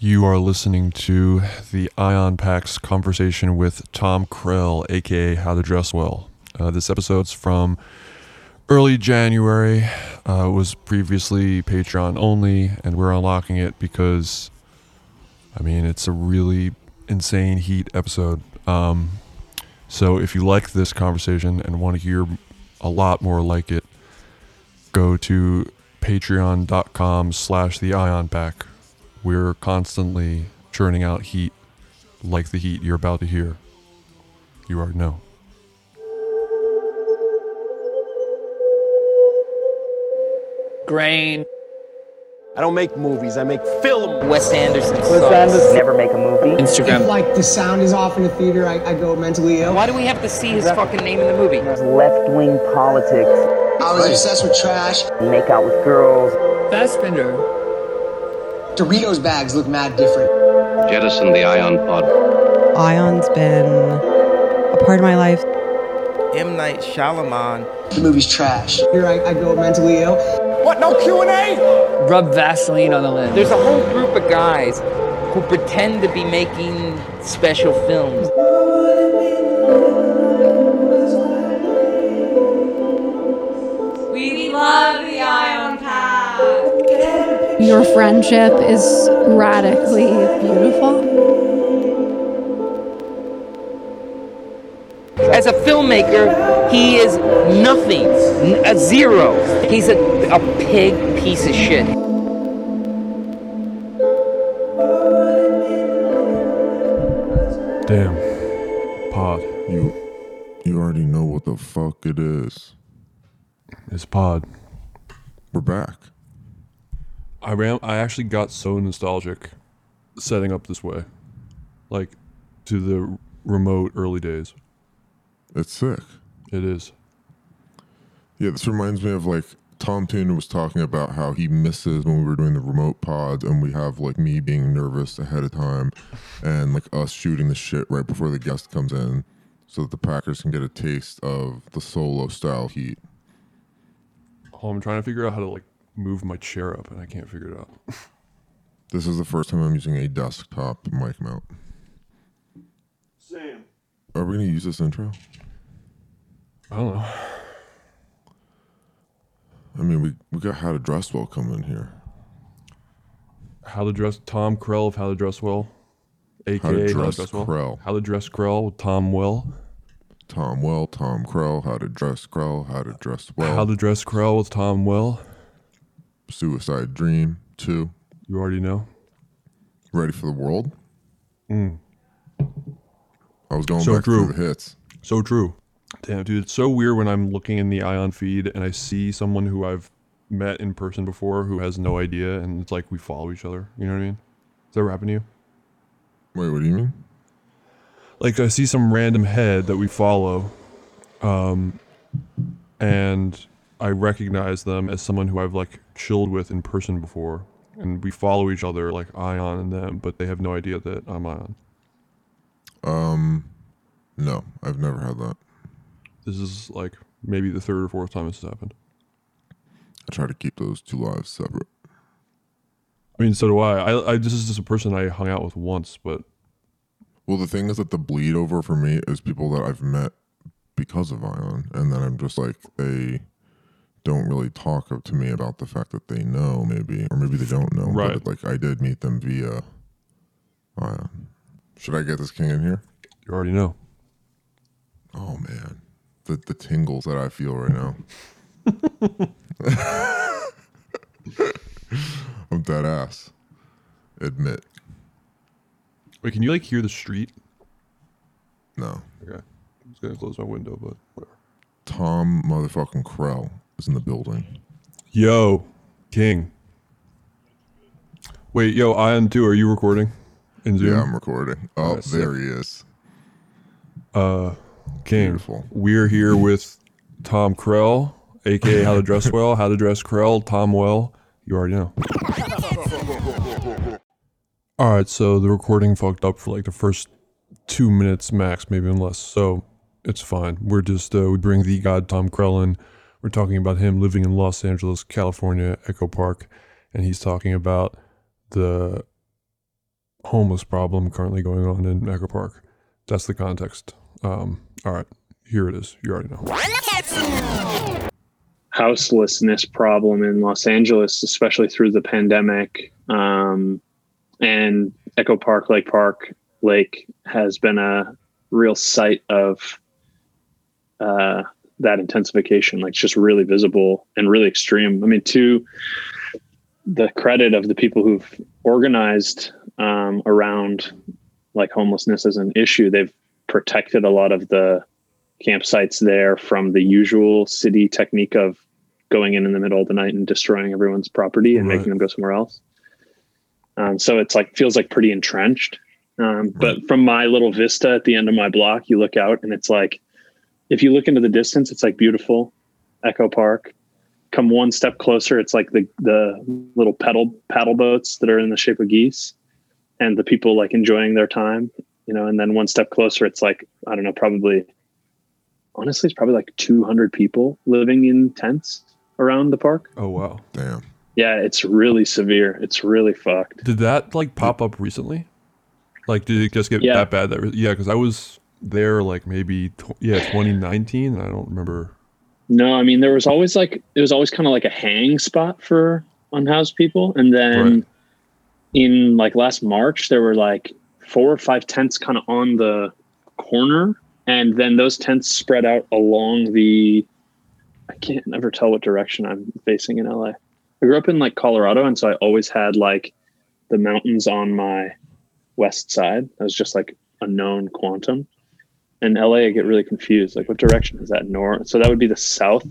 You are listening to the Ion Packs conversation with Tom Krell, aka How to Dress Well. Uh, this episode's from early January. Uh, was previously Patreon only, and we're unlocking it because, I mean, it's a really insane heat episode. Um, so if you like this conversation and want to hear a lot more like it, go to patreon.com slash the ion pack we're constantly churning out heat like the heat you're about to hear you already know Grain. I don't make movies, I make film. Wes Anderson. Wes. Anderson. Never make a movie. If Instagram. like the sound is off in the theater, I, I go mentally ill. Why do we have to see his fucking name in the movie? Left wing politics. I was obsessed with trash. Make out with girls. Fassbender. Doritos bags look mad different. jettison the ion pod. Ion's been a part of my life. M. Night Shyamalan. The movie's trash. Here I, I go mentally ill. What, no Q&A? Rub Vaseline on the lens. There's a whole group of guys who pretend to be making special films. Your friendship is radically beautiful. As a filmmaker, he is nothing, a zero. He's a, a pig piece of shit. damn pod You you already know what the fuck it is. it's pod We're back. I ran i actually got so nostalgic setting up this way like to the remote early days It's sick. it is Yeah, this reminds me of like Tom Tuna was talking about how he misses when we were doing the remote pods and we have like me being nervous ahead of time and like us shooting the shit right before the guest comes in so that the Packers can get a taste of the solo style heat. oh, i'm trying to figure out how to like move my chair up and i can't figure it out This is the first time I'm using a desktop mic mount. Sam. Are we gonna use this intro? i don't know I mean, we, we got How to Dress Well coming here. How to dress Tom Krell of How to Dress Well, aka How to Dress Well. Krell. How to Dress Krell with Tom Well. Tom Well, Tom Krell, How to Dress Krell, How to Dress Well, How to Dress Krell with Tom Well. Suicide Dream 2, You already know. Ready for the World. I was going So back true. through the hits. So true. Damn, dude, it's so weird when I'm looking in the Ion feed and I see someone who I've met in person before who has no idea, and it's like we follow each other. You know what I mean? Does that ever happen to you? Wait, what do you mean? Like I see some random head that we follow, um, and I recognize them as someone who I've like chilled with in person before, and we follow each other like Ion and them, but they have no idea that I'm Ion. Um, no, I've never had that. This is like maybe the third or fourth time this has happened. I try to keep those two lives separate. I mean, so do I. I, I this is just a person I hung out with once, but Well, the thing is that the bleed over for me is people that I've met because of Ion, and then I'm just like they don't really talk to me about the fact that they know, maybe, or maybe they don't know. Right. But like I did meet them via Ion. Should I get this king in here? you already know. Oh man, the the tingles that I feel right now. I'm dead ass. Admit, Wait, can you like hear the street? no. Okay, I'm just gonna close my window, but whatever. Tom motherfucking Krell is in the building. Yo, King. Wait, yo, Ion too. Are you recording in Zoom? Yeah, I'm recording. Oh, Alright, there he is. Uh, King. Beautiful. We're here with Tom Krell, aka How to Dress Well, How to Dress Krell, Tom Well. You already know. All right, so the recording fucked up for like the first two minutes max, maybe even less. So it's fine. We're just uh, we bring the god Tom Krell in. We're talking about him living in Los Angeles, California, Echo Park, and he's talking about the homeless problem currently going on in Echo Park. That's the context. Um, all right, here it is. You already know. houselessness problem in Los Angeles, especially through the pandemic. Um, and Echo Park, Lake Park, Lake has been a real site of uh, that intensification. Like, it's just really visible and really extreme. I mean, to the credit of the people who've organized um, around like homelessness as an issue, they've protected a lot of the campsites there from the usual city technique of going in in the middle of the night and destroying everyone's property and Right. making them go somewhere else. Um, so it's like feels like pretty entrenched. Um, but from my little vista at the end of my block, you look out and it's like, if you look into the distance, it's like beautiful Echo Park. Come one step closer, it's like the the little pedal paddle boats that are in the shape of geese, and the people like enjoying their time, you know. And then one step closer, it's like I don't know, probably honestly, it's probably like 200 people living in tents around the park. Oh wow. Damn. Yeah, it's really severe. It's really fucked. Did that like pop up recently? Like, did it just get Yeah. that bad? That re- yeah, because I was there like maybe tw- yeah 2019. I don't remember. No, I mean there was always like it was always kind of like a hang spot for unhoused people, and then Right. in like last March there were like four or five tents kind of on the corner, and then those tents spread out along the. I can't never tell what direction I'm facing in LA. I grew up in like Colorado, and so I always had like the mountains on my west side. That was just like a known quantum. In LA, I get really confused. Like, what direction is that? North. So that would be the south.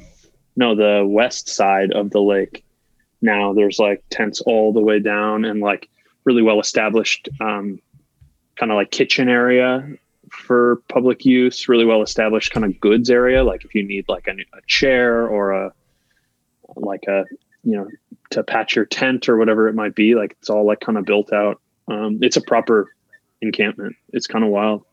No, the west side of the lake. Now there's like tents all the way down and like really well established, um, kind of like kitchen area for public use. Really well established kind of goods area. Like if you need like a, a chair or a like a you know to patch your tent or whatever it might be. Like it's all like kind of built out. Um, it's a proper encampment. It's kind of wild.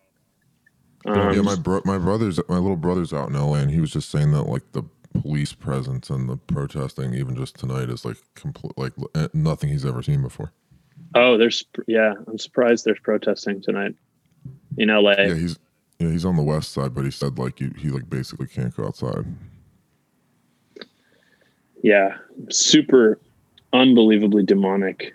Um, yeah, my bro- my brother's my little brother's out in LA, and he was just saying that like the police presence and the protesting, even just tonight, is like complete like eh, nothing he's ever seen before. Oh, there's yeah. I'm surprised there's protesting tonight in LA. Yeah, he's yeah he's on the west side, but he said like you, he like basically can't go outside. Yeah, super unbelievably demonic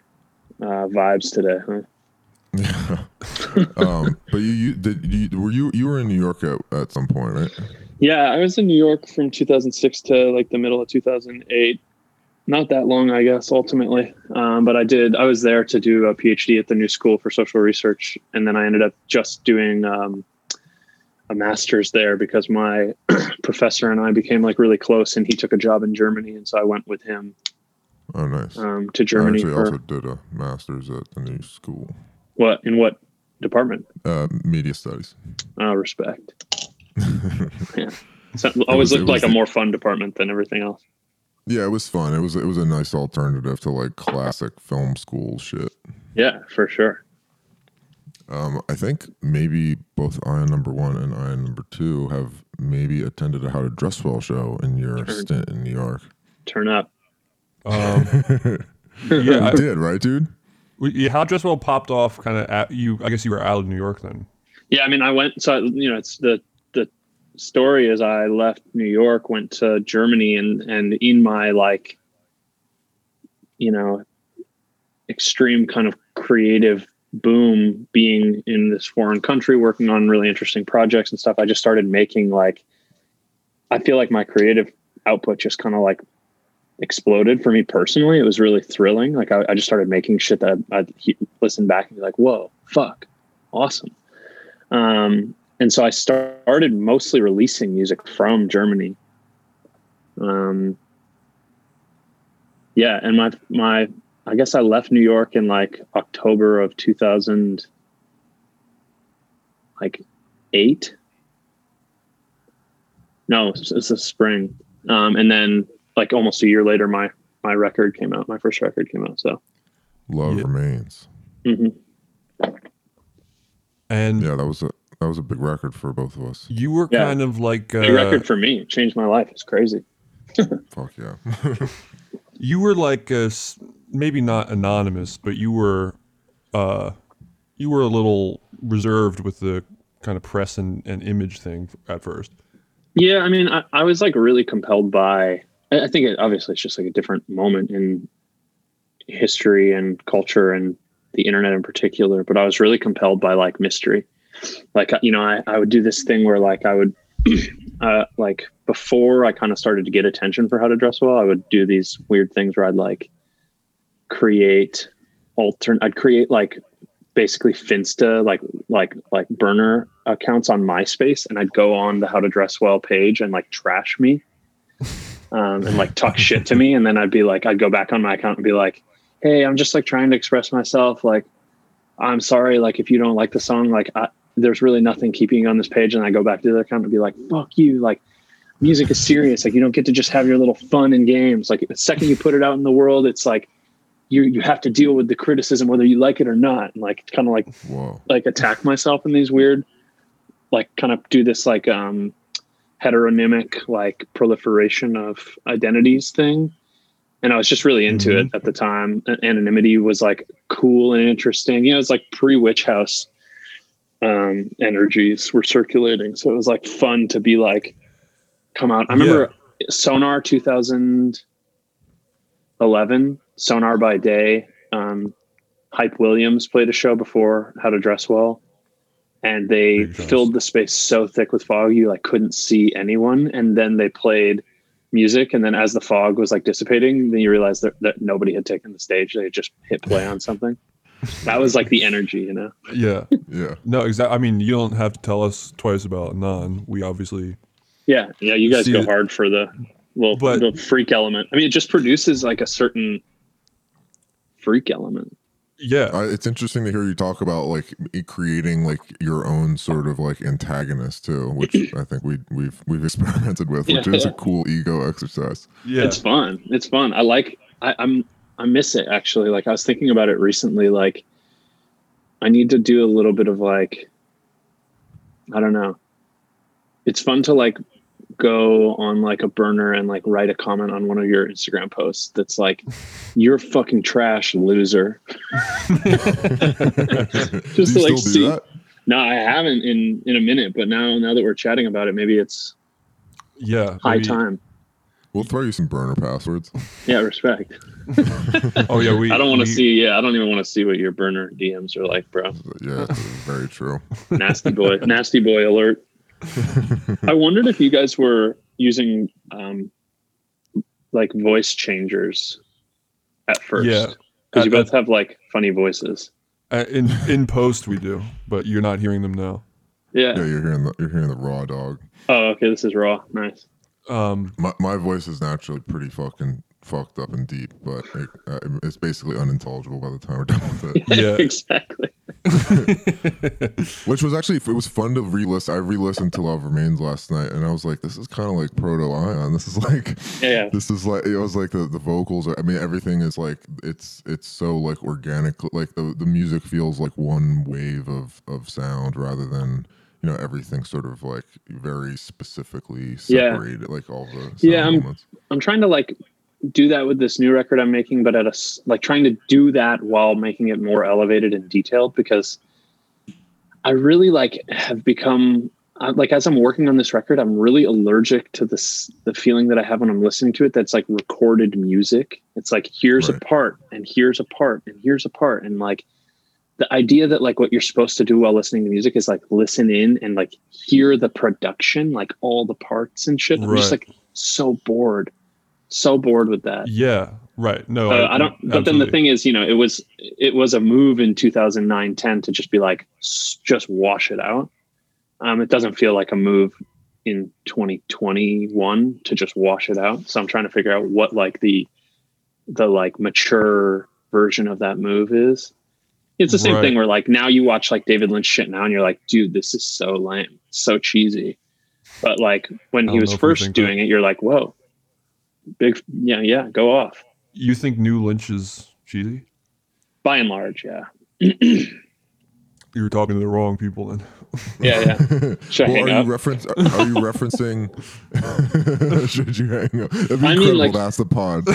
uh, vibes today, huh? um, but you, you did you were you you were in New York at, at some point, right? Yeah, I was in New York from 2006 to like the middle of 2008. Not that long, I guess, ultimately. Um, but I did. I was there to do a PhD at the New School for Social Research, and then I ended up just doing um, a master's there because my professor and I became like really close, and he took a job in Germany, and so I went with him Oh, nice. um, to Germany I actually for also did a master's at the new school, what in what department? uh, media studies. Oh, respect. yeah, so, always was- looked like was a more fun department than everything else. Yeah, it was fun. It was it was a nice alternative to like classic film school shit. Yeah, for sure. Um, I think maybe both Ion Number One and Ion Number Two have maybe attended a How to Dress Well show in your Sure. stint in New York. Turn up. Um, yeah, I, did right, dude? How Dresswell popped off kind of at you. I guess you were out of New York then. Yeah, I mean, I went. So you know, it's the the story is I left New York, went to Germany, and and in my like, you know, extreme kind of creative boom, being in this foreign country, working on really interesting projects and stuff, I just started making like. I feel like my creative output just kind of like exploded for me personally. It was really thrilling. Like I, I just started making shit that he- listen back and be like, "Whoa, fuck, awesome." Um, and so I started mostly releasing music from Germany. Um, yeah, and my my I guess I left New York in like October of two thousand like eight. No, it's, it's the spring, um, and then like almost a year later, my my record came out. My first record came out. So Love Yeah. remains. mhm. And Yeah, that was a that was a big record for both of us. you were Yeah. kind of like uh, record for me. It changed my life. It's crazy. Fuck yeah. you were like uh, s- maybe not anonymous, but you were uh, you were a little reserved with the kind of press and, and image thing at first. Yeah, I mean, I, I was like really compelled by. I think it, obviously it's just like a different moment in history and culture and the internet in particular. But I was really compelled by like mystery. Like you know, I, I would do this thing where like I would, uh, like before I kind of started to get attention for how to dress well, I would do these weird things where I'd like create altern. I'd create like basically Finsta like like like burner accounts on MySpace, and I'd go on the How to Dress Well page and like trash me, um, and like talk shit to me, and then I'd be like, I'd go back on my account and be like, Hey, I'm just like trying to express myself. Like, I'm sorry. Like, if you don't like the song, like, I, there's really nothing keeping you on this page. And I go back to the account and be like, fuck you. Like, music is serious. Like, you don't get to just have your little fun and games. Like, the second you put it out in the world, it's like you you have to deal with the criticism whether you like it or not. And like, kind of like Whoa. like attack myself in these weird, like, kind of do this like um heteronymic like proliferation of identities thing. And I was just really into it at the time. Anonymity was like cool and interesting. You know, it's like pre Witch House um, energies were circulating. So it was like fun to be like, come out. I remember Sonar 2011, Sonar by Day. Um, Hype Williams played a show before How to Dress Well. And they filled the space so thick with fog you like couldn't see anyone. And then they played music and then as the fog was like dissipating then you realized that, that nobody had taken the stage they had just hit play on something that was like the energy you know Yeah. Yeah. No, exactly. I mean, you don't have to tell us twice about non. We obviously. yeah yeah you guys go hard for the well but- the freak element i mean it just produces like a certain freak element Yeah. I, it's interesting to hear you talk about like creating like your own sort of like antagonist too, which I think we we've we've experimented with, which Yeah. is a cool ego exercise. Yeah. it's fun it's fun i like I, i'm i miss it actually like i was thinking about it recently like i need to do a little bit of like i don't know it's fun to like go on like a burner and like write a comment on one of your instagram posts that's like you're fucking trash loser just do to like see that? no i haven't in in a minute but now now that we're chatting about it maybe it's Yeah. high maybe- time We'll throw you some burner passwords. yeah respect Oh yeah. We. I don't want to see. Yeah, I don't even want to see what your burner DMs are like, bro. Yeah, very true. Nasty boy, nasty boy alert. I wondered if you guys were using um, like voice changers at first. Yeah. because you both have like funny voices. Uh, in in post we do, but you're not hearing them now. Yeah. Yeah, you're hearing the you're hearing the raw dog. Oh, okay. This is raw. Nice. Um. My my voice is naturally pretty fucking fucked up and deep, but it, uh, it's basically unintelligible by the time we're done with it. Yeah. exactly. Which was actually it was fun to re-listen. I re-listened to Love Remains last night, and I was like, "This is kind of like Proto Ion. This is like, Yeah. this is like it was like the the vocals. Are, I mean, everything is like it's it's so like organic. Like the the music feels like one wave of of sound rather than you know everything sort of like very specifically Yeah. separated. Like all the sound Yeah, I'm- elements. I'm trying to like do that with this new record I'm making, but at a like trying to do that while making it more elevated and detailed because I really like have become uh, like as I'm working on this record, I'm really allergic to this the feeling that I have when I'm listening to it. That's like recorded music. It's like here's a part and here's a part and here's a part and like the idea that like what you're supposed to do while listening to music is like listen in and like hear the production, like all the parts and shit. I'm just like so bored, so bored with that. Yeah. Right. No. Uh, I don't. But then the thing is, you know, it was it was a move in 2009, 10 to just be like, just wash it out. Um, it doesn't feel like a move in 2021 to just wash it out. So I'm trying to figure out what like the the like mature version of that move is. It's the same Right. thing where like now you watch like David Lynch shit now and you're like, dude, this is so lame, so cheesy. But like when he was know if we first think that. doing it, you're like, whoa, big, yeah, yeah, go off. You think New Lynch is cheesy? By and large, yeah. You were talking to the wrong people then. Yeah, yeah. Well, are up? you reference? Are you referencing? should you hang up? It'd be I mean, like- ask the pod.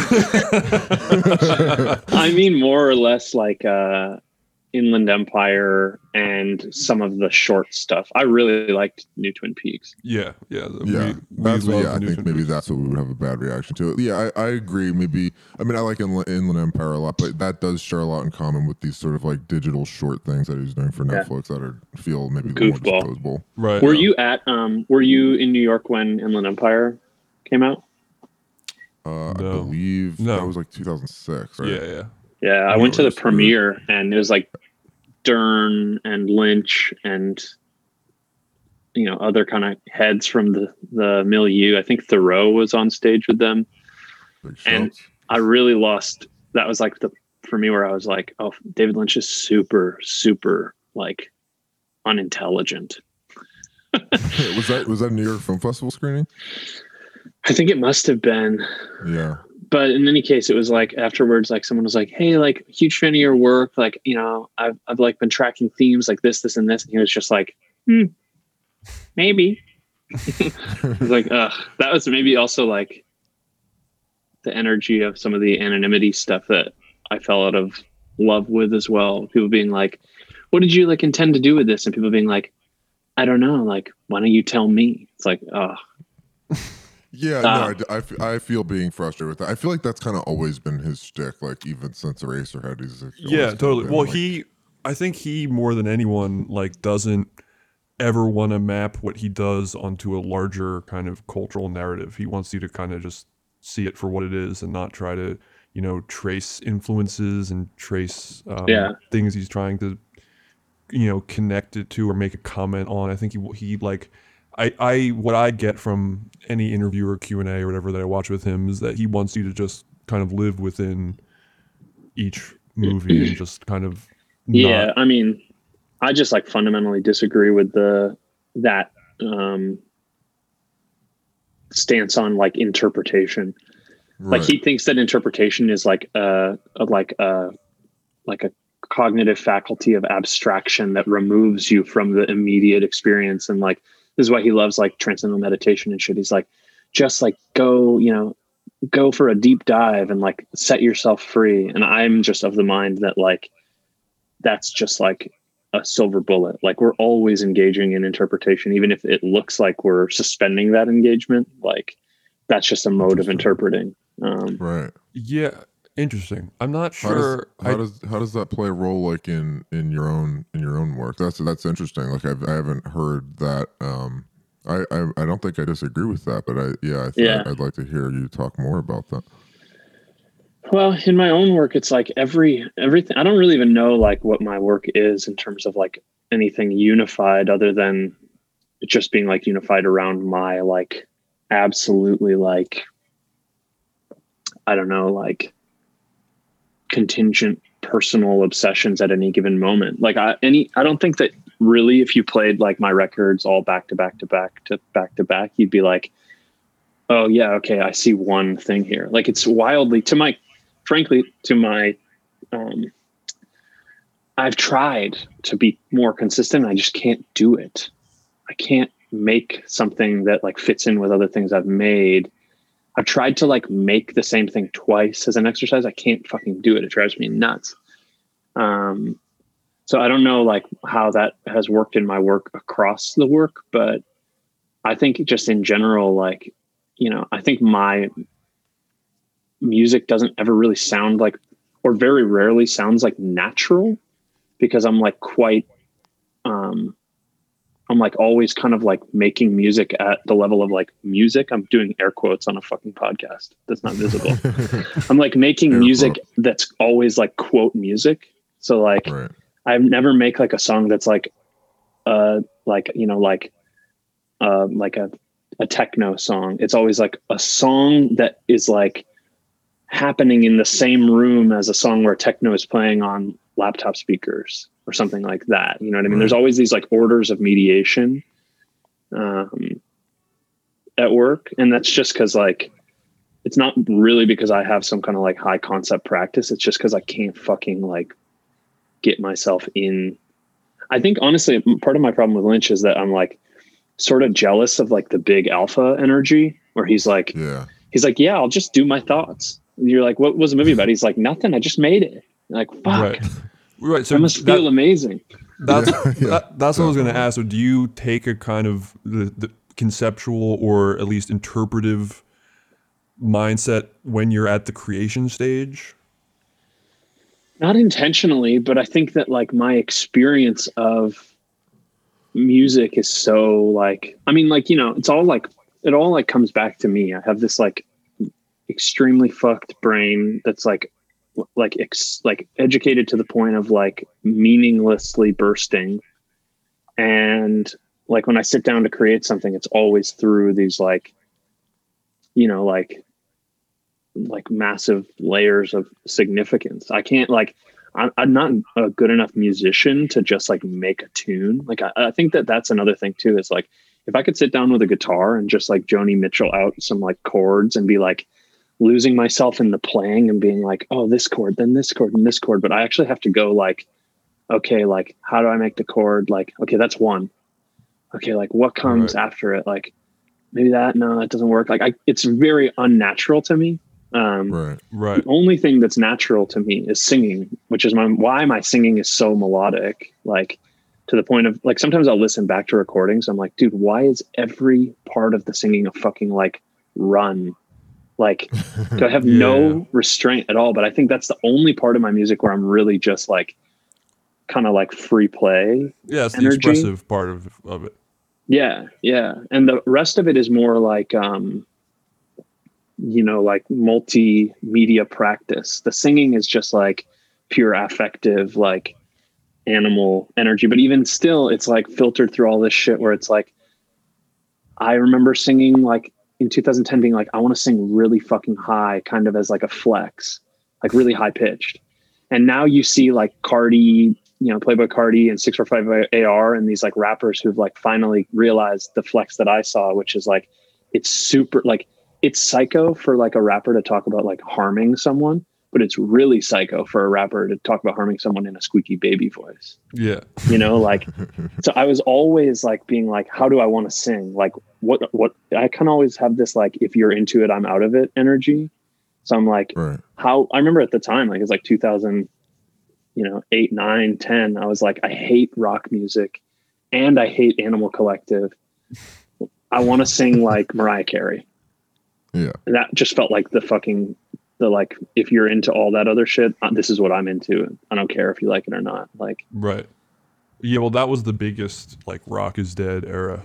I mean, more or less like uh, Inland Empire and some of the short stuff. I really liked New Twin Peaks. Yeah, yeah, the- Yeah, we- we that's what. love Yeah, I New think Twin maybe Peaks. that's what we would have a bad reaction to. Yeah, I, I agree. Maybe I mean I like Inland, Inland Empire a lot, but that does share a lot in common with these sort of like digital short things that he's doing for Yeah. Netflix that are feel maybe a little more disposable. Right. Were you at um were you in New York when Inland Empire came out? Uh, I believe No. that was like 2006, right? Yeah, yeah. Yeah, I You went to the premiere and it was like Dern and Lynch and you know other kind of heads from the the milieu. I think Theroux was on stage with them. And- I really lost. That was like the for me where I was like, oh, David Lynch is super super like unintelligent. was that was that New York Film Festival screening? I think it must have been. Yeah. But in any case, it was like afterwards, like someone was like, "Hey, like huge fan of your work. Like, you know, I've I've like been tracking themes like this, this, and this." And he was just like, hmm, "Maybe." I was like, "Ugh." That was maybe also like the energy of some of the anonymity stuff that I fell out of love with as well. People being like, "What did you like intend to do with this?" And people being like, "I don't know. Like, why don't you tell me?" It's like, oh, Yeah, Uh, no, I feel being frustrated with that. I feel like that's kind of always been his shtick, like even since Eraserhead. He's like, always Yeah, totally. been, Well, like- he, I think he more than anyone like doesn't ever want to map what he does onto a larger kind of cultural narrative. He wants you to kind of just see it for what it is and not try to, you know, trace influences and trace um, Yeah. things he's trying to, you know, connect it to or make a comment on. I think he he like. I, I what I get from any interview or Q and A or whatever that I watch with him is that he wants you to just kind of live within each movie and just kind of yeah i mean i just like fundamentally disagree with the that um stance on like interpretation. Like he thinks that interpretation is like a, a like a like a cognitive faculty of abstraction that removes you from the immediate experience and like this is why he loves like transcendental meditation and shit. He's like just like go you know go for a deep dive and like set yourself free. And i'm just of the mind that like that's just like a silver bullet. Like we're always engaging in interpretation even if it looks like we're suspending that engagement like that's just a mode of interpreting. Um right. yeah interesting i'm not How sure does, how I- does how does that play a role like in in your own in your own work? That's that's interesting. Like I've, I haven't heard that. Um, I, I I don't think I disagree with that, but I yeah I th- Yeah. I'd like to hear you talk more about that. Well, in my own work, it's like every everything. I don't really even know like what my work is in terms of like anything unified, other than it just being like unified around my like absolutely like I don't know like contingent personal obsessions at any given moment. Like I any I don't think that really if you played like my records all back to back to back to back to back, you'd be like, oh yeah, okay, I see one thing here. Like it's wildly to my frankly, to my um I've tried to be more consistent. I just can't do it. I can't make something that like fits in with other things I've made. I've tried to like make the same thing twice as an exercise. I can't fucking do it. It drives me nuts. Um, so I don't know like how that has worked in my work across the work, but I think just in general, like, you know, I think my music doesn't ever really sound like, or very rarely sounds like natural because I'm like quite, um, I'm like always kind of like making music at the level of like music. I'm doing air quotes on a fucking podcast that's not visible. I'm like making Air music that's always like quote music. So like Right. I never make like a song that's like uh like you know like uh like a a techno song. It's always like a song that is like happening in the same room as a song where techno is playing on laptop speakers or something like that. You know what I mean? There's always these like orders of mediation um at work and that's just cuz like it's not really because I have some kind of like high concept practice. It's just because I can't fucking like get myself in. I think honestly, part of my problem with Lynch is that I'm like sort of jealous of like the big alpha energy where he's like, Yeah. he's like, yeah, I'll just do my thoughts. And you're like, what was the movie about? He's like, nothing. I just made it. You're like, fuck. Right. Right. So that must that- feel amazing. That's Yeah, yeah, that, that's what I was going to ask. So, do you take a kind of the, the conceptual or at least interpretive mindset when you're at the creation stage? not intentionally but i think that like my experience of music is so like i mean like you know it's all like it all like comes back to me i have this like extremely fucked brain that's like like ex, like educated to the point of like meaninglessly bursting and like when i sit down to create something it's always through these like you know like like massive layers of significance. I can't like I'm, I'm not a good enough musician to just like make a tune. Like I, I think that that's another thing too. Is like if I could sit down with a guitar and just like Joni Mitchell out some like chords and be like losing myself in the playing and being like, oh, this chord, then this chord, and this chord. But I actually have to go like, okay, like how do I make the chord? Like, okay, that's one. Okay, like what comes after it? Like maybe that no, that doesn't work. Like I, it's very unnatural to me. Um, Right. Right. the only thing that's natural to me is singing, which is my why my singing is so melodic. Like to the point of like sometimes I'll listen back to recordings. I'm like, dude, why is every part of the singing a fucking like run? Like, I have Yeah. no restraint at all? But I think that's the only part of my music where I'm really just like kind of like free play. Yeah, it's the expressive part of, of it. Yeah, yeah. And the rest of it is more like um you know, like multimedia practice. The singing is just like pure affective, like animal energy. But even still, it's like filtered through all this shit where it's like I remember singing like in 2010 being like, I want to sing really fucking high, kind of as like a flex, like really high pitched. And now you see like Carti, you know, Playboi Carti and 645 AR and these like rappers who've like finally realized the flex that I saw, which is like, it's super, like, it's psycho for like a rapper to talk about like harming someone, but it's really psycho for a rapper to talk about harming someone in a squeaky baby voice Yeah. you know like so i was always like being like how do i want to sing like what what i kind of always have this like if you're into it i'm out of it energy so i'm like Right. how i remember at the time like it's like 2000 you know 8 9 10 i was like i hate rock music and i hate animal collective i want to sing like mariah carey Yeah. and that just felt like the fucking the like if you're into all that other shit uh, this is what i'm into i don't care if you like it or not like Right. Yeah, well, that was the biggest like rock is dead era.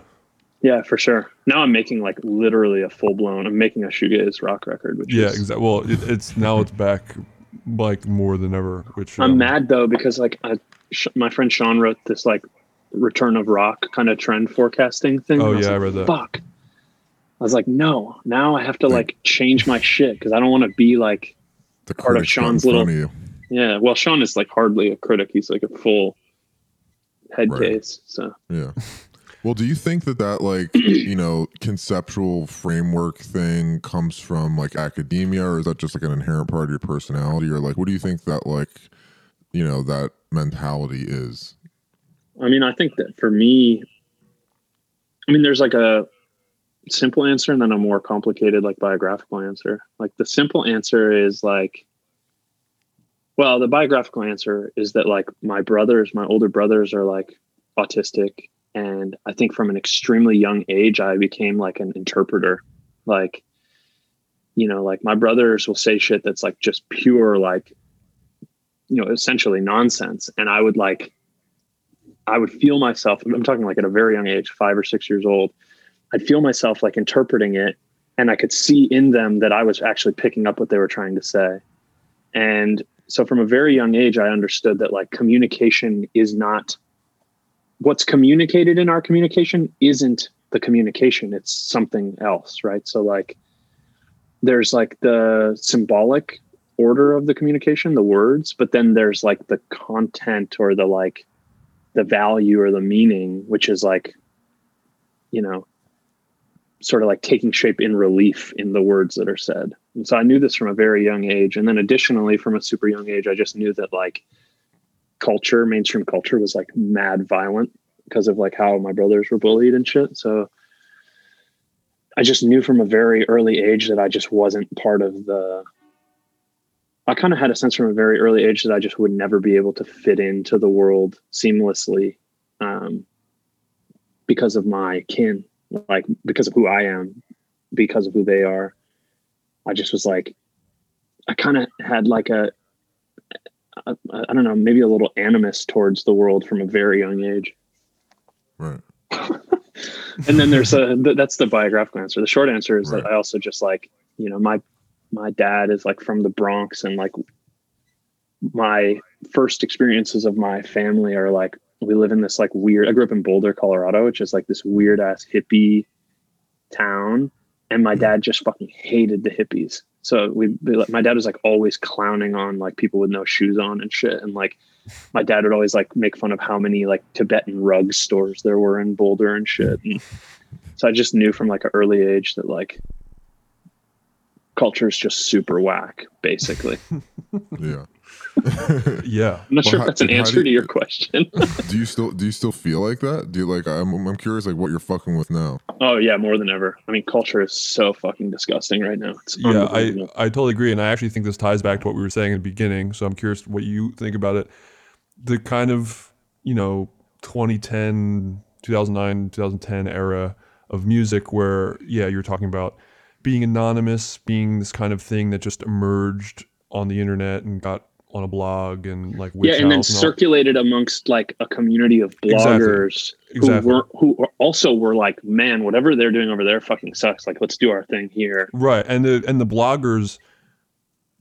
Yeah, for sure. Now I'm making like literally a full blown. I'm making a shoegaze rock record. Which Yeah, is, exactly. Well, it, it's now it's back like more than ever. Which I'm um, mad though because like I, sh- my friend Sean wrote this like return of rock kind of trend forecasting thing. Oh, yeah, I like, read that. Fuck. I was like, no. Now I have to like change my shit because I don't want to be like The part of critics got in Sean's little. of. Yeah. Well, Sean is like hardly a critic. He's like a full head Right. case. So Yeah. Well, do you think that that like you know conceptual framework thing comes from like academia, or is that just like an inherent part of your personality, or like what do you think that like you know that mentality is? I mean, I think that for me, I mean, there's like a simple answer and then a more complicated, like biographical answer. Like the simple answer is like, well, the biographical answer is that like my brothers, my older brothers are like autistic. And I think from an extremely young age, I became like an interpreter. Like, you know, like my brothers will say shit that's like just pure, like, you know, essentially nonsense. And I would like, I would feel myself, I'm talking like at a very young age, five or six years old, I'd feel myself like interpreting it. And I could see in them that I was actually picking up what they were trying to say. And so from a very young age, I understood that like communication is not what's communicated in our communication isn't the communication, it's something else, right? So, like, there's like the symbolic order of the communication, the words, but then there's like the content or the like the value or the meaning, which is like, you know, sort of like taking shape in relief in the words that are said. And so I knew this from a very young age. And then additionally, from a super young age, I just knew that like culture, mainstream culture was like mad violent because of like how my brothers were bullied and shit. So I just knew from a very early age that I just wasn't part of the I kind of had a sense from a very early age that I just would never be able to fit into the world seamlessly um, because of my kin, like because of who I am, because of who they are. I just was like, I kind of had like a, a, I don't know, maybe a little animus towards the world from a very young age. Right. and then there's a th- that's the biographical answer. The short answer is right. that I also just like you know my my dad is like from the Bronx and like my first experiences of my family are like we live in this like weird I grew up in Boulder, Colorado, which is like this weird ass hippie town and my dad just fucking hated the hippies. So we, my dad was like always clowning on like people with no shoes on and shit. And like my dad would always like make fun of how many like Tibetan rug stores there were in Boulder and shit. And so I just knew from like an early age that like culture is just super whack, basically. yeah. yeah. I'm not well, sure if that's an answer you, to your question. do you still do you still feel like that? Do you like I'm I'm curious like what you're fucking with now? Oh yeah, more than ever. I mean, culture is so fucking disgusting right now. It's yeah, I I totally agree, and I actually think this ties back to what we were saying in the beginning. So I'm curious what you think about it. The kind of you know 2010, 2009, 2010 era of music where yeah, you're talking about being anonymous, being this kind of thing that just emerged on the internet and got on a blog and like yeah, and then and circulated amongst like a community of bloggers exactly. Exactly. who were who also were like, man, whatever they're doing over there fucking sucks. Like, let's do our thing here. Right, and the and the bloggers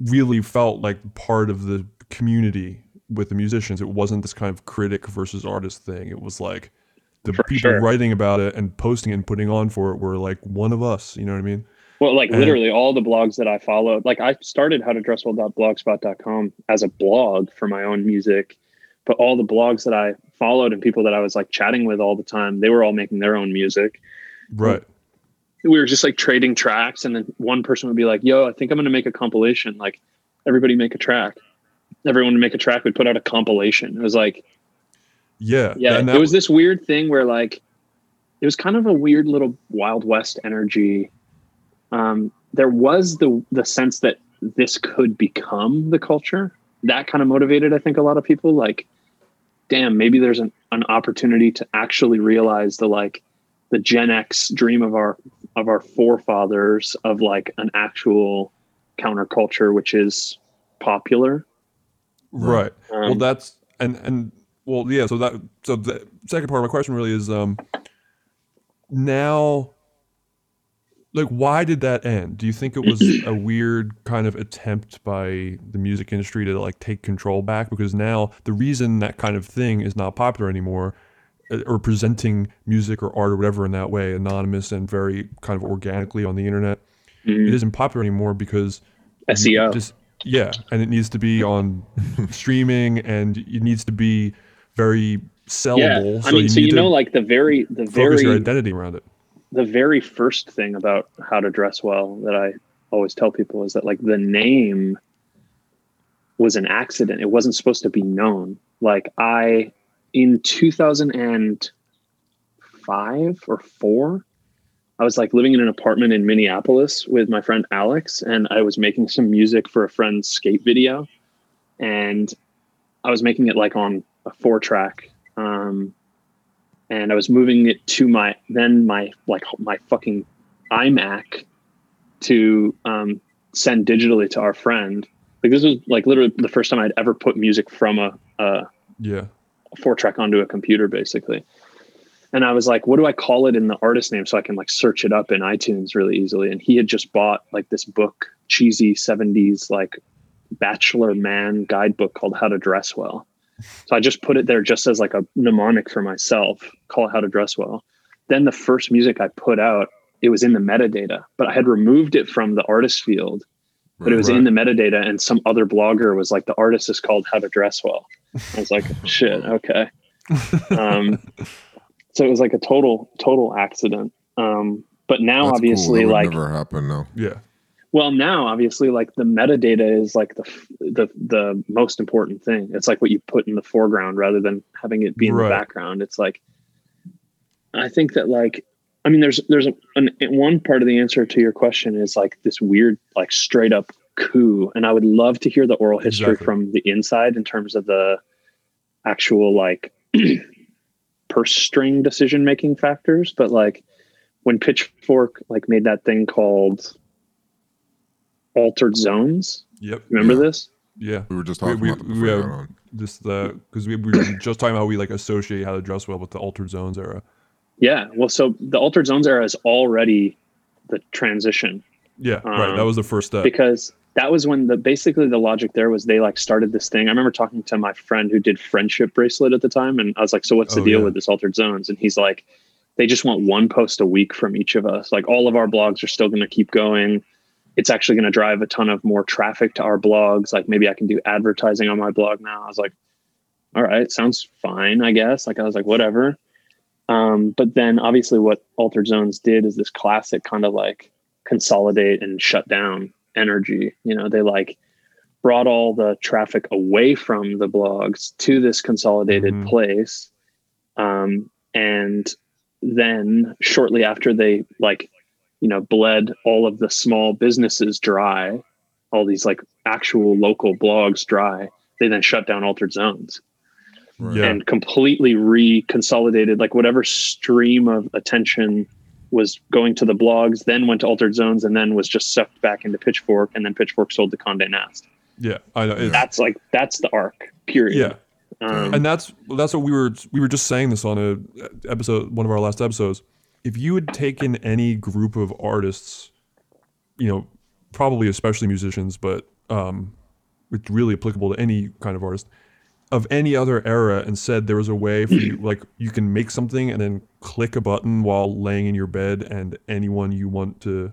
really felt like part of the community with the musicians. It wasn't this kind of critic versus artist thing. It was like the for people sure. writing about it and posting and putting on for it were like one of us. You know what I mean? Well, like and, literally all the blogs that I followed, like I started how to dress howtodresswell.blogspot.com as a blog for my own music, but all the blogs that I followed and people that I was like chatting with all the time, they were all making their own music. Right. We were just like trading tracks, and then one person would be like, "Yo, I think I'm going to make a compilation. Like, everybody make a track. Everyone would make a track. We'd put out a compilation. It was like, yeah, yeah. It was this weird thing where like, it was kind of a weird little Wild West energy um, there was the the sense that this could become the culture. That kind of motivated, I think, a lot of people. Like, damn, maybe there's an, an opportunity to actually realize the like the Gen X dream of our of our forefathers of like an actual counterculture, which is popular. Right. Um, well, that's and and well, yeah. So that so the second part of my question really is um now like why did that end do you think it was a weird kind of attempt by the music industry to like take control back because now the reason that kind of thing is not popular anymore uh, or presenting music or art or whatever in that way anonymous and very kind of organically on the internet mm-hmm. it isn't popular anymore because seo just yeah and it needs to be on streaming and it needs to be very sellable yeah. i mean so you, so you know like the very the very your identity around it the very first thing about how to dress well that I always tell people is that like the name was an accident. It wasn't supposed to be known. Like I in 2005 or 4 I was like living in an apartment in Minneapolis with my friend Alex and I was making some music for a friend's skate video and I was making it like on a 4 track um, and I was moving it to my then my like my fucking iMac to um, send digitally to our friend. Like this was like literally the first time I'd ever put music from a, a yeah four track onto a computer basically. And I was like, what do I call it in the artist name so I can like search it up in iTunes really easily? And he had just bought like this book, cheesy 70s like bachelor man guidebook called How to Dress Well. So I just put it there just as like a mnemonic for myself, call it how to dress well. Then the first music I put out, it was in the metadata, but I had removed it from the artist field, but it was right. in the metadata. And some other blogger was like, the artist is called how to dress well. I was like, shit, okay. Um, so it was like a total, total accident. Um, but now That's obviously cool. like never happened now. Yeah. Well, now obviously, like the metadata is like the the the most important thing. It's like what you put in the foreground rather than having it be in right. the background. It's like I think that like I mean, there's there's a, an, one part of the answer to your question is like this weird like straight up coup. And I would love to hear the oral history Exactly. from the inside in terms of the actual like purse string decision making factors. But like when Pitchfork like made that thing called altered zones. Yep. Remember Yeah. this? Yeah. We were just talking we, about that we have this the because we, we were just talking about how we like associate how to dress well with the altered zones era. Yeah. Well, so the altered zones era is already the transition. Yeah, right. That Um, was the first step. because that was when the basically the logic there was they like started this thing. I remember talking to my friend who did friendship bracelet at the time, and I was like, "So what's the Oh, deal yeah. with this altered zones?" And he's like, "They just want one post a week from each of us. Like all of our blogs are still going to keep going. It's actually going to drive a ton of more traffic to our blogs. Like maybe I can do advertising on my blog now." I was like, "All right, sounds fine, I guess." Like I was like, "Whatever." Um, but then obviously what altered zones did is this classic kind of like consolidate and shut down energy. You know, they like brought all the traffic away from the blogs to this consolidated Mhm. place. Um, and then shortly after they like, you know, bled all of the small businesses dry, all these like actual local blogs dry, they then shut down altered zones Right. Yeah. and completely reconsolidated like whatever stream of attention was going to the blogs then went to altered zones and then was just sucked back into pitchfork and then pitchfork sold to conde nast yeah, I know. It's, that's like that's the arc period yeah, um, and that's that's what we were we were just saying this on a episode one of our last episodes. If you had taken any group of artists, you know, probably especially musicians, but um, it's really applicable to any kind of artist of any other era, and said there was a way for you, like you can make something and then click a button while laying in your bed, and anyone you want to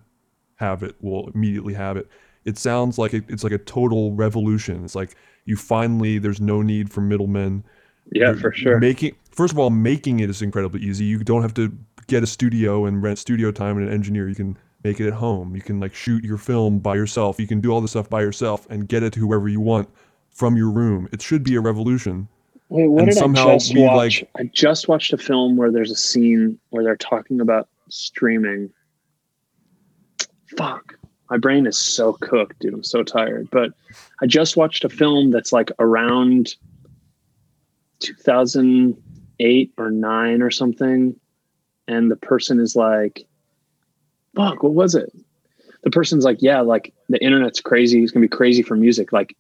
have it will immediately have it. It sounds like it, it's like a total revolution. It's like you finally there's no need for middlemen. yeah You're for sure Making first of all, making it is incredibly easy. You don't have to get a studio and rent studio time and an engineer. You can make it at home. You can like shoot your film by yourself. You can do all the stuff by yourself and get it to whoever you want from your room. It should be a revolution. Wait, what And did somehow I just we, watch? like- I just watched a film where there's a scene where they're talking about streaming. Fuck. My brain is so cooked, dude. I'm so tired. But I just watched a film that's like around 2008 or 9 or something. And the person is like, fuck, what was it? The person's like, yeah, like the internet's crazy. It's going to be crazy for music. Like,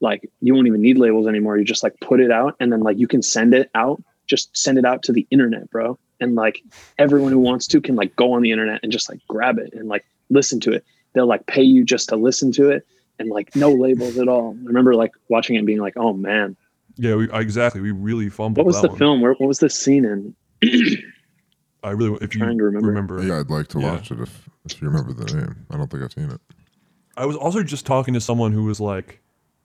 like you won't even need labels anymore. You just like put it out and then like you can send it out. Just send it out to the internet, bro. And like everyone who wants to can like go on the internet and just like grab it and like listen to it. They'll like pay you just to listen to it and like no labels at all. I remember like watching it and being like, oh man, Yeah, we, exactly. We really fumbled. what was the one. film? Where, what was the scene in? I really, if you Trying to remember. remember, Yeah, I'd like to Yeah. watch it if if you remember the name. I don't think I've seen it. I was also just talking to someone who was like,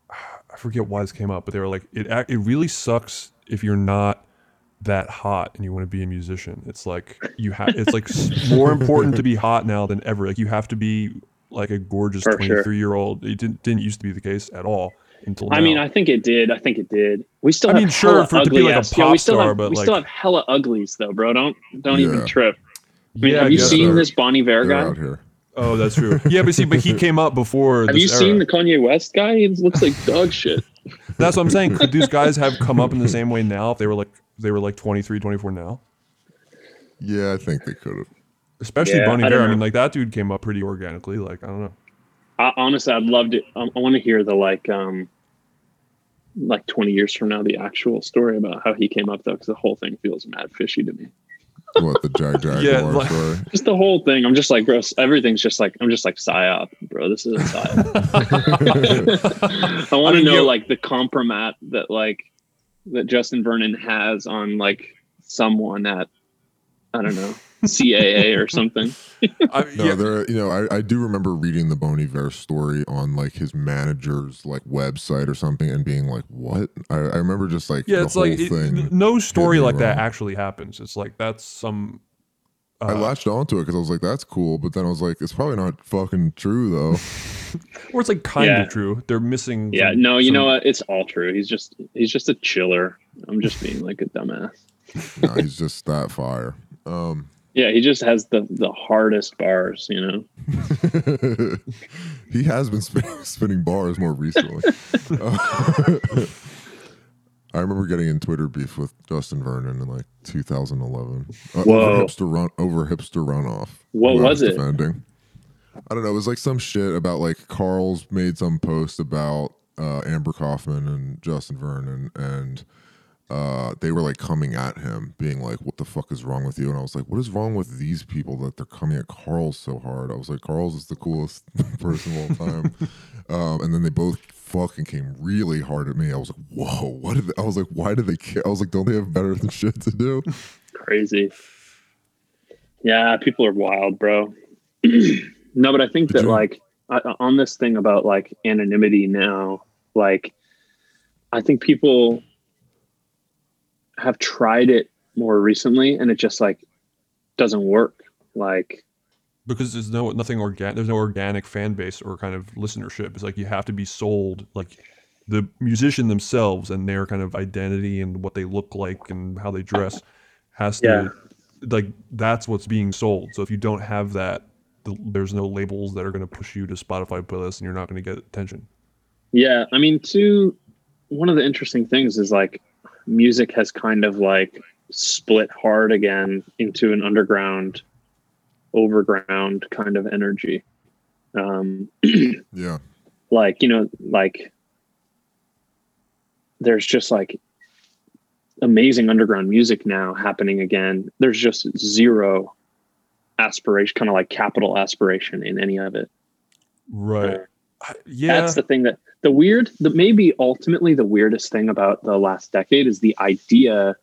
I forget why this came up, but they were like, it ac- it really sucks if you're not that hot and you want to be a musician. It's like you have. It's like s- more important to be hot now than ever. Like you have to be like a gorgeous For sure. 23 year old. It didn't didn't used to be the case at all until I mean, I think it did. I think it did. We still I have mean, sure, for it to be ugly like a ass- yo, we pop still star, have, but, we like- still have hella uglies though, bro. Don't don't even trip. I mean, Yeah, have you guess seen so. this Bon Iver They're guy? out here. Oh, that's true. yeah, but see, but he came up before. Have this you seen the Kanye West guy? He looks like dog shit. That's what I'm saying. Could these guys have come up in the same way now if they were like they were like 23, 24 now? Yeah, I think they could have. Especially Yeah, Bonnie I Bear. don't I mean, like that dude came up pretty organically. Like I don't know. I, honestly, I'd love to. Um, I want to hear the like, um, like twenty years from now, the actual story about how he came up though, because the whole thing feels mad fishy to me. What the Jag Jaguar Yeah, like- story? Just the whole thing. I'm just like, bro. Everything's just like, I'm just like psyop, bro. This is a psyop. I want I to mean, know you- like the compromat that like that Justin Vernon has on like someone at I don't know CAA or something. I, No, yeah, there. You know, I, I do remember reading the Bon Iver story on like his manager's like website or something, and being like, "What?" I, I remember just like yeah. the It's whole like it- thing. no story me like that actually happens. It's like that's some. I Uh, latched onto it because I was like, "That's cool," but then I was like, "It's probably not fucking true though." or it's like kind Yeah. of true. They're missing. Yeah, some- no, you some- know what? It's all true. He's just he's just a chiller. I'm just being like a dumbass. no, he's just that fire. Um, Yeah, he just has the the hardest bars, you know. he has been spinning, spinning bars more recently. I remember getting in Twitter beef with Justin Vernon in like 2011 uh, over hipster run over hipster runoff. What I was it? Defending. I don't know. It was like some shit about like Carles made some post about uh, Amber Coffman and Justin Vernon, and uh, they were like coming at him, being like, "What the fuck is wrong with you?" And I was like, "What is wrong with these people that they're coming at Carles so hard?" I was like, "Carles is the coolest person of all time," um, and then they both fucking came really hard at me. I was like, "Whoa, what?" Did they, I was like, "Why do they care?" I was like, "Don't they have better than shit to do?" Crazy. Yeah, people are wild, bro. no, but I think Did that you- like I, on this thing about like anonymity now, like I think people have tried it more recently, and it just like doesn't work. Like because there's no nothing organic there's no organic fan base or kind of listenership it's like you have to be sold like the musician themselves and their kind of identity and what they look like and how they dress has to Yeah. like that's what's being sold so if you don't have that the, there's no labels that are going to push you to spotify playlists and you're not going to get attention Yeah, I mean, too. One of the interesting things is like music has kind of like split hard again into an underground, overground kind of energy. Um, Yeah, like you know, like there's just like amazing underground music now happening again. There's just zero aspiration, kind of like capital aspiration in any of it. right I- yeah That's the thing that the weird, the maybe ultimately the weirdest thing about the last decade is the idea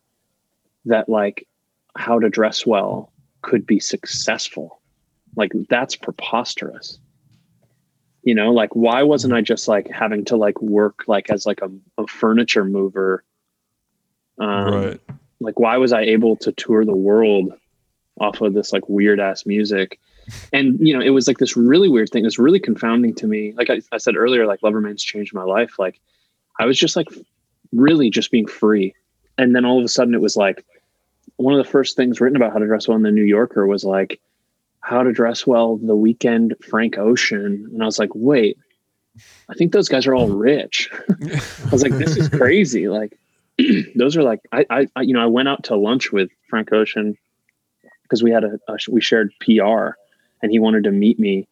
that like how to dress well could be successful. Like that's preposterous. You know, like why wasn't I just like having to like work like as like a, a furniture mover? Um, right like why was i able to tour the world off of this like weird ass music and you know it was like this really weird thing. It's really confounding to me. Like I, I said earlier like love remains changed my life. Like i was just like really just being free. And then all of a sudden it was like one of the first things written about how to dress well in the new yorker was like how to dress well the Weeknd frank ocean. And i was like wait i think those guys are all rich. I was like this is crazy. Like those are like I, I I you know I went out to lunch with Frank Ocean because we had a, a we shared PR and he wanted to meet me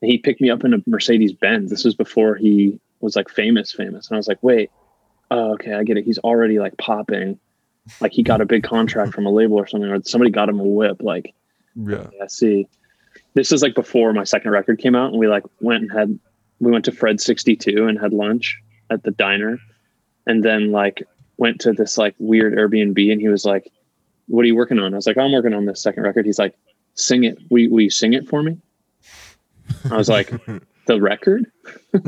and he picked me up in a Mercedes Benz. This was before he was like famous famous and I was like wait oh, okay I get it he's already like popping like he got a big contract from a label or something or somebody got him a whip like yeah I see. This is like before my second record came out, and we like went and had we went to Fred sixty two and had lunch at the diner, and then like went to this like weird Airbnb, and he was like, "What are you working on?" I was like, "I'm working on this second record." He's like, "Sing it. Will, you- will you sing it for me?" I was like, "The record?"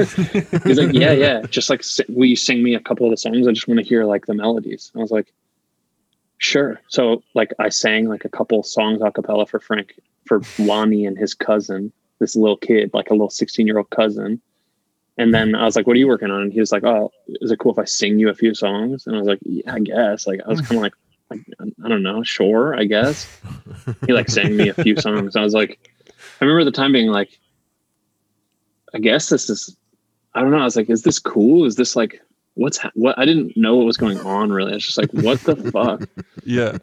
He's like, "Yeah, yeah. Just like, will you sing me a couple of the songs? I just want to hear like the melodies." I was like, Sure. So like I sang like a couple songs a cappella for Frank for Lonnie and his cousin, this little kid, like a little 16 year old cousin. And then I was like, what are you working on? And he was like, oh, is it cool if I sing you a few songs? And I was like, yeah, I guess. Like I was kind of like, like, I don't know, sure, I guess. He like sang me a few songs. I was like, I remember the time being like, I guess this is, I don't know. I was like, is this cool? Is this like, what's ha- what? I didn't know what was going on really. I was just like, what the fuck? Yeah.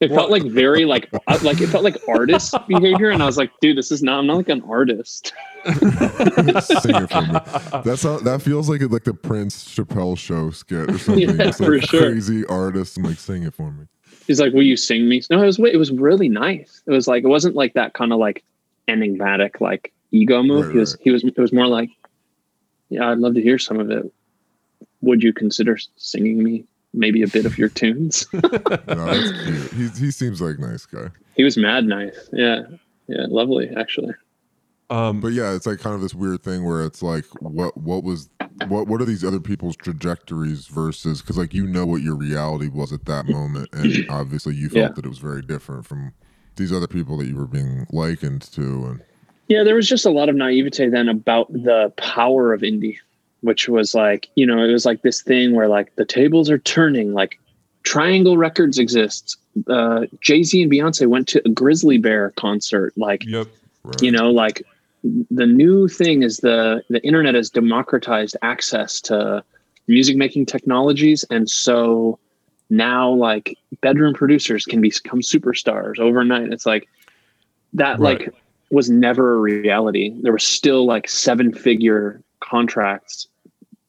It felt like very like uh, like it felt like artist behavior, and I was like, dude, this is not. I'm not like an artist. Sing it for me. That's how that feels like like the Prince Chappelle show skit or something. Yeah, Just like for sure. crazy artist and like sing it for me. He's like, will you sing me? No, it was it was really nice. It was like it wasn't like that kind of like enigmatic like ego move. Right, he was right. he was it was more like, yeah, I'd love to hear some of it. Would you consider singing me maybe a bit of your tunes? No, that's cute. He he seems like a nice guy. he was mad nice. Yeah, yeah, lovely actually. Um, But yeah, it's like kind of this weird thing where it's like, what what was what what are these other people's trajectories versus because like you know what your reality was at that moment, and obviously you felt Yeah. that it was very different from these other people that you were being likened to, and Yeah, there was just a lot of naivete then about the power of indie, which was like, you know, it was like this thing where like the tables are turning, like Tri Angle Records exists. Uh, Jay Z and Beyonce went to a Grizzly Bear concert. Like, yep. Right. you know, like the new thing is the the internet has democratized access to music making technologies, and so now like bedroom producers can become superstars overnight. It's like that Right. like was never a reality. There were still like seven figure contracts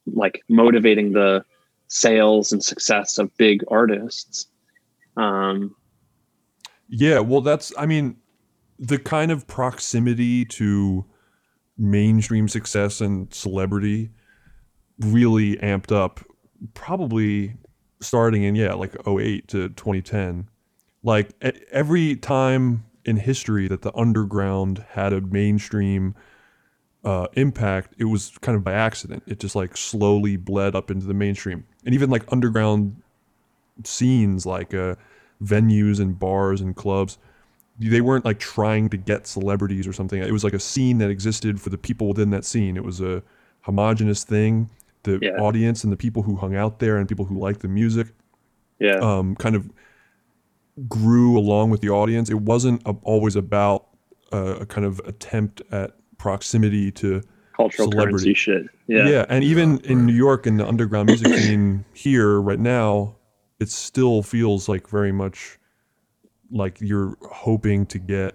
like motivating the sales and success of big artists. Um Yeah, well, that's, I mean, the kind of proximity to mainstream success and celebrity really amped up probably starting in, yeah, like 08 to 2010. Like every time in history that the underground had a mainstream uh, impact, it was kind of by accident. It just like slowly bled up into the mainstream. And even like underground scenes, like uh, venues and bars and clubs, they weren't like trying to get celebrities or something. It was like a scene that existed for the people within that scene. It was a homogenous thing. The Yeah. audience and the people who hung out there and people who liked the music yeah. um, kind of grew along with the audience. It wasn't a, always about uh, a kind of attempt at proximity to Cultural celebrity. currency shit. Yeah. Yeah, and even in New York in the underground music scene here right now, it still feels like very much like you're hoping to get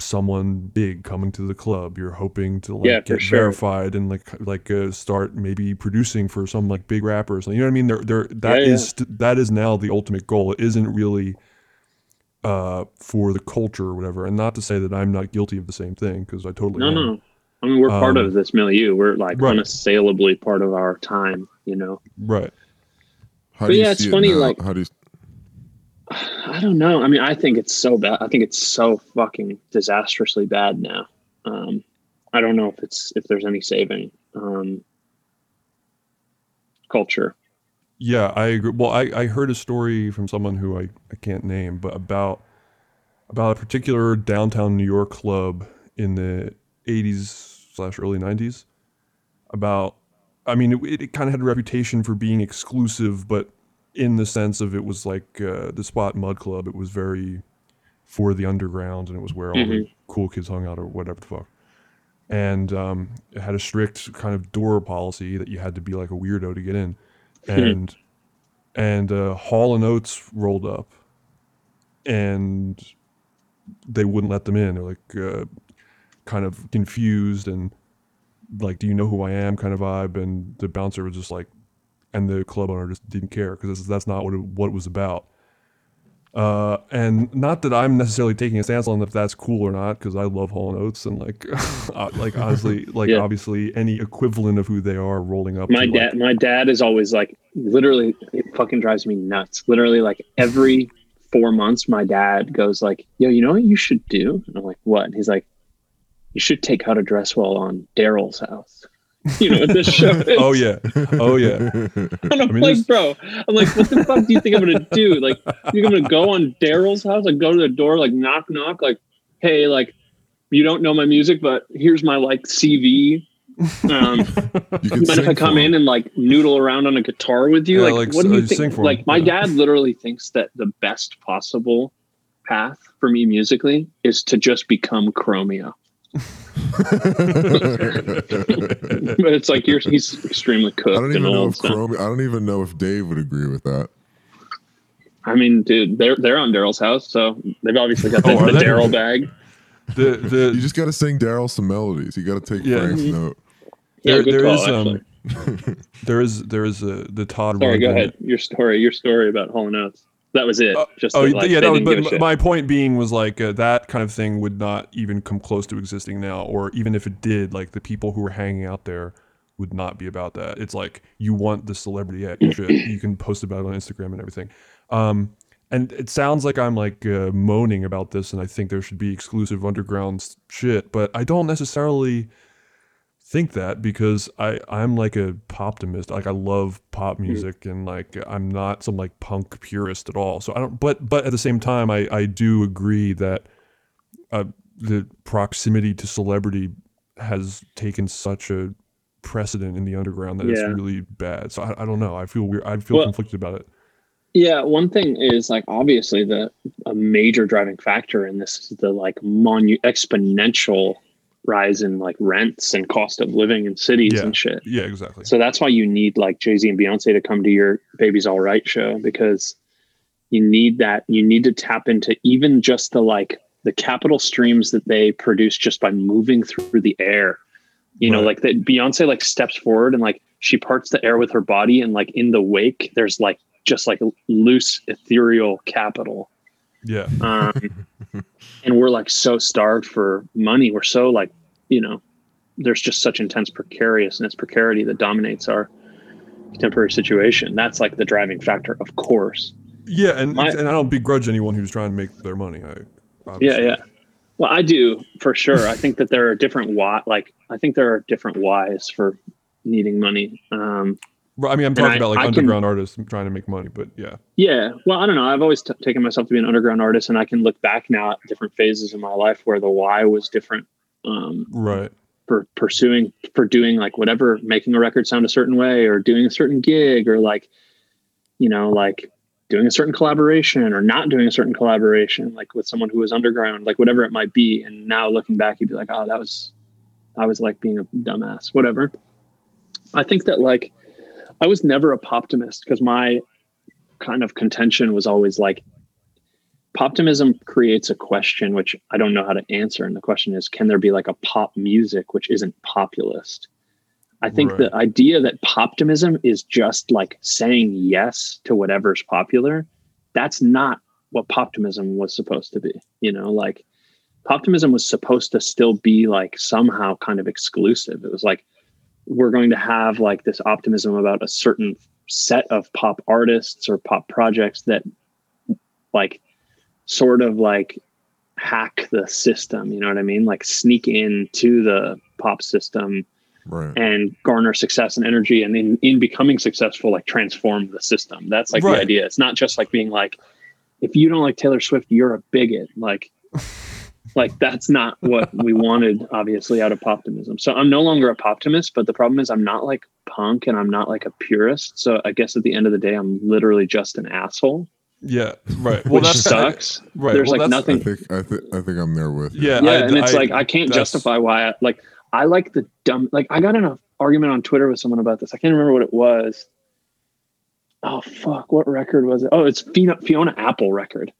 someone big coming to the club. You're hoping to like Yeah, get sure. verified and like like uh, start maybe producing for some like big rappers. You know what I mean? There there that Yeah, is st- that is now the ultimate goal. It isn't really uh for the culture or whatever. And not to say that I'm not guilty of the same thing because I totally No, am. no. I mean, we're part Um, of this milieu. We're like right. unassailably part of our time, you know? Right. How But do you yeah, it's see it funny, now? like- how do you I don't know. I mean, I think it's so bad. I think it's so fucking disastrously bad now. Um, I don't know if it's if there's any saving um, culture. Yeah, I agree. Well, I, I heard a story from someone who I, I can't name, but about about a particular downtown New York club in the 80s slash early 90s. About, I mean, it, it kind of had a reputation for being exclusive, but in the sense of it was like uh, the Spot Mudd Club. It was very for the underground, and it was where all the cool kids hung out or whatever the fuck. And um, it had a strict kind of door policy that you had to be like a weirdo to get in and and uh, Hall and Oates rolled up, and they wouldn't let them in. They're like uh, kind of confused and like, "Do you know who I am?" kind of vibe. And the bouncer was just like, and the club owner just didn't care because that's not what it, what it was about. Uh, and not that I'm necessarily taking a stance on if that's cool or not, because I love Hall and Oates and like, like honestly, like Yeah. obviously any equivalent of who they are rolling up. My to, like, dad, my dad is always like, literally, it fucking drives me nuts. Literally, like every four months, my dad goes like, "Yo, you know what you should do?" And I'm like, "What?" And he's like, "You should take How to Dress Well on Daryl's house." You know this show is? oh yeah, oh yeah. And I'm mean, like, there's- bro, I'm like, what the fuck do you think I'm gonna do? Like, you think I'm gonna go on Daryl's house? Like, go to the door, like, knock, knock, like, hey, like, you don't know my music, but here's my like CV. Um, You can mind if I come in and like noodle around on a guitar with you? Yeah, like, like, what do you think? Like, my yeah. dad literally thinks that the best possible path for me musically is to just become Chromeo. but it's like you're he's extremely I cooked don't and even know if so- Chrome, I don't even know if Dave would agree with that. I mean, dude, they're they're on Daryl's house, so they've obviously got the, Oh, the? Daryl bag. The the You just got to sing Daryl some melodies. You got to take Yeah. Frank's note. Yeah, there, good there call, is actually. um there is there is a the Todd Sorry, go ahead. Your story, your story about Hall and Oates. That was it. Just Oh that, like, yeah, they no, didn't give a but my point being was like uh, that kind of thing would not even come close to existing now, or even if it did, like the people who were hanging out there would not be about that. It's like you want the celebrity act shit. You can post about it on Instagram and everything. Um, and it sounds like I'm like uh, moaning about this, and I think there should be exclusive underground shit, but I don't necessarily think that because I I'm like a optimist. Like I love pop music and like I'm not some like punk purist at all. So I don't. But but at the same time, I I do agree that uh, the proximity to celebrity has taken such a precedent in the underground that Yeah. it's really bad. So I, I don't know. I feel weird. I feel Well- conflicted about it. Yeah, one thing is like obviously the a major driving factor in this is the like monu- exponential rise in like rents and cost of living in cities Yeah. and shit. Yeah, exactly. So that's why you need like Jay Z and Beyonce to come to your Baby's All Right show because you need that. You need to tap into even just the like the capital streams that they produce just by moving through the air. You know, Right. like that Beyonce like steps forward and like she parts the air with her body, and like in the wake, there's like just like loose ethereal capital. Yeah. Um, and we're like so starved for money. We're so like, you know, there's just such intense precariousness, precarity that dominates our contemporary situation. That's like the driving factor, of course. Yeah, and My- and I don't begrudge anyone who's trying to make their money. I Yeah, obviously- yeah. Well, I do for sure. I think that there are different why. Like, I think there are different whys for needing money. Um, I mean, I'm talking I- about like I can- underground artists trying to make money, but yeah, Yeah. Well, I don't know. I've always t- taken myself to be an underground artist, and I can look back now at different phases in my life where the why was different. Um, right. for pursuing, for doing like whatever, making a record sound a certain way, or doing a certain gig, or like, you know, like doing a certain collaboration, or not doing a certain collaboration, like with someone who was underground, like whatever it might be. And now looking back, you'd be like, oh, that was, I was like being a dumbass, whatever. I think that like I was never a poptimist because my kind of contention was always like poptimism creates a question which I don't know how to answer. And the question is, can there be like a pop music which isn't populist? I think Right. the idea that poptimism is just like saying yes to whatever's popular, that's not what poptimism was supposed to be. You know, like poptimism was supposed to still be like somehow kind of exclusive. It was like, we're going to have like this optimism about a certain set of pop artists or pop projects that like sort of like hack the system you know what i mean like sneak into the pop system Right. and garner success and energy and in, in becoming successful like transform the system that's like Right. the idea it's not just like being like if you don't like taylor swift you're a bigot like like that's not what we wanted obviously out of optimism. so i'm no longer a poptimist but the problem is i'm not like punk and i'm not like a purist so i guess at the end of the day i'm literally just an asshole Yeah, right. Well, which that's sucks Right. there's well, like that's- I nothing think I think I think I'm there with you. Yeah, yeah I- and it's I- like i can't that's- justify why I, like i like the dumb like i got in an argument on twitter with someone about this i can't remember what it was oh fuck what record was it oh it's fiona, fiona apple record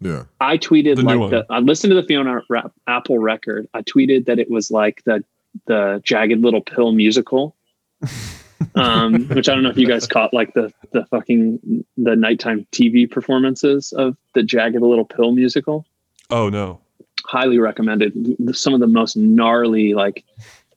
Yeah. I tweeted The like one. the, I listened to the Fiona rap, Apple record. I tweeted that it was like the the Jagged Little Pill musical, um, which I don't know if you guys caught like the the fucking the nighttime TV performances of the Jagged Little Pill musical. Oh no. Highly recommended. Some of the most gnarly like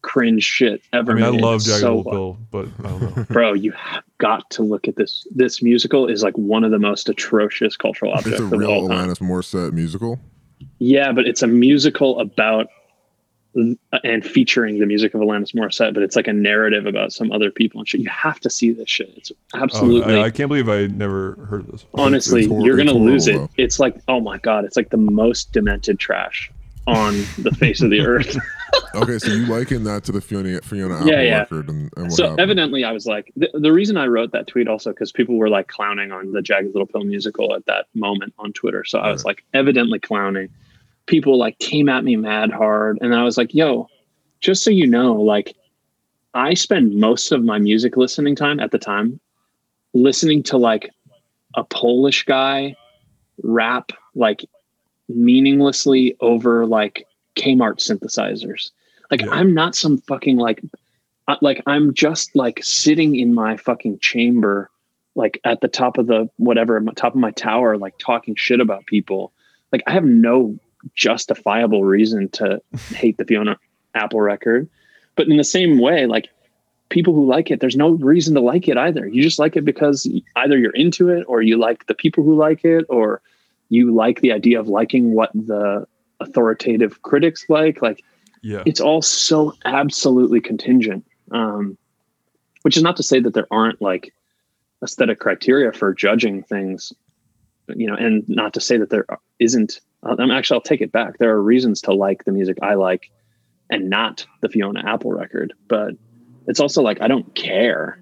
cringe shit ever. I mean, I love It's Jagged so Little Pill, but I don't know. Bro, you have got to look at this. This musical is like one of the most atrocious cultural objects It's a of real all time. Alanis Morissette musical. Yeah, but it's a musical about and featuring the music of Alanis Morissette, but it's like a narrative about some other people and shit. You have to see this shit. It's Oh, absolutely, I, I can't believe I never heard this. honestly, it's hor- you're gonna lose it. horrible. It's like, oh my god, it's like the most demented trash on the face of the earth. Okay, so you liken that to the Fiona Fiona Apple Yeah, yeah. record and, and what so happened? evidently, I was like, the, the reason I wrote that tweet also because people were like clowning on the Jagged Little Pill musical at that moment on Twitter. So I was like, evidently clowning. People like came at me mad hard, and I was like, yo, just so you know, like, I spend most of my music listening time at the time listening to like a Polish guy rap like meaninglessly over like Kmart synthesizers. Like Yeah. I'm not some fucking like like I'm just like sitting in my fucking chamber like at the top of the whatever top of my tower like talking shit about people. Like I have no justifiable reason to hate the Fiona Apple record. But in the same way like people who like it there's no reason to like it either. You just like it because either you're into it or you like the people who like it or you like the idea of liking what the authoritative critics like like Yeah. it's all so absolutely contingent um which is not to say that there aren't like aesthetic criteria for judging things you know and not to say that there isn't i'm actually i'll take it back there are reasons to like the music i like and not the fiona apple record but it's also like i don't care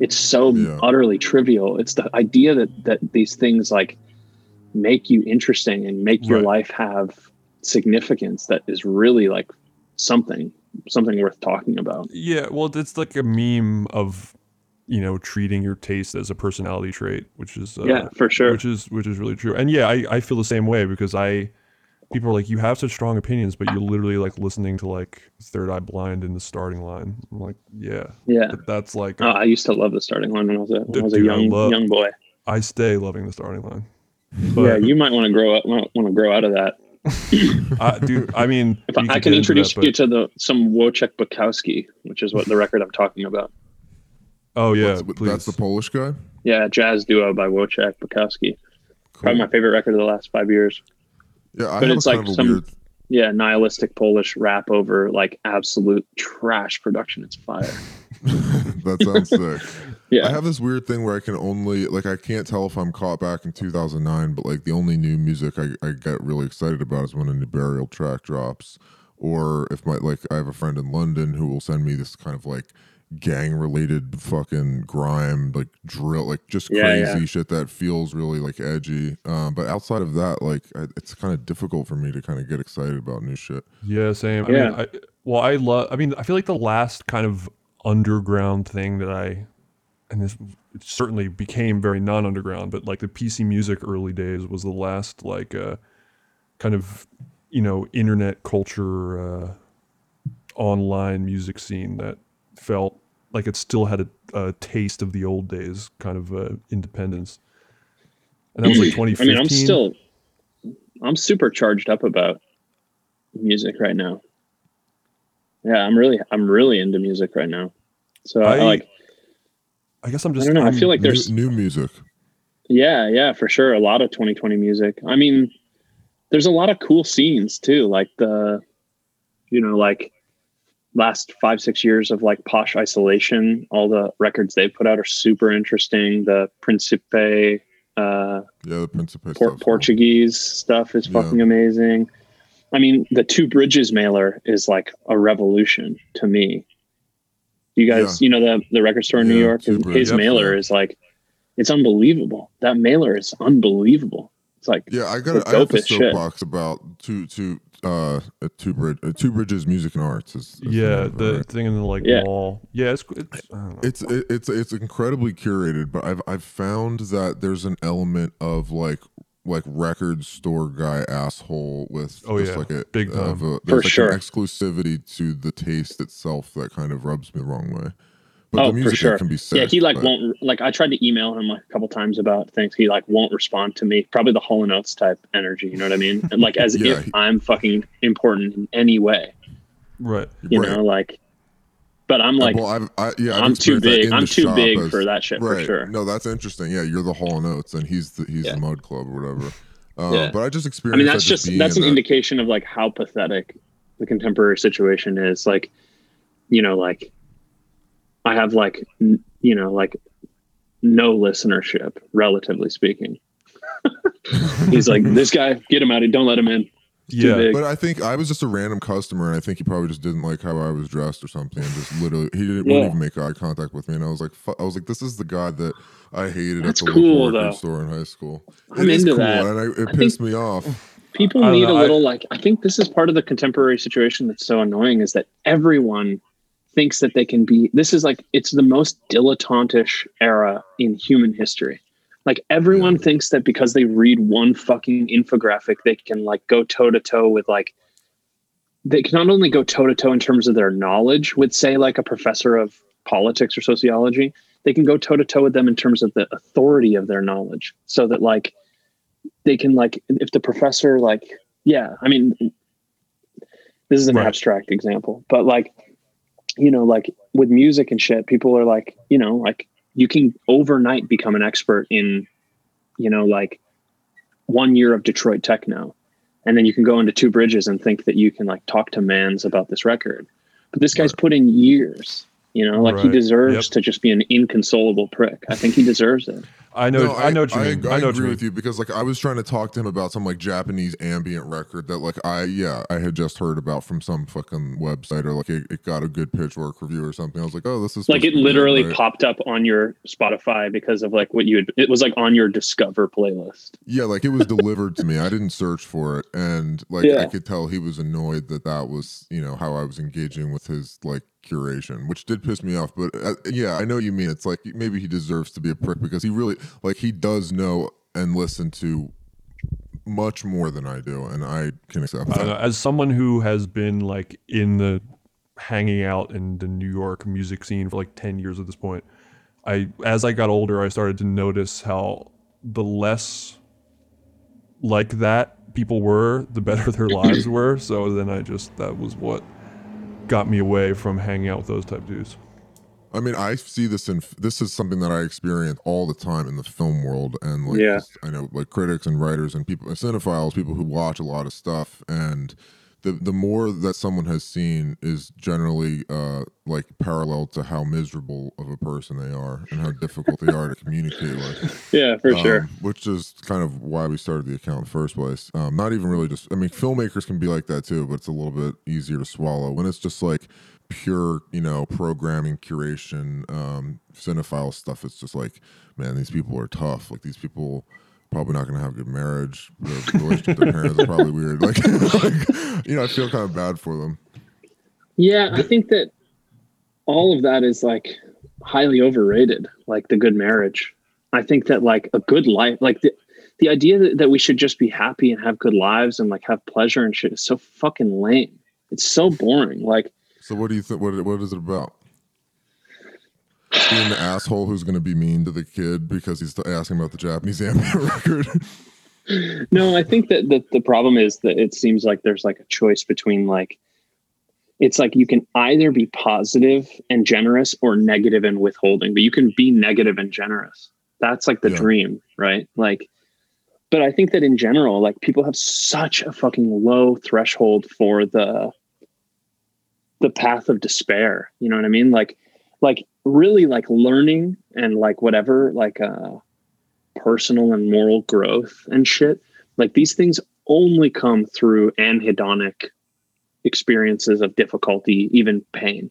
it's so Yeah. utterly trivial. It's the idea that that these things like make you interesting and make your Right. life have significance that is really like something something worth talking about. Yeah, well, it's like a meme of you know treating your taste as a personality trait, which is uh, Yeah, for sure. which is which is really true. And yeah, I I feel the same way because I people are like you have such strong opinions, but you're literally like listening to like Third Eye Blind in the starting line. I'm like, yeah, Yeah. that's like Oh, I used to love the starting line when I was a when I was a young love- young boy. I stay loving the starting line. Yeah, you might want to grow up want to grow out of that. I, dude, I mean, If we I, I can introduce that, you to the some Wojciech Bąkowski, which is what the record I'm talking about. oh yeah, What's- please. that's the Polish guy. Yeah, jazz duo by Wojciech Bąkowski. Probably my favorite record of the last five years. Yeah, I but it's like some- weird. Yeah, nihilistic Polish rap over like absolute trash production. It's fire. that sounds sick. Yeah. I have this weird thing where I can only like I can't tell if I'm caught back in 2009, but like the only new music I, I get really excited about is when a new burial track drops, or if my like I have a friend in London who will send me this kind of like gang related fucking grime like drill like just Yeah, crazy yeah. shit that feels really like edgy. Um, but outside of that, like I, it's kind of difficult for me to kind of get excited about new shit. Yeah, same. I Yeah. mean, I, well, I love. I mean, I feel like the last kind of underground thing that I, and this certainly became very non-underground, but like the PC music early days was the last like uh, kind of you know internet culture, uh, online music scene that felt like it still had a, a taste of the old days, kind of uh, independence. And that was like 2015. I mean, I'm still, I'm super charged up about music right now. Yeah, I'm really, I'm really into music right now. So I, I- like, I guess I'm just. I don't know. I feel like New, there's, new music. yeah, yeah, for sure. A lot of 2020 music. I mean, there's a lot of cool scenes too. Like the, you know, like last five, six years of like posh isolation. All the records they put out are super interesting. The Principe, uh, Yeah, the Principe Por- stuff. Portuguese stuff is Yeah. fucking amazing. I mean, the Two Bridges mailer is like a revolution to me. You guys, you know the the record store in New York, Two his, his Yep. mailer is like, it's unbelievable. That mailer is unbelievable. It's like, Yeah, I got. It's I have a as shit. soapbox about two two uh two bridge uh, two bridges music and arts is, is yeah, name of it, the right? thing in the like Yeah. wall. Yeah, it's it's. I don't know. it's it, it's it's incredibly curated, but I've I've found that there's an element of like like record store guy asshole with Oh, just yeah, like a big uh, of a, there's like sure. an exclusivity to the taste itself that kind of rubs me the wrong way. But oh, the music for sure. can be sick. yeah, he like but- won't like. I tried to email him like a couple times about things. He like won't respond to me. Probably the Hall and Oates type energy. You know what I mean? And like as Yeah, if he- I'm fucking important in any way. right. You Right. know, like. But I'm like, well, I've, I, yeah, I've I'm too big. I'm too big as- for that shit for sure. No, that's interesting. Yeah, you're the Hall and Oates, and he's the he's Yeah. the Mudd Club or whatever. Um, Yeah. But I just experienced. I mean, that that's just that's an that- indication of like how pathetic the contemporary situation is. Like, you know, like I have like n- you know like no listenership, relatively speaking. He's like this guy, get him out of, don't let him in. He's too Yeah, big. But I think I was just a random customer, and I think he probably just didn't like how I was dressed or something, and just literally he didn't Yeah. even make eye contact with me. And I was like, fu- I was like, this is the guy that I hated That's at the cool, local though. store in high school. I'm It is into cool, that. and I, it I pissed me off. people need know, a I- little like i think this is part of the contemporary situation that's so annoying is that everyone thinks that they can be this is like it's the most dilettantish era in human history like everyone thinks that because they read one fucking infographic they can like go toe to toe with like they can not only go toe to toe in terms of their knowledge with say like a professor of politics or sociology they can go toe to toe with them in terms of the authority of their knowledge so that like they can like if the professor like yeah i mean this is an Right. abstract example but like you know like with music and shit people are like you know like you can overnight become an expert in you know like one year of detroit techno. And then you can go into two bridges and think that you can like talk to mans about this record. But this guy's put in years you know like he deserves Yep. to just be an inconsolable prick i think he deserves it I know, No, I, know what you I, mean. I, I, know what agree you with you because like I was trying to talk to him about some like Japanese ambient record that like I yeah I had just heard about from some fucking website or like it, it got a good Pitchfork review or something. I was like, oh, this is like it to be literally right. popped up on your Spotify because of like what you had. It was like on your Discover playlist. Yeah, like it was delivered to me. I didn't search for it, and like Yeah. I could tell he was annoyed that that was you know how I was engaging with his like curation, which did piss me off. But uh, yeah, I know what you mean. It's like maybe he deserves to be a prick because he really like he does know and listen to much more than I do, and I can accept that. as someone who has been like in the hanging out in the New York music scene for like 10 years at this point, I as I got older, I started to notice how the less like that people were, the better their lives were. So then I just that was what got me away from hanging out with those type dudes. I mean, I see this in this is something that I experience all the time in the film world, and like Yeah. I know like critics and writers and people, and cinephiles, people who watch a lot of stuff, and the the more that someone has seen is generally uh like parallel to how miserable of a person they are and how difficult they are to communicate with. Yeah, for Um, sure. Which is kind of why we started the account in the first place. Um, not even really just, I mean, filmmakers can be like that too, but it's a little bit easier to swallow when it's just like pure, you know, programming, curation, um, cinephile stuff. It's just like, man, these people are tough. Like these people probably not going to have a good marriage. Their relationship with their parents is probably weird. Like, like, you know, I feel kind of bad for them. Yeah, I think that all of that is like highly overrated. Like the good marriage. I think that like a good life, like the the idea that, that we should just be happy and have good lives and like have pleasure and shit is so fucking lame. It's so boring. Like So what do you think? What, what is it about? Being the asshole who's going to be mean to the kid because he's asking about the Japanese ambient record. no, I think that the, the problem is that it seems like there's like a choice between like it's like you can either be positive and generous or negative and withholding, but you can be negative and generous. That's like the Yeah. dream, right? Like but I think that in general, like people have such a fucking low threshold for the the path of despair. You know what I mean? Like like really like learning and like whatever, like uh personal and moral growth and shit. Like these things only come through anhedonic experiences of difficulty, even pain.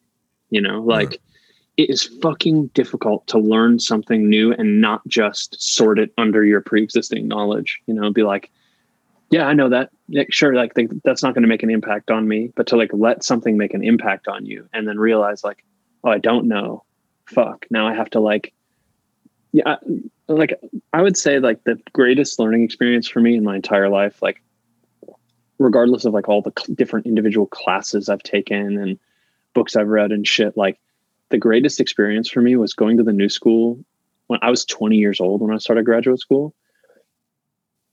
You know, like it is fucking difficult to learn something new and not just sort it under your pre-existing knowledge. You know, be like, yeah, I know that. Yeah, sure, like they, that's not going to make an impact on me, but to like let something make an impact on you and then realize like, oh, I don't know. Fuck. Now I have to like, yeah, like I would say like the greatest learning experience for me in my entire life, like regardless of like all the cl- different individual classes I've taken and books I've read and shit, like the greatest experience for me was going to the new school when I was 20 years old when I started graduate school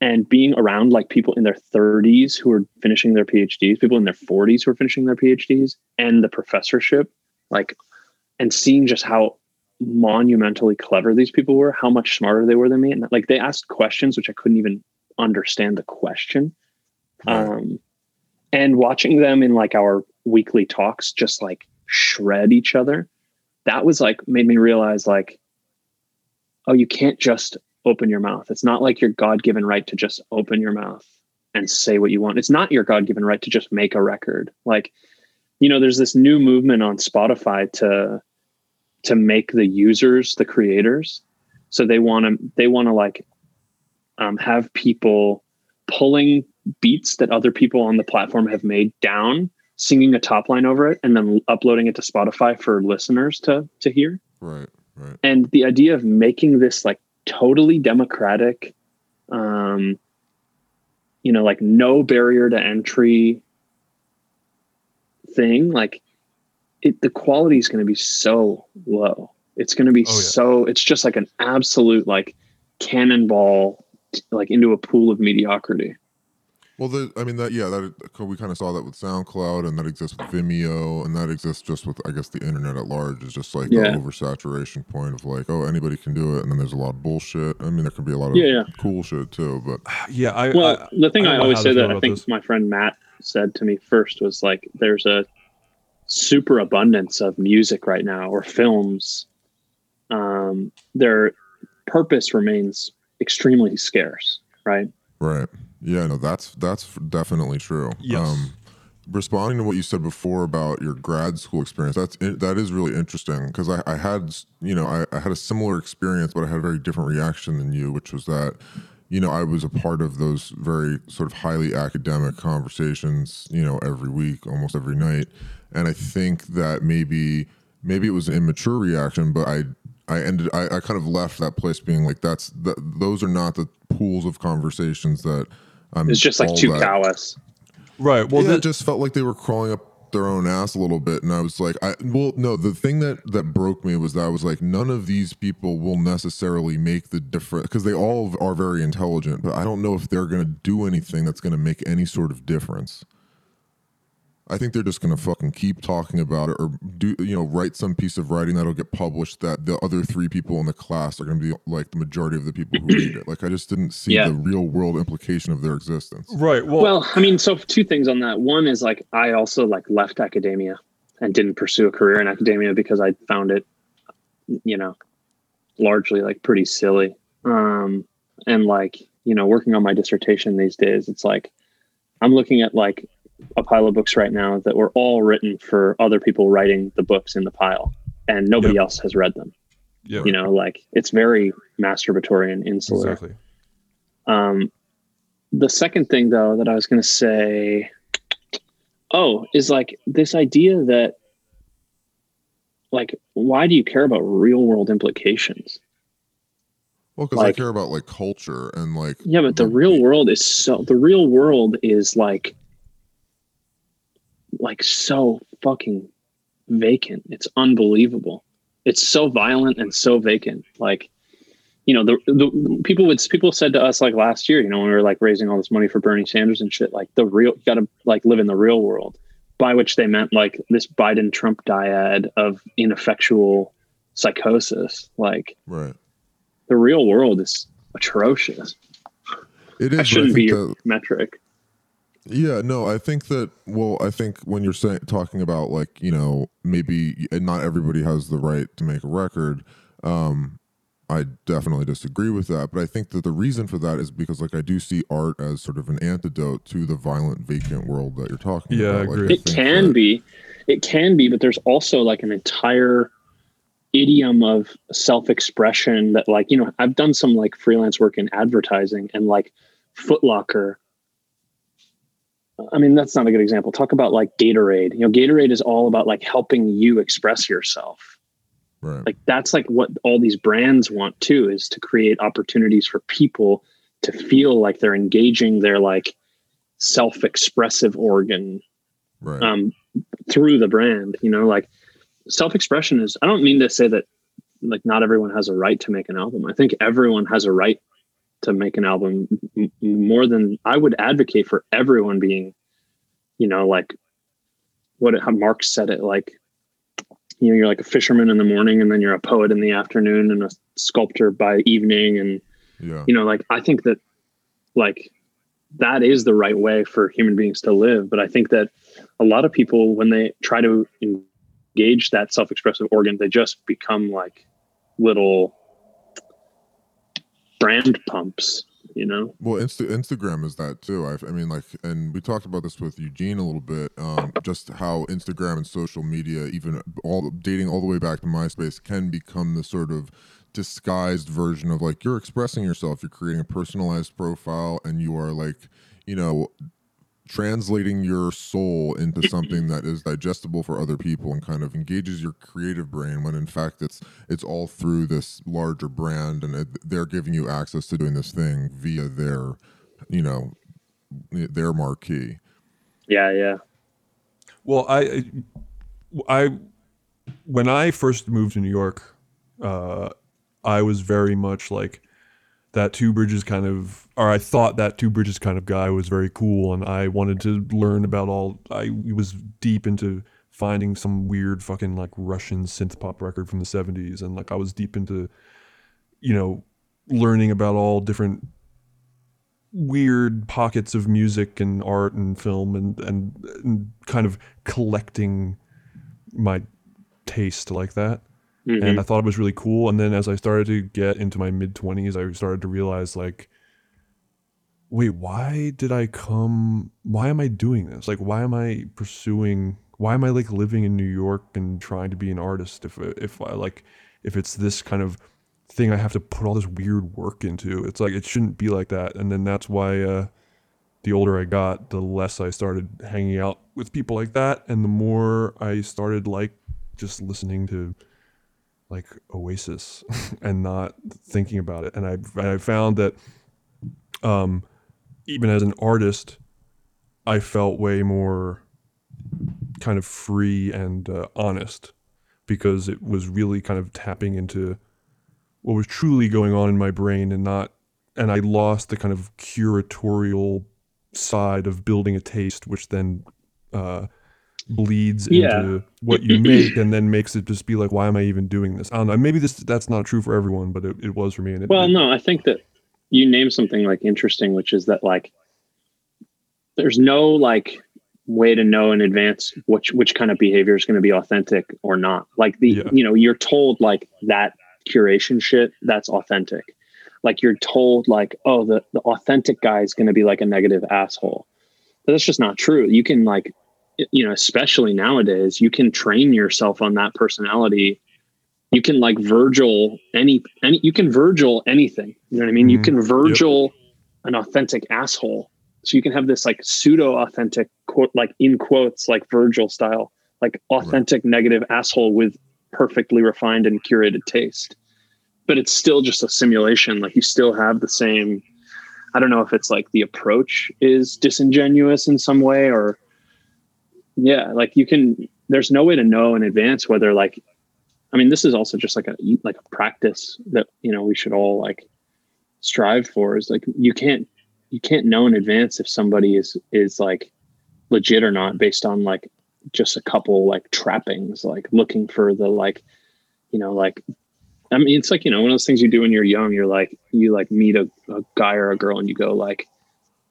and being around like people in their 30s who were finishing their PhDs, people in their 40s who were finishing their PhDs and the professorship, like, and seeing just how monumentally clever these people were, how much smarter they were than me. And like they asked questions which I couldn't even understand the question. Um, and watching them in like our weekly talks just like shred each other, that was like made me realize like, oh, you can't just open your mouth. It's not like your God given right to just open your mouth and say what you want. It's not your God given right to just make a record. Like, you know, there's this new movement on Spotify to to make the users the creators. So they want to they want to like um, have people pulling beats that other people on the platform have made down, singing a top line over it, and then uploading it to Spotify for listeners to to hear. Right, right. And the idea of making this like totally democratic, um, you know, like no barrier to entry thing, like it, the quality is going to be so low. It's going to be Oh, yeah. so. It's just like an absolute like cannonball, like into a pool of mediocrity. Well, the, I mean that yeah, that we kind of saw that with SoundCloud, and that exists with Vimeo, and that exists just with I guess the internet at large is just like Yeah. the oversaturation point of like oh anybody can do it, and then there's a lot of bullshit. I mean there can be a lot of Yeah, yeah. cool shit too, but Yeah, I. Well, I, the thing I I, always say that I think this. my friend Matt said to me first was like, there's a super abundance of music right now or films. Um, there, purpose remains extremely scarce, right? Right. Yeah, no, that's that's definitely true. Yes. Um, responding to what you said before about your grad school experience, that's that is really interesting because I, I had you know I, I had a similar experience, but I had a very different reaction than you, which was that you know I was a part of those very sort of highly academic conversations, you know, every week, almost every night, and I think that maybe maybe it was an immature reaction, but I I ended I, I kind of left that place being like that's that those are not the pools of conversations that I'm It's just like too that- callous. Right. Well, yeah, the- it just felt like they were crawling up their own ass a little bit, and I was like, I well, no, the thing that that broke me was that I was like, none of these people will necessarily make the difference because they all are very intelligent, but I don't know if they're going to do anything that's going to make any sort of difference. I think they're just going to fucking keep talking about it or do you know write some piece of writing that'll get published that the other three people in the class are going to be like the majority of the people who read it. Like I just didn't see Yeah. the real world implication of their existence. right. Well, Well, I mean, so two things on that. One is like I also like left academia and didn't pursue a career in academia because I found it, you know, largely like pretty silly. Um, and like you know, working on my dissertation these days, it's like I'm looking at like a pile of books right now that were all written for other people writing the books in the pile, and nobody Yep. else has read them. yeah. You know, like it's very masturbatory and insular. Exactly. Um, the second thing, though, that I was going to say, oh, is like this idea that, like, why do you care about real world implications? Well, because Like- I care about like culture and like Yeah, but the real world is so, the real world is like, like so fucking vacant. It's unbelievable. It's so violent and so vacant. Like, you know, the, the people would people said to us like last year, you know, when we were like raising all this money for Bernie Sanders and shit, like the real you gotta like live in the real world. By which they meant like this Biden Trump dyad of ineffectual psychosis. Like right. the real world is atrocious. It is. That I shouldn't be your that- metric. Yeah, no, I think that. Well, I think when you're saying talking about like you know maybe not everybody has the right to make a record. Um, I definitely disagree with that, but I think that the reason for that is because like I do see art as sort of an antidote to the violent, vacant world that you're talking Yeah, I about. Like, agree. It can that- be, it can be, but there's also like an entire idiom of self-expression that like you know I've done some like freelance work in advertising and like Footlocker. I mean that's not a good example. Talk about like Gatorade. You know, Gatorade is all about like helping you express yourself. Right. Like that's like what all these brands want too is to create opportunities for people to feel like they're engaging their like self-expressive organ right. um, through the brand. You know, like self expression is. I don't mean to say that like not everyone has a right to make an album. I think everyone has a right to make an album more than I would advocate for everyone being, you know, like what how Marx said it like. You know, you're like a fisherman in the morning, and then you're a poet in the afternoon, and a sculptor by evening, and yeah. you know like i think that like that is the right way for human beings to live but i think that a lot of people when they try to engage that self-expressive organ they just become like little brand pumps you know Well, Insta- Instagram is that too. I, I mean, like, and we talked about this with Eugene a little bit. Um, just how Instagram and social media, even all dating all the way back to MySpace, can become the sort of disguised version of like you're expressing yourself. You're creating a personalized profile, and you are like, you know, translating your soul into something that is digestible for other people and kind of engages your creative brain when in fact it's it's all through this larger brand and it, they're giving you access to doing this thing via their you know their marquee. Yeah yeah. Well, I, I, when I first moved to New York, uh, I was very much like that Two Bridges kind of, or I thought that Two Bridges kind of guy was very cool, and I wanted to learn about all. I was deep into finding some weird fucking like Russian synth pop record from the '70s, and like I was deep into, you know, learning about all different weird pockets of music and art and film and, and and kind of collecting my taste like that. And Mhm. I thought it was really cool. And then as I started to get into my mid twenties, I started to realize like, wait, why did I come? Why am I doing this? Like, why am I pursuing? Why am I like living in New York and trying to be an artist? If if I like, if it's this kind of thing I have to put all this weird work into, it's like it shouldn't be like that. And then that's why. uh the older I got, the less I started hanging out with people like that, and the more I started like just listening to like Oasis and not thinking about it. And I I found that um, even as an artist, I felt way more kind of free and uh, honest because it was really kind of tapping into what was truly going on in my brain and not and I lost the kind of curatorial side of building a taste, which then uh, bleeds Yeah. into what you make, and then makes it just be like, why am I even doing this? I don't know. Maybe this that's not true for everyone, but it, it was for me. And it, Well, no, I think that you name something like interesting, which is that like there's no like way to know in advance which which kind of behavior is going to be authentic or not. Like the Yeah. you know you're told like that curation shit that's authentic. Like you're told like oh the the authentic guy is going to be like a negative asshole. But that's just not true. You can like you know especially nowadays you can train yourself on that personality you can like Virgil any any you can Virgil anything. You know what I mean? You Mhm. can Virgil an authentic asshole. So you can have this like pseudo authentic quote like in quotes like Virgil style, like authentic negative asshole with perfectly refined and curated taste. But it's still just a simulation. Like you still have the same I don't know if it's like the approach is disingenuous in some way or yeah, like you can there's no way to know in advance whether like I mean, this is also just like a like a practice that you know we should all like strive for. Is like you can't you can't know in advance if somebody is is like legit or not based on like just a couple like trappings, like looking for the like you know like I mean it's like you know one of those things you do when you're young. You're like you like meet a, a guy or a girl and you go like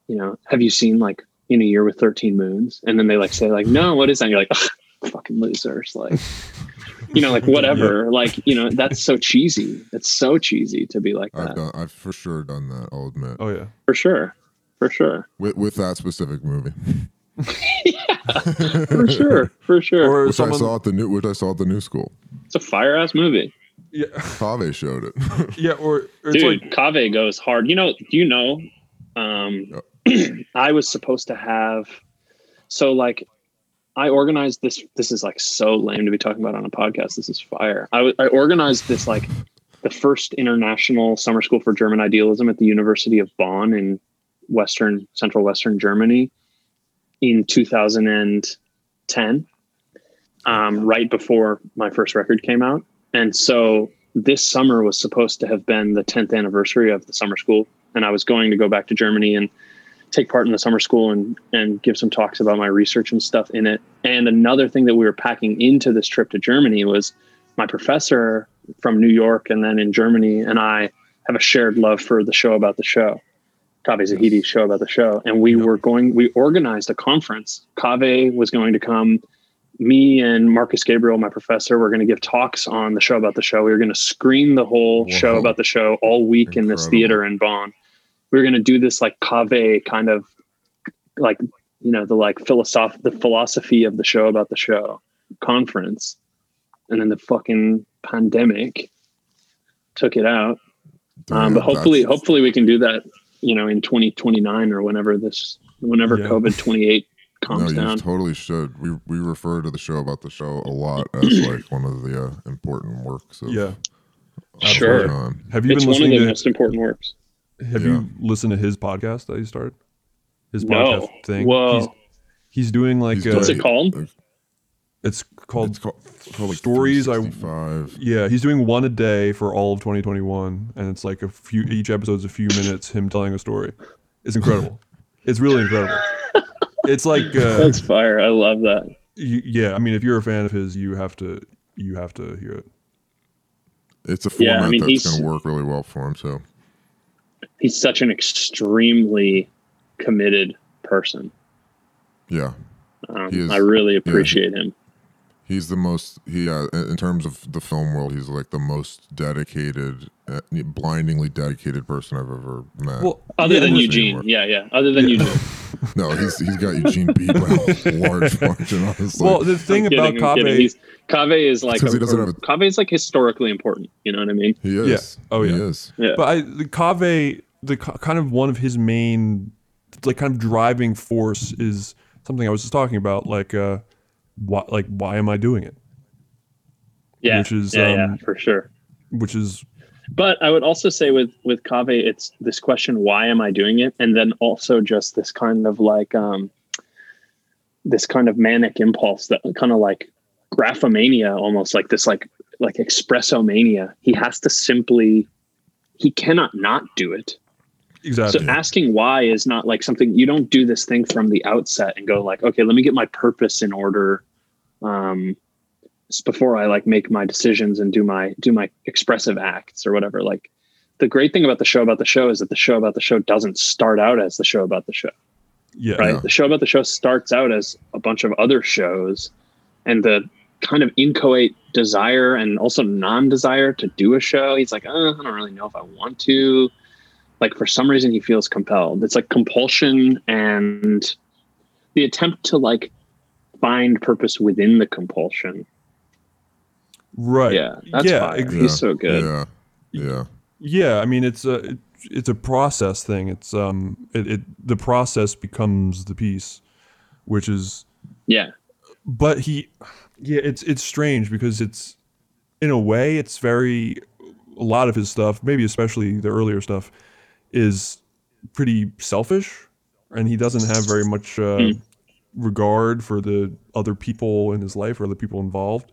you know have you seen like in a year with 13 moons and then they like say like no what is that and you're like "Ugh, fucking losers like you know, like whatever. Like, you know, that's so cheesy. It's so cheesy to be like I've that. done, I've for sure done that. I'll admit. oh yeah, For sure. For sure. With with that specific movie, yeah, For sure. For sure. or which someone I saw at the new, which I saw at the new school. it's a fire ass movie. yeah, Pave showed it. yeah, or, or it's Dude, like Caveh goes hard. You know, you know? Um I was supposed to have so like I organized this this is like so lame to be talking about on a podcast. This is fire. I organized this like the first international summer school for German idealism at the University of Bonn in western central western Germany in 2010 um, right before my first record came out. And so this summer was supposed to have been the 10th anniversary of the summer school. And I was going to go back to Germany and take part in the summer school and, and give some talks about my research and stuff in it. And another thing that we were packing into this trip to Germany was my professor from New York and then in Germany and I have a shared love for the show about the show. Caveh Zahedi's show about the show. And we were going, we organized a conference. Caveh was going to come. Me and Markus Gabriel, my professor, were going to give talks on the show about the show. We were going to screen the whole show about the show all week in this theater in Bonn. We were going to do this like cave kind of like, you know, the like philosoph the philosophy of the show about the show conference. And then the fucking pandemic took it out. Um, but hopefully, that's- hopefully we can do that, you know, in 2029 or whenever this, whenever Yeah. COVID 28 No, calms you down. totally should. We we refer to the show about the show a lot as like one of the uh, important works. Of yeah. of Sure. Have you It's been one of the to? most important works. Have Yeah. you listened to his podcast that he started? His No. podcast thing. Whoa. He's, he's doing like He's doing- What's it called? it's called It's called, it's called like Stories I- Yeah, he's doing one a day for all of 2021, and it's like a few. Each episode's a few minutes him telling a story. It's incredible. it's really incredible. It's like, uh, That's fire. I love that. y- yeah. I mean, if you're a fan of his, you have to, you have to hear it. It's a Yeah, I format mean, that's going to work really well for him too. He's such an extremely committed person. Yeah, Um, is- I really appreciate him. He's the most he uh, in terms of the film world. He's like the most dedicated, uh, blindingly dedicated person I've ever met. Well, Other yeah, than well, Eugene, yeah, yeah. Other than Eugene. no, he's he's got Eugene beat by a large margin. Honestly, Well, the thing I'm about kidding, I'm. Caveh, Caveh is like 'cause he doesn't have a- Caveh is like historically important. You know what I mean? he is. Yeah. Oh, He yeah. is. Yeah. but I the Caveh, the kind of one of his main, like kind of driving force is something I was just talking about, like uh, why like why am I doing it? yeah, Which is, yeah, yeah, um, for sure. Which is But I would also say with with Caveh, it's this question: Why am I doing it? And then also just this kind of like um, this kind of manic impulse that kind of like graphomania, almost like this like like espresso mania. He has to simply he cannot not do it. exactly. So asking why is not like something you don't do this thing from the outset and go like, okay, let me get my purpose in order um before I like make my decisions and do my do my expressive acts or whatever. Like the great thing about the show about the show is that the show about the show doesn't start out as the show about the show. yeah, Right? The show about the show starts out as a bunch of other shows and the kind of inchoate desire and also non-desire to do a show. He's like, uh, I don't really know if I want to like for some reason he feels compelled it's like compulsion and the attempt to like find purpose within the compulsion right. yeah that's yeah, fire. ex- he's so good Yeah, yeah, Yeah, I mean it's a it, it's a process thing. It's um it, it the process becomes the piece, which is yeah but he yeah it's it's strange because it's in a way it's very a lot of his stuff maybe especially the earlier stuff is pretty selfish and he doesn't have very much uh, Mm. regard for the other people in his life or the people involved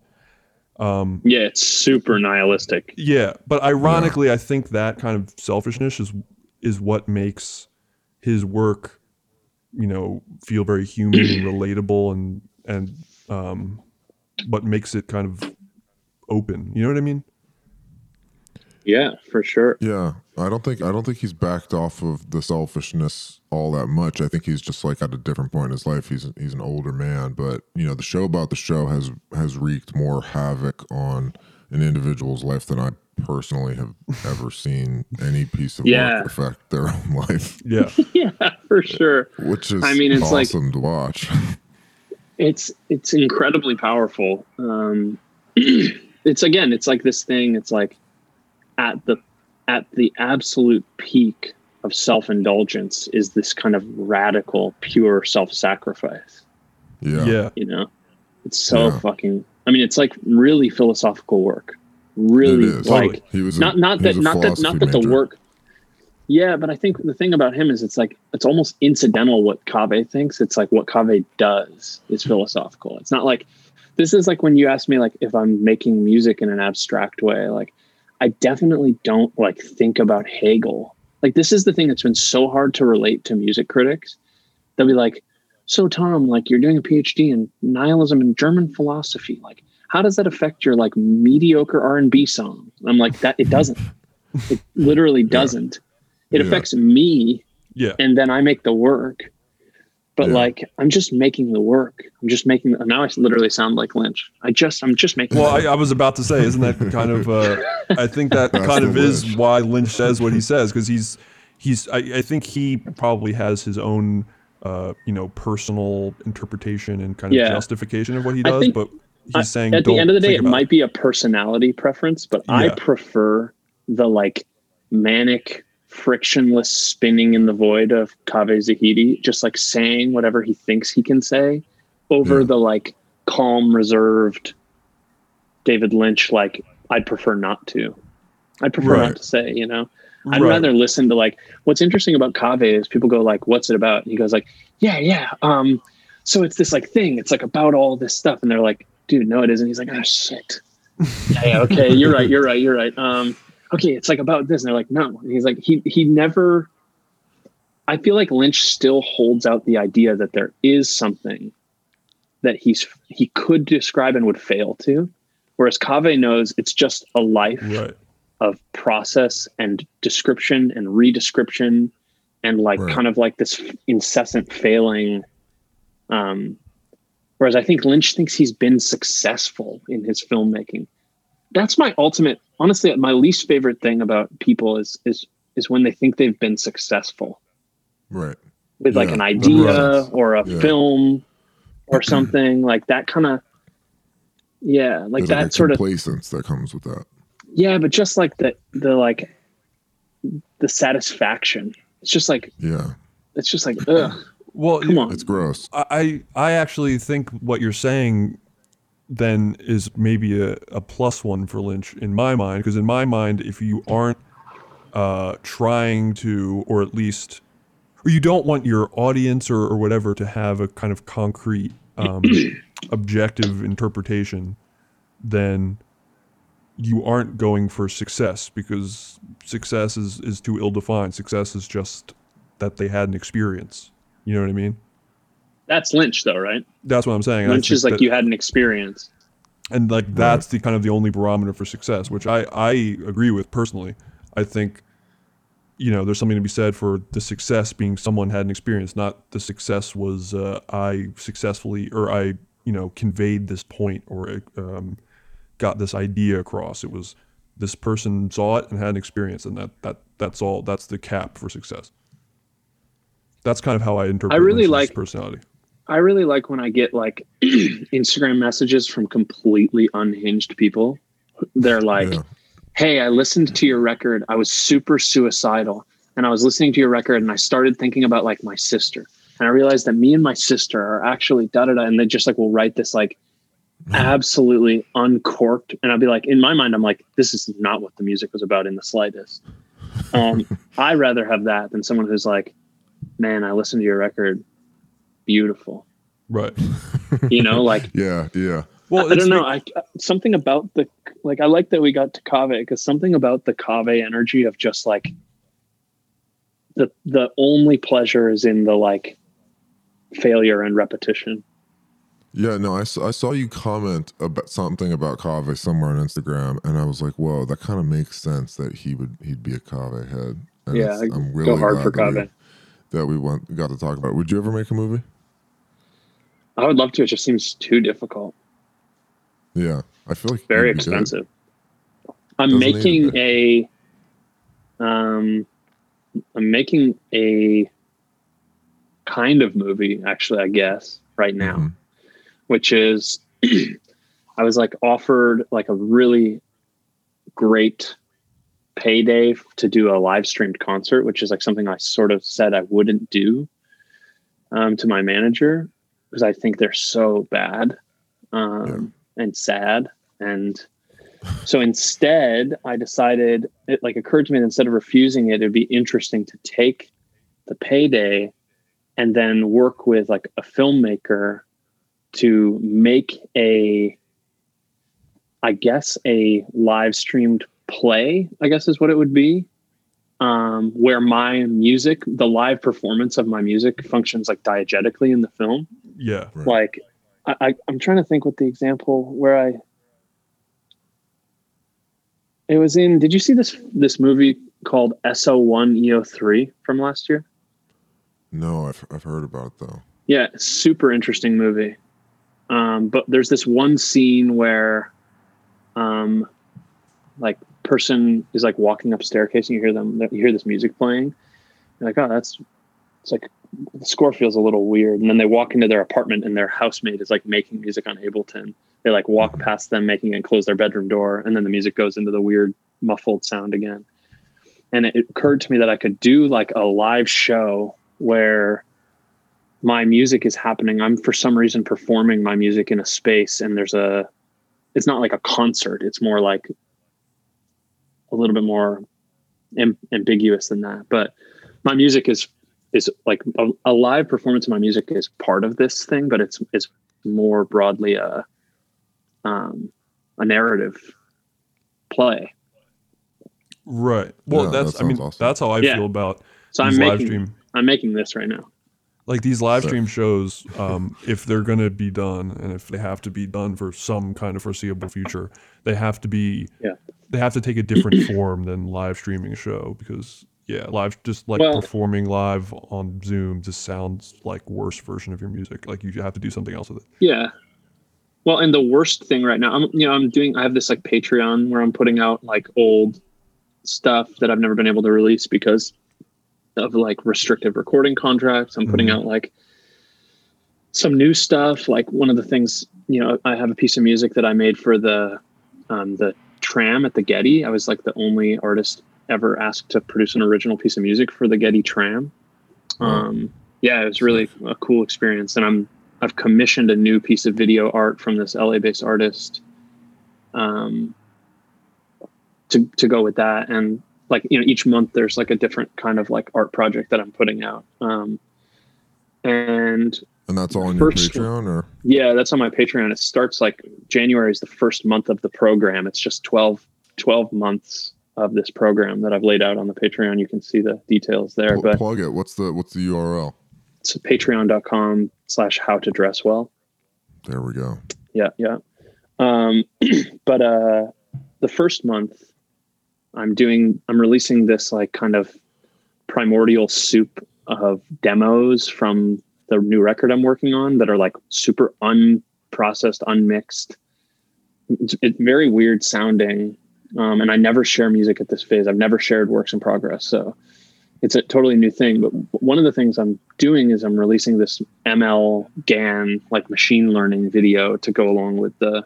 um yeah it's super nihilistic. Yeah but ironically i think that kind of selfishness is is what makes his work you know feel very human and relatable and and um what makes it kind of open. You know what i mean? Yeah for sure. Yeah. I don't think I don't think he's backed off of the selfishness all that much. I think he's just like at a different point in his life. He's he's an older man, but you know the show about the show has has wreaked more havoc on an individual's life than I personally have ever seen any piece of Yeah. work affect their own life, yeah yeah for sure which is I mean, it's like- awesome to watch. it's it's incredibly powerful um it's again it's like this thing it's like at the at the absolute peak of self-indulgence is this kind of radical pure self-sacrifice. Yeah, yeah. You know? It's so Yeah. fucking i mean it's like really philosophical work. Really It is. like He was a- not not he that was a not that not philosophy that the work yeah but i think the thing about him is it's like it's almost incidental what Caveh thinks. It's like what Caveh does is philosophical. It's not like this is like when you ask me like if i'm making music in an abstract way like i definitely don't like think about hegel. Like this is the thing that's been so hard to relate to music critics. They'll be like so tom like you're doing a phd in nihilism and german philosophy. Like how does that affect your like mediocre r&b song? I'm like that it doesn't. It literally doesn't. It Yeah. affects me yeah. and then i make the work but Yeah. like i'm just making the work i'm just making now i literally sound like lynch i just i'm just making well the I, I was about to say isn't that kind of uh i think that That's kind the of is wish. why lynch says what he says because he's he's I, I think he probably has his own uh you know personal interpretation and kind of Yeah. justification of what he does but he's I- saying at the end of the day it about might be a personality preference but i prefer the like manic frictionless spinning in the void of Caveh Zahedi just like saying whatever he thinks he can say over Yeah. the like calm reserved david lynch like i'd prefer not to i'd prefer Right. not to say you know I'd Right. rather listen to like what's interesting about Caveh is people go like, "What's it about?" And he goes like, "Yeah, yeah. Um, so it's this like thing. It's like about all this stuff." And they're like, "Dude, no, it isn't." He's like, "Oh shit. yeah, yeah, okay, you're right. You're right. You're right. Um, okay, it's like about this." And they're like, "No." And he's like, he he never. I feel like Lynch still holds out the idea that there is something that he's he could describe and would fail to, whereas Caveh knows it's just a life right of process and description and redescription and like Right. kind of like this incessant failing um Whereas I think Lynch thinks he's been successful in his filmmaking. That's my ultimate, honestly, my least favorite thing about people is is is when they think they've been successful Right. with like an idea makes or a Yeah. film or something like that kind of yeah like There's that a sort of complacence that comes with that. yeah but just like the the like the satisfaction it's just like Yeah. it's just like ugh Well, come on It's gross. I I actually think what you're saying then is maybe a, a plus one for Lynch in my mind because in my mind if you aren't uh, trying to or at least or you don't want your audience or, or whatever to have a kind of concrete um, objective interpretation then you aren't going for success because success is, is too ill defined success is just that they had an experience. You know what i mean that's lynch though right that's what I'm saying. Lynch is like that- you had an experience and like that's the kind of the only barometer for success, which I I agree with personally. I think, you know, there's something to be said for the success being someone had an experience, not the success was uh, I successfully or I you know conveyed this point or um, got this idea across. It was this person saw it and had an experience, and that that that's all. That's the cap for success. That's kind of how I interpret. I really Lynch's like- personality. I really like when i get like instagram messages from completely unhinged people. They're like Yeah. hey i listened to your record. I was super suicidal and i was listening to your record and i started thinking about like my sister. And i realized that me and my sister are actually da da da and they just like will write this like absolutely uncorked. And i'll be like in my mind i'm like this is not what the music was about in the slightest. Um i rather have that than someone who's like man i listened to your record beautiful Right. you know like Yeah. Yeah. Well, I it's don't know. I something about the like. I like that we got to Caveh because something about the Caveh energy of just like the the only pleasure is in the like failure and repetition. Yeah, no, I saw you comment about something about Caveh somewhere on Instagram, and I was like, "Whoa, that kind of makes sense that he would he'd be a Caveh head." And Yeah, it's- I go hard for glad that we- that we went got to talk about. it. Would you ever make a movie? I would love to. It just seems too difficult. Yeah, I feel like Very you'd good. expensive. I'm Doesn't making a um I'm making a kind of movie actually, I guess, right now. Mhm. which is I was like offered like a really great payday to do a live streamed concert, which is like something I sort of said I wouldn't do um, to my manager because I think they're so bad um, and sad. And so instead, I decided it like occurred to me that instead of refusing it, it'd be interesting to take the payday and then work with like a filmmaker to make a i guess a live streamed play i guess is what it would be um, where my music the live performance of my music functions like diegetically in the film yeah. Right. like I, I i'm trying to think what the example where i it was in did you see this this movie called so1 eo3 from last year No, I've I've heard about it though. Yeah, super interesting movie. Um, but there's this one scene where, um, like person is like walking up staircase and you hear them, you hear this music playing. You're like, oh, that's, it's like the score feels a little weird. And then they walk into their apartment and their housemate is like making music on Ableton. They like walk mm-hmm. past them making and close their bedroom door, and then the music goes into the weird muffled sound again. And it occurred to me that I could do like a live show where my music is happening i'm for some reason performing my music in a space and there's a it's not like a concert it's more like a little bit more am- ambiguous than that but my music is is like a, a live performance of my music is part of this thing but it's it's more broadly a um a narrative play Right. Well, Yeah, that's that I mean awesome. that's how I Yeah. feel about so i'm these live making stream i'm making this right now like these live Sick. stream shows. Um, if they're gonna be done, and if they have to be done for some kind of foreseeable future, they have to be. Yeah. They have to take a different form than live streaming a show because Yeah, live just like Well- performing live on Zoom just sounds like worse version of your music. Like you have to do something else with it. Yeah. Well, and the worst thing right now, I'm you know I'm doing I have this like Patreon where I'm putting out like old stuff that I've never been able to release because of like restrictive recording contracts. I'm putting Mhm. out like some new stuff. Like one of the things, you know, I have a piece of music that I made for the um, the tram at the Getty. I was like the only artist ever asked to produce an original piece of music for the Getty tram. Um, yeah, it was really a cool experience, and I'm I've commissioned a new piece of video art from this LA-based artist um, to to go with that, and like you know, each month there's like a different kind of like art project that I'm putting out, um, and And that's all on your First- Patreon, or yeah, that's on my Patreon. It starts like January is the first month of the program. It's just 12, 12 months of this program that I've laid out on the Patreon. You can see the details there, Pl- but plug it. What's the what's the URL? it's patreon.com slash how to dress well. There we go. Yeah, yeah. Um, but uh, the first month, I'm doing, I'm releasing this like kind of primordial soup of demos from the new record I'm working on that are like super unprocessed, unmixed. It's, it's very weird sounding. Um, and I never share music at this phase. I've never shared works in progress. So it's a totally new thing. But one of the things I'm doing is I'm releasing this ML GAN, like machine learning video to go along with the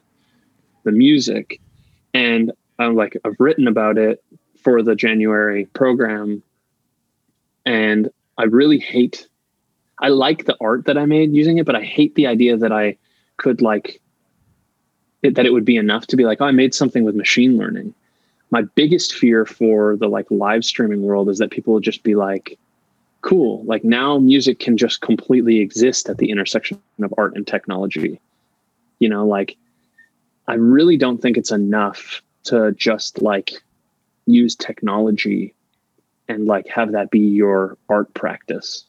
the music. And I'm like, I've written about it for the January program. And I really hate I like the art that I made using it, but I hate the idea that I could like it, that it would be enough to be like, oh, I made something with machine learning. My biggest fear for the like live streaming world is that people will just be like, cool, like now music can just completely exist at the intersection of art and technology. You know, like I really don't think it's enough to just like use technology and like have that be your art practice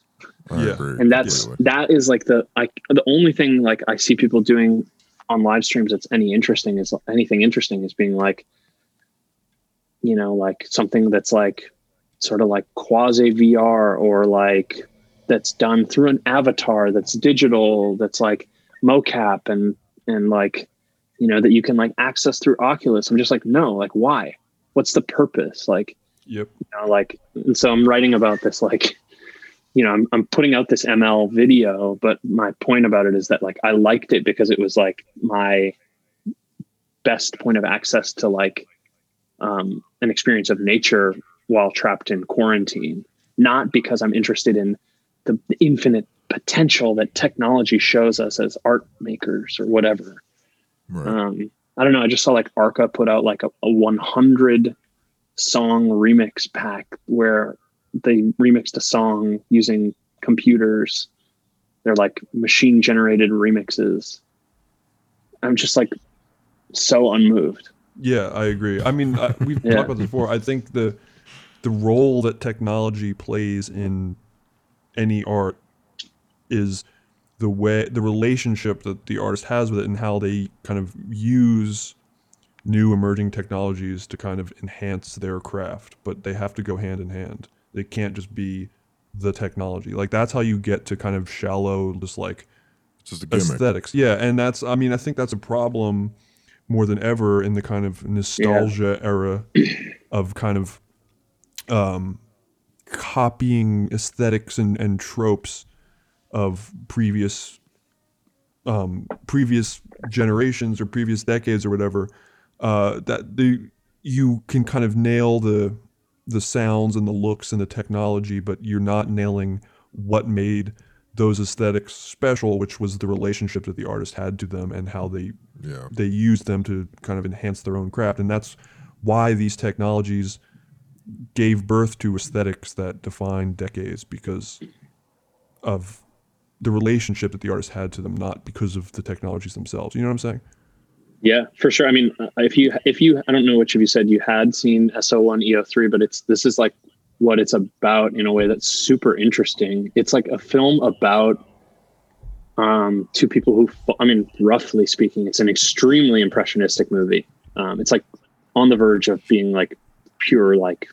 Yeah. and that's completely. that is like the I the only thing like I see people doing on live streams that's any interesting is anything interesting is being like you know like something that's like sort of like quasi VR or like that's done through an avatar that's digital that's like mocap and and like you know that you can like access through Oculus. I'm just like no like why? What's the purpose? Like Yep. you know, like and so i'm writing about this like you know I'm, I'm putting out this ml video but my point about it is that like i liked it because it was like my best point of access to like um, an experience of nature while trapped in quarantine. Not because i'm interested in the, the infinite potential that technology shows us as art makers or whatever right. um, I don't know. I just saw like Arca put out like a, a 100 song remix pack where they remixed a song using computers. They're like machine generated remixes. I'm just like so unmoved. Yeah, I agree. I mean, I, we've Yeah. talked about this before. I think the the role that technology plays in any art is the way the relationship that the artist has with it and how they kind of use new emerging technologies to kind of enhance their craft, but they have to go hand in hand. They can't just be the technology. Like that's how you get to kind of shallow just like just aesthetics. Yeah, and that's I mean I think that's a problem more than ever in the kind of nostalgia era of kind of um, copying aesthetics and, and tropes of previous um, previous generations or previous decades or whatever. Uh, that the you can kind of nail the the sounds and the looks and the technology, but you're not nailing what made those aesthetics special, which was the relationship that the artist had to them and how they Yeah. they used them to kind of enhance their own craft. And that's why these technologies gave birth to aesthetics that define decades because of the relationship that the artist had to them, not because of the technologies themselves. You know what I'm saying? Yeah, for sure. I mean, uh, if you if you I don't know which of you said you had seen SO1 EO3, but it's this is like what it's about in a way that's super interesting. It's like a film about um, two people who I mean, roughly speaking, it's an extremely impressionistic movie. Um, it's like on the verge of being like pure like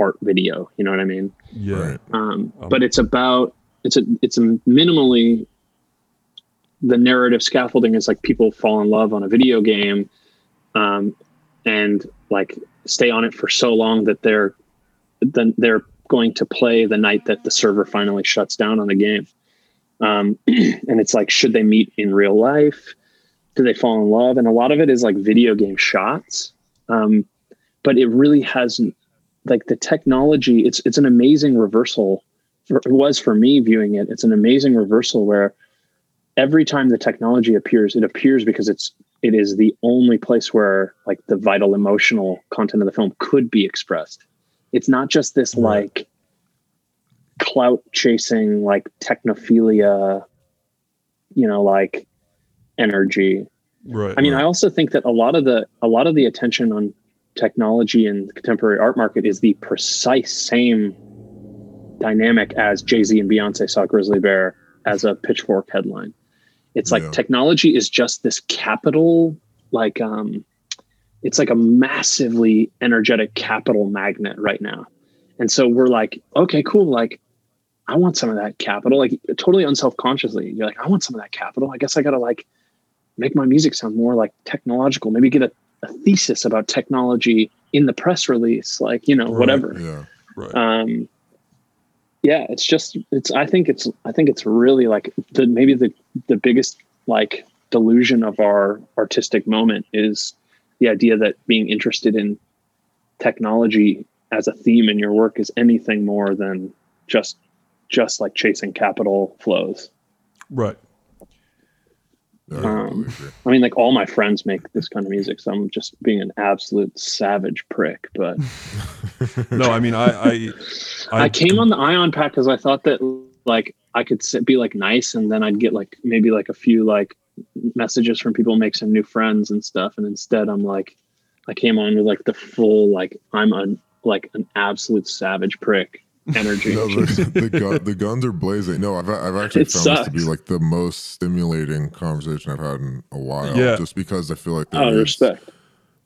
art video. You know what I mean? Yeah. Right. Um, but it's about it's a it's a minimally the narrative scaffolding is like people fall in love on a video game um, and like stay on it for so long that they're then they're going to play the night that the server finally shuts down on the game. Um, and it's like should they meet in real life? Do they fall in love? And a lot of it is like video game shots. Um, but it really hasn't like the technology it's it's an amazing reversal for, it was for me viewing it it's an amazing reversal where every time the technology appears it appears because it's it is the only place where like the vital emotional content of the film could be expressed. It's not just this like clout chasing like technophilia you know like energy. Right. I mean, I also think that a lot of the a lot of the attention on technology in the contemporary art market is the precise same dynamic as Jay Z and Beyonce saw Grizzly Bear as a pitchfork headline. It's like Yeah. technology is just this capital, like um, it's like a massively energetic capital magnet right now, and so we're like, okay, cool, like. I want some of that capital, like totally unself consciously. You're like, I want some of that capital. I guess I gotta like make my music sound more like technological maybe get a, a thesis about technology in the press release like you know Right, whatever Yeah. Right. um yeah it's just it's i think it's i think it's really like the maybe the the biggest like delusion of our artistic moment is the idea that being interested in technology as a theme in your work is anything more than just just like chasing capital flows right. Yeah, I Um. I mean, like all my friends make this kind of music, so I'm just being an absolute savage prick. But No, I mean, I, I, I, came on the Ion Pack because I thought that like I could sit, be like nice, and then I'd get like maybe like a few like messages from people, make some new friends and stuff. And instead, I'm like, I came on with like the full like I'm a like an absolute savage prick energy. No, the, the, gun, the guns are blazing. No, I've, I've actually It found this to be like the most stimulating conversation I've had in a while. Yeah. Just because I feel like oh, there oh, is respect.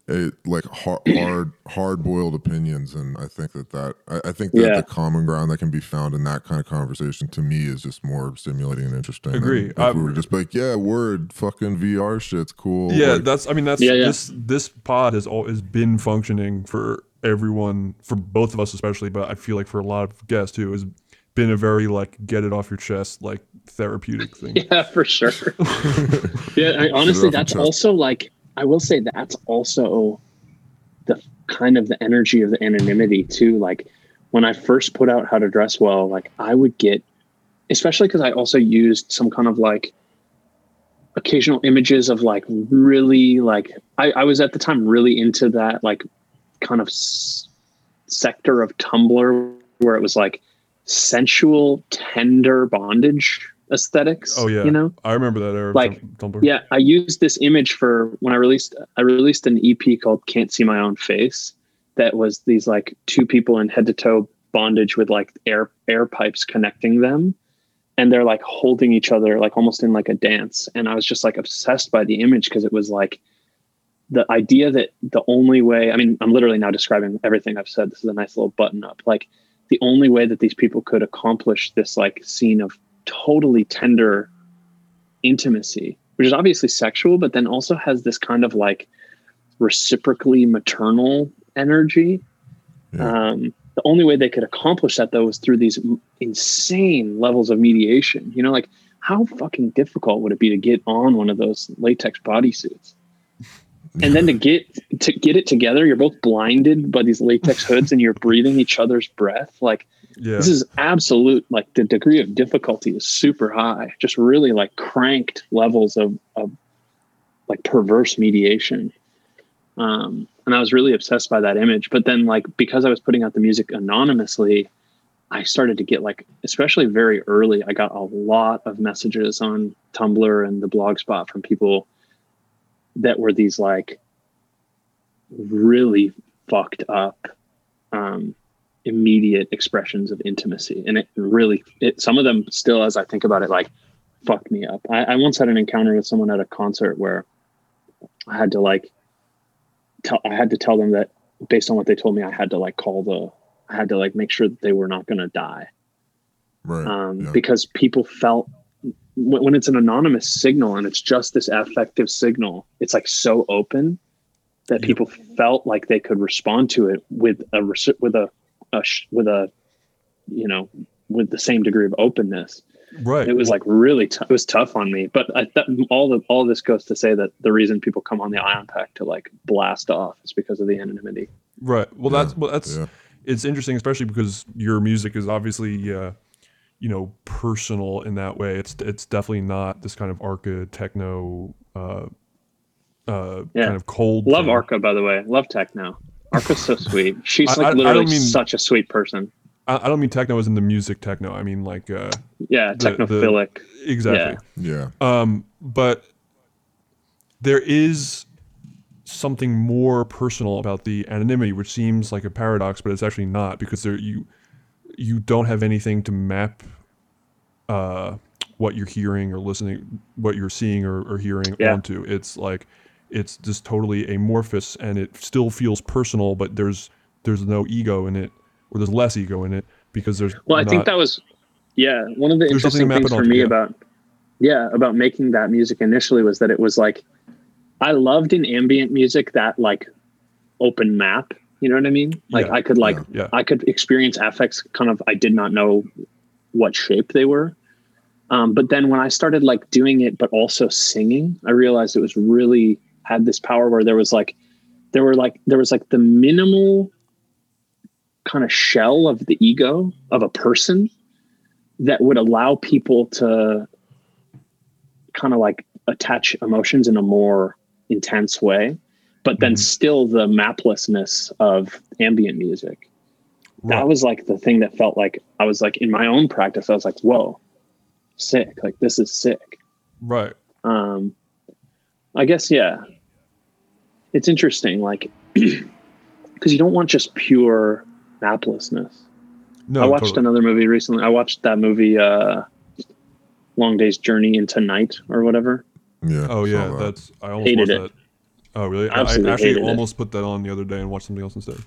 a, like hard, hard, hard boiled opinions, and I think that that I, I think that Yeah. the common ground that can be found in that kind of conversation to me is just more stimulating and interesting. than Agree. If we were just like, yeah, word, fucking VR shit's cool. Yeah, Like, that's. I mean, that's Yeah, yeah. this. This pod has always been functioning for everyone, for both of us especially, but I feel like for a lot of guests too, has been a very like get it off your chest, like therapeutic thing. Yeah, for sure. yeah, I, honestly, that's also like I will say that's also the kind of the energy of the anonymity too. Like when I first put out How to Dress Well, like I would get, especially because I also used some kind of like occasional images of like really like I, I was at the time really into that like kind of s- sector of Tumblr where it was like sensual, tender bondage aesthetics. Oh yeah, you know, I remember that era. Like, Tum- Tumblr. yeah, I used this image for when I released I released an EP called Can't See My Own Face that was these like two people in head to toe bondage with like air air pipes connecting them and they're like holding each other like almost in like a dance and I was just like obsessed by the image because it was like the idea that the only way I mean I'm literally now describing everything I've said this is a nice little button up like the only way that these people could accomplish this like scene of totally tender intimacy, which is obviously sexual, but then also has this kind of like reciprocally maternal energy. Yeah. Um, the only way they could accomplish that though was through these insane levels of mediation. You know, like how fucking difficult would it be to get on one of those latex bodysuits? And then to get to get it together, you're both blinded by these latex hoods and you're breathing each other's breath. Like yeah. this is absolute like the degree of difficulty is super high just really like cranked levels of, of like perverse mediation um and i was really obsessed by that image but then like because i was putting out the music anonymously i started to get like especially very early i got a lot of messages on tumblr and the blog spot from people that were these like really fucked up um immediate expressions of intimacy and it really it some of them still as i think about it like fucked me up I, I once had an encounter with someone at a concert where i had to like tell i had to tell them that based on what they told me i had to like call the I had to like make sure that they were not going to die. Right. Um, yeah. because people felt when, when it's an anonymous signal and it's just this affective signal, it's like so open that people felt like they could respond to it with a with a, a with a you know with the same degree of openness. Right. It was like really t- it was tough on me, but I th- all the all this goes to say that the reason people come on the Ion Pack to like blast off is because of the anonymity. Right. Well, that's well, that's yeah. it's interesting, especially because your music is obviously, uh, you know, personal in that way. It's it's definitely not this kind of arca techno, uh, uh, Yeah. kind of cold. Love thing. Arca, by the way. Love techno. Arca's so sweet. She's like I- I don't literally mean- such a sweet person. I, I don't mean techno as in the music techno. I mean like uh, Yeah, the- the- technophilic. exactly. Yeah. Um, but there is something more personal about the anonymity, which seems like a paradox, but it's actually not because there you you don't have anything to map uh, what you're hearing or listening, what you're seeing or, or hearing Yeah. onto. It's like it's just totally amorphous, and it still feels personal, but there's there's no ego in it, or there's less ego in it because there's Well, I think that was, yeah, one of the interesting things for me yeah. about, yeah, about making that music initially was that it was like, I loved in ambient music that like open map. You know what I mean? Like Yeah, I could like, yeah. I could experience affects kind of, I did not know what shape they were. Um, but then when I started like doing it, but also singing, I realized it was really had this power where there was like, there were like, there was like the minimal kind of shell of the ego of a person that would allow people to kind of like attach emotions in a more intense way, but then still the maplessness of ambient music. Right. That was like the thing that felt like I was like in my own practice, I was like, whoa, sick. Like this is sick. right. Um, I guess, yeah, it's interesting. Like, because you don't want just pure maplessness. No, I watched totally. another movie recently. I watched that movie, uh, Long Day's Journey into Night or whatever. Yeah. Oh yeah, that. that's I almost Hated it. that. Oh really? I, Absolutely I actually hated it. almost put that on the other day and watched something else instead.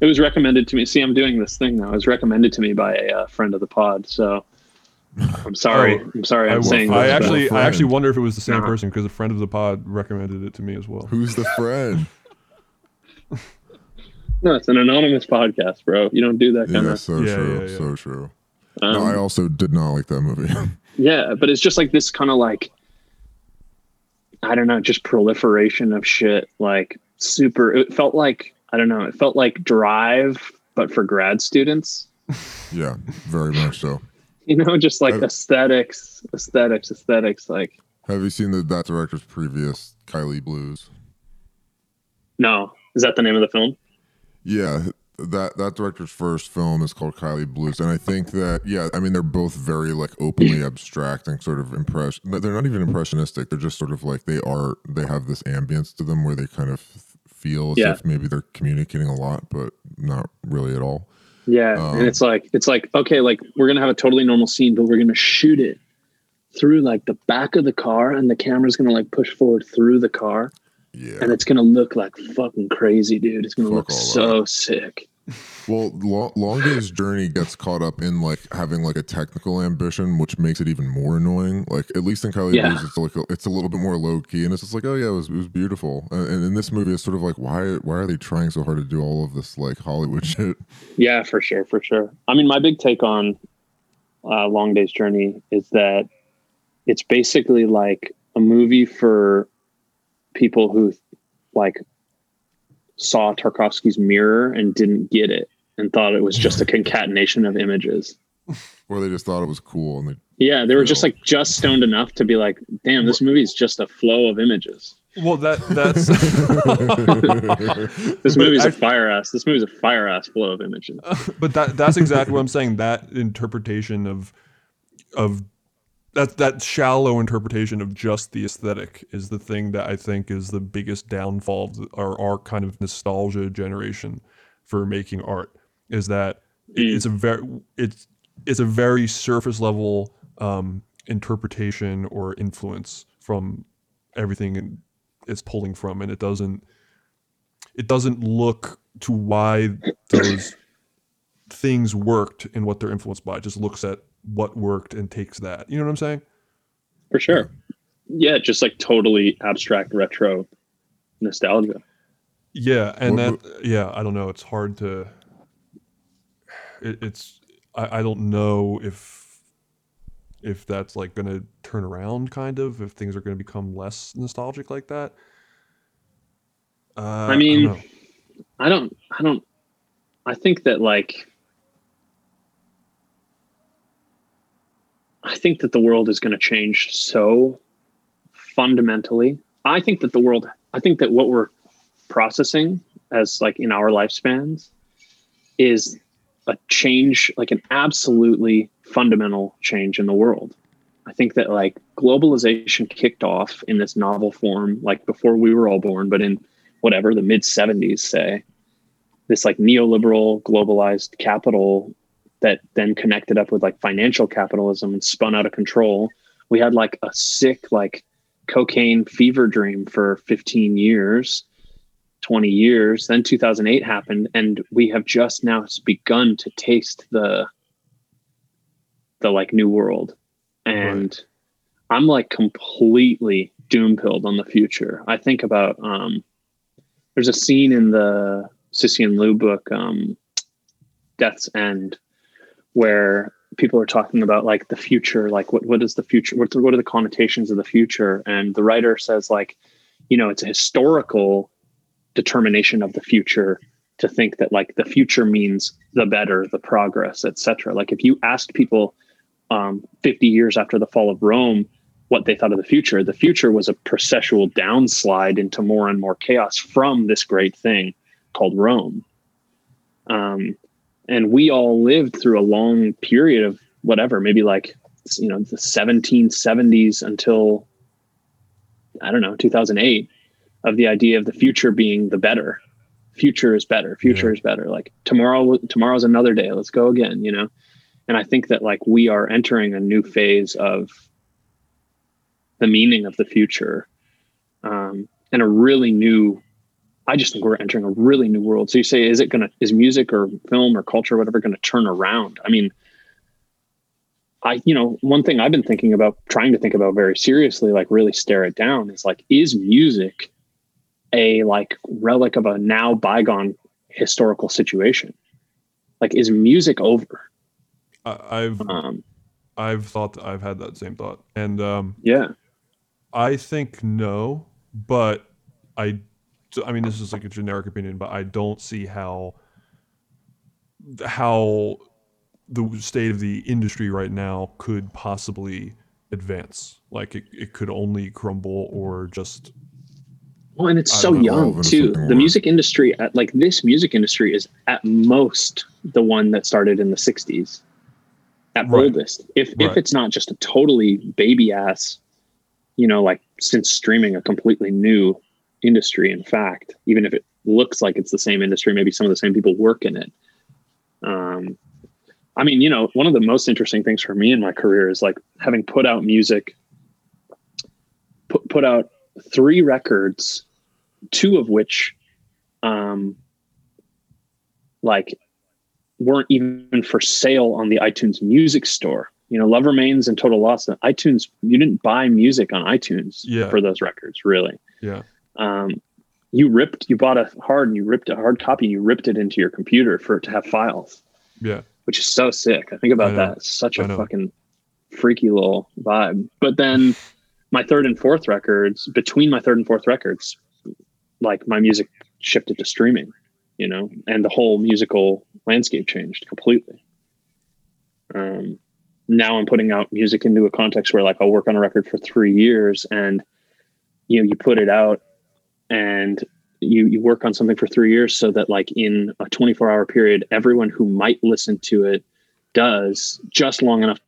It was recommended to me. See, I'm doing this thing now. It was recommended to me by a uh, friend of the pod. So I'm sorry. Oh, I'm sorry. I, I'm wa- saying I this, actually I actually wonder if it was the same Uh-huh. person because a friend of the pod recommended it to me as well. Who's the friend? no, it's an anonymous podcast, bro. You don't do that kind yeah, of. so Yeah, true. yeah, yeah. So true. Um, no, I also did not like that movie. Yeah, but it's just like this kind of like I don't know, just proliferation of shit. Like super. It felt like I don't know. It felt like Drive, but for grad students. yeah, very much so. You know, just like I've- aesthetics, aesthetics, aesthetics. Like Have you seen the, that director's previous Kaili Blues? no, is that the name of the film? Yeah, that that director's first film is called Kaili Blues, and I think that yeah, I mean they're both very like openly abstract and sort of impression. They're not even impressionistic. They're just sort of like they are. They have this ambience to them where they kind of feel as Yeah. if maybe they're communicating a lot, but not really at all. Yeah, Um, and it's like it's like okay, like we're gonna have a totally normal scene, but we're gonna shoot it through like the back of the car, and the camera's gonna like push forward through the car, Yeah. and it's gonna look like fucking crazy, dude. It's gonna look all so sick. Well, Long, Long Day's Journey gets caught up in like having like a technical ambition, which makes it even more annoying. Like at least in Kaili Yeah. Blues, it's like a, it's a little bit more low key, and it's just like, oh yeah, it was it was beautiful. And, and in this movie, it's sort of like, why why are they trying so hard to do all of this like Hollywood shit? Yeah, for sure, for sure. I mean, my big take on uh, Long Day's Journey is that it's basically like a movie for people who like saw Tarkovsky's Mirror and didn't get it and thought it was just a concatenation of images. Or they just thought it was cool, and they Yeah, they were just like just stoned enough to be like, "Damn, this movie is just a flow of images." Well, that that's This movie's a fire ass. This movie's a fire ass flow of images. but that that's exactly what I'm saying. That interpretation of of that that shallow interpretation of just the aesthetic is the thing that I think is the biggest downfall of our our kind of nostalgia generation for making art is that it- it's a very it's it's a very surface level um, interpretation or influence from everything it's pulling from, and it doesn't it doesn't look to why those things worked and what they're influenced by. It just looks at what worked and takes that. You know what I'm saying? For sure. Yeah, just like totally abstract retro nostalgia. Yeah, and What- that yeah, I don't know. It's hard to. It, it's I, I don't know if if that's like going to turn around, kind of. If things are going to become less nostalgic like that. Uh, I mean, don't. I don't, I don't, I think that like, I think that the world is going to change so fundamentally. I think that the world, I think that what we're processing as like in our lifespans is a change, like an absolutely fundamental change in the world. I think that like globalization kicked off in this novel form, like before we were all born, but in whatever the mid 70s, say, this like neoliberal globalized capital that then connected up with like financial capitalism and spun out of control. We had like a sick, like cocaine fever dream for 15 years, 20 years. Then 2008 happened, and we have just now begun to taste the the like new world. And I'm like completely doom pilled on the future. I think about um there's a scene in the Cixin Liu book, um, Death's End, where people are talking about like the future, like what what is the future? What what are the connotations of the future? And the writer says like, you know, it's a historical determination of the future to think that like the future means the better, the progress, etc. Like if you asked people um, 50 years after the fall of Rome what they thought of the future, the future was a processual downslide into more and more chaos from this great thing called Rome. Um, and we all lived through a long period of whatever, maybe like you know the 1770s until I don't know 2008 of the idea of the future being the better. Future is better. Future Yeah. is better. Like tomorrow, tomorrow's another day. Let's go again. You know, and I think that like we are entering a new phase of the meaning of the future, um, and a really new. I just think we're entering a really new world. So you say, is it gonna is music or film or culture or whatever going to turn around? I mean, I you know one thing I've been thinking about, trying to think about very seriously, like really stare it down, is like, is music a like relic of a now bygone historical situation? Like, is music over? I, I've Um, I've thought I've had that same thought, and um, yeah, I think no, but I, I mean, this is like a generic opinion, but I don't see how how the state of the industry right now could possibly advance. Like it, it could only crumble or just Well, and it's I so know, young too. The music industry, at, like this music industry, is at most the one that started in the '60s. At Right. oldest, if Right. if it's not just a totally baby ass, you know, like since streaming, a completely new industry. In fact, even if it looks like it's the same industry, maybe some of the same people work in it. Um, I mean, you know, one of the most interesting things for me in my career is like having put out music, put put out three records two of which um like weren't even for sale on the iTunes music store. You know, Love Remains and Total Loss. iTunes, you didn't buy music on iTunes Yeah. for those records, really. yeah, Um, you ripped, you bought a hard and you ripped a hard copy and you ripped it into your computer for it to have files, yeah, which is so sick. I think about I that. It's such I a know. fucking freaky little vibe. But then my third and fourth records, between my third and fourth records, like my music shifted to streaming, you know, and the whole musical landscape changed completely. Um, now I'm putting out music into a context where like I'll work on a record for three years and you know, you put it out and you, you work on something for three years so that like in a 24 hour period, everyone who might listen to it does just long enough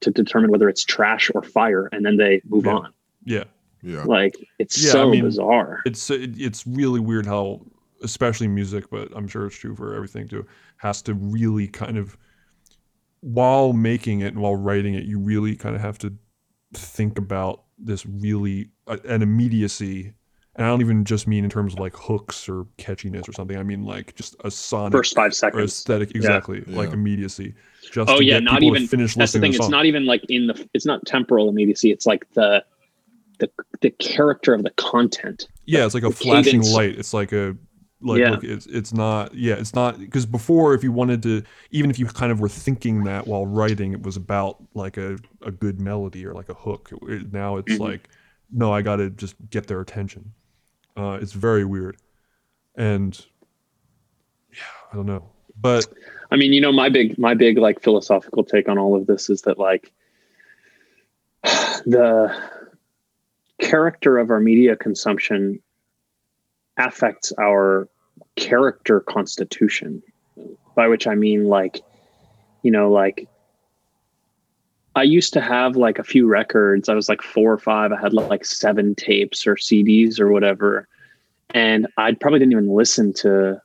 to determine whether it's trash or fire. And then they move Yeah. on. yeah. Yeah. Like it's Yeah, I so mean, bizarre. It's it, it's really weird how, especially music, but I'm sure it's true for everything too, has to really kind of, while making it and while writing it, you really kind of have to think about this really uh, an immediacy and I don't even just mean in terms of like hooks or catchiness or something. I mean like just a sonic First five or seconds. aesthetic, Yeah. exactly, like Yeah. immediacy. Just oh to yeah, get not people even. finish That's the thing. to the It's not even like in the. It's not temporal immediacy. It's like the, the the character of the content. yeah, it's like a flashing cadence. light. It's like a like Yeah. look, it's it's not yeah, it's not because before if you wanted to even if you kind of were thinking that while writing, it was about like a a good melody or like a hook. It- now it's Mhm. like no, I got to just get their attention. Uh, it's very weird, and yeah, I don't know, but I mean, you know, my big my big like philosophical take on all of this is that like the character of our media consumption affects our character constitution by which i mean like you know like i used to have like a few records i was like four or five i had like seven tapes or cds or whatever and i probably didn't even listen to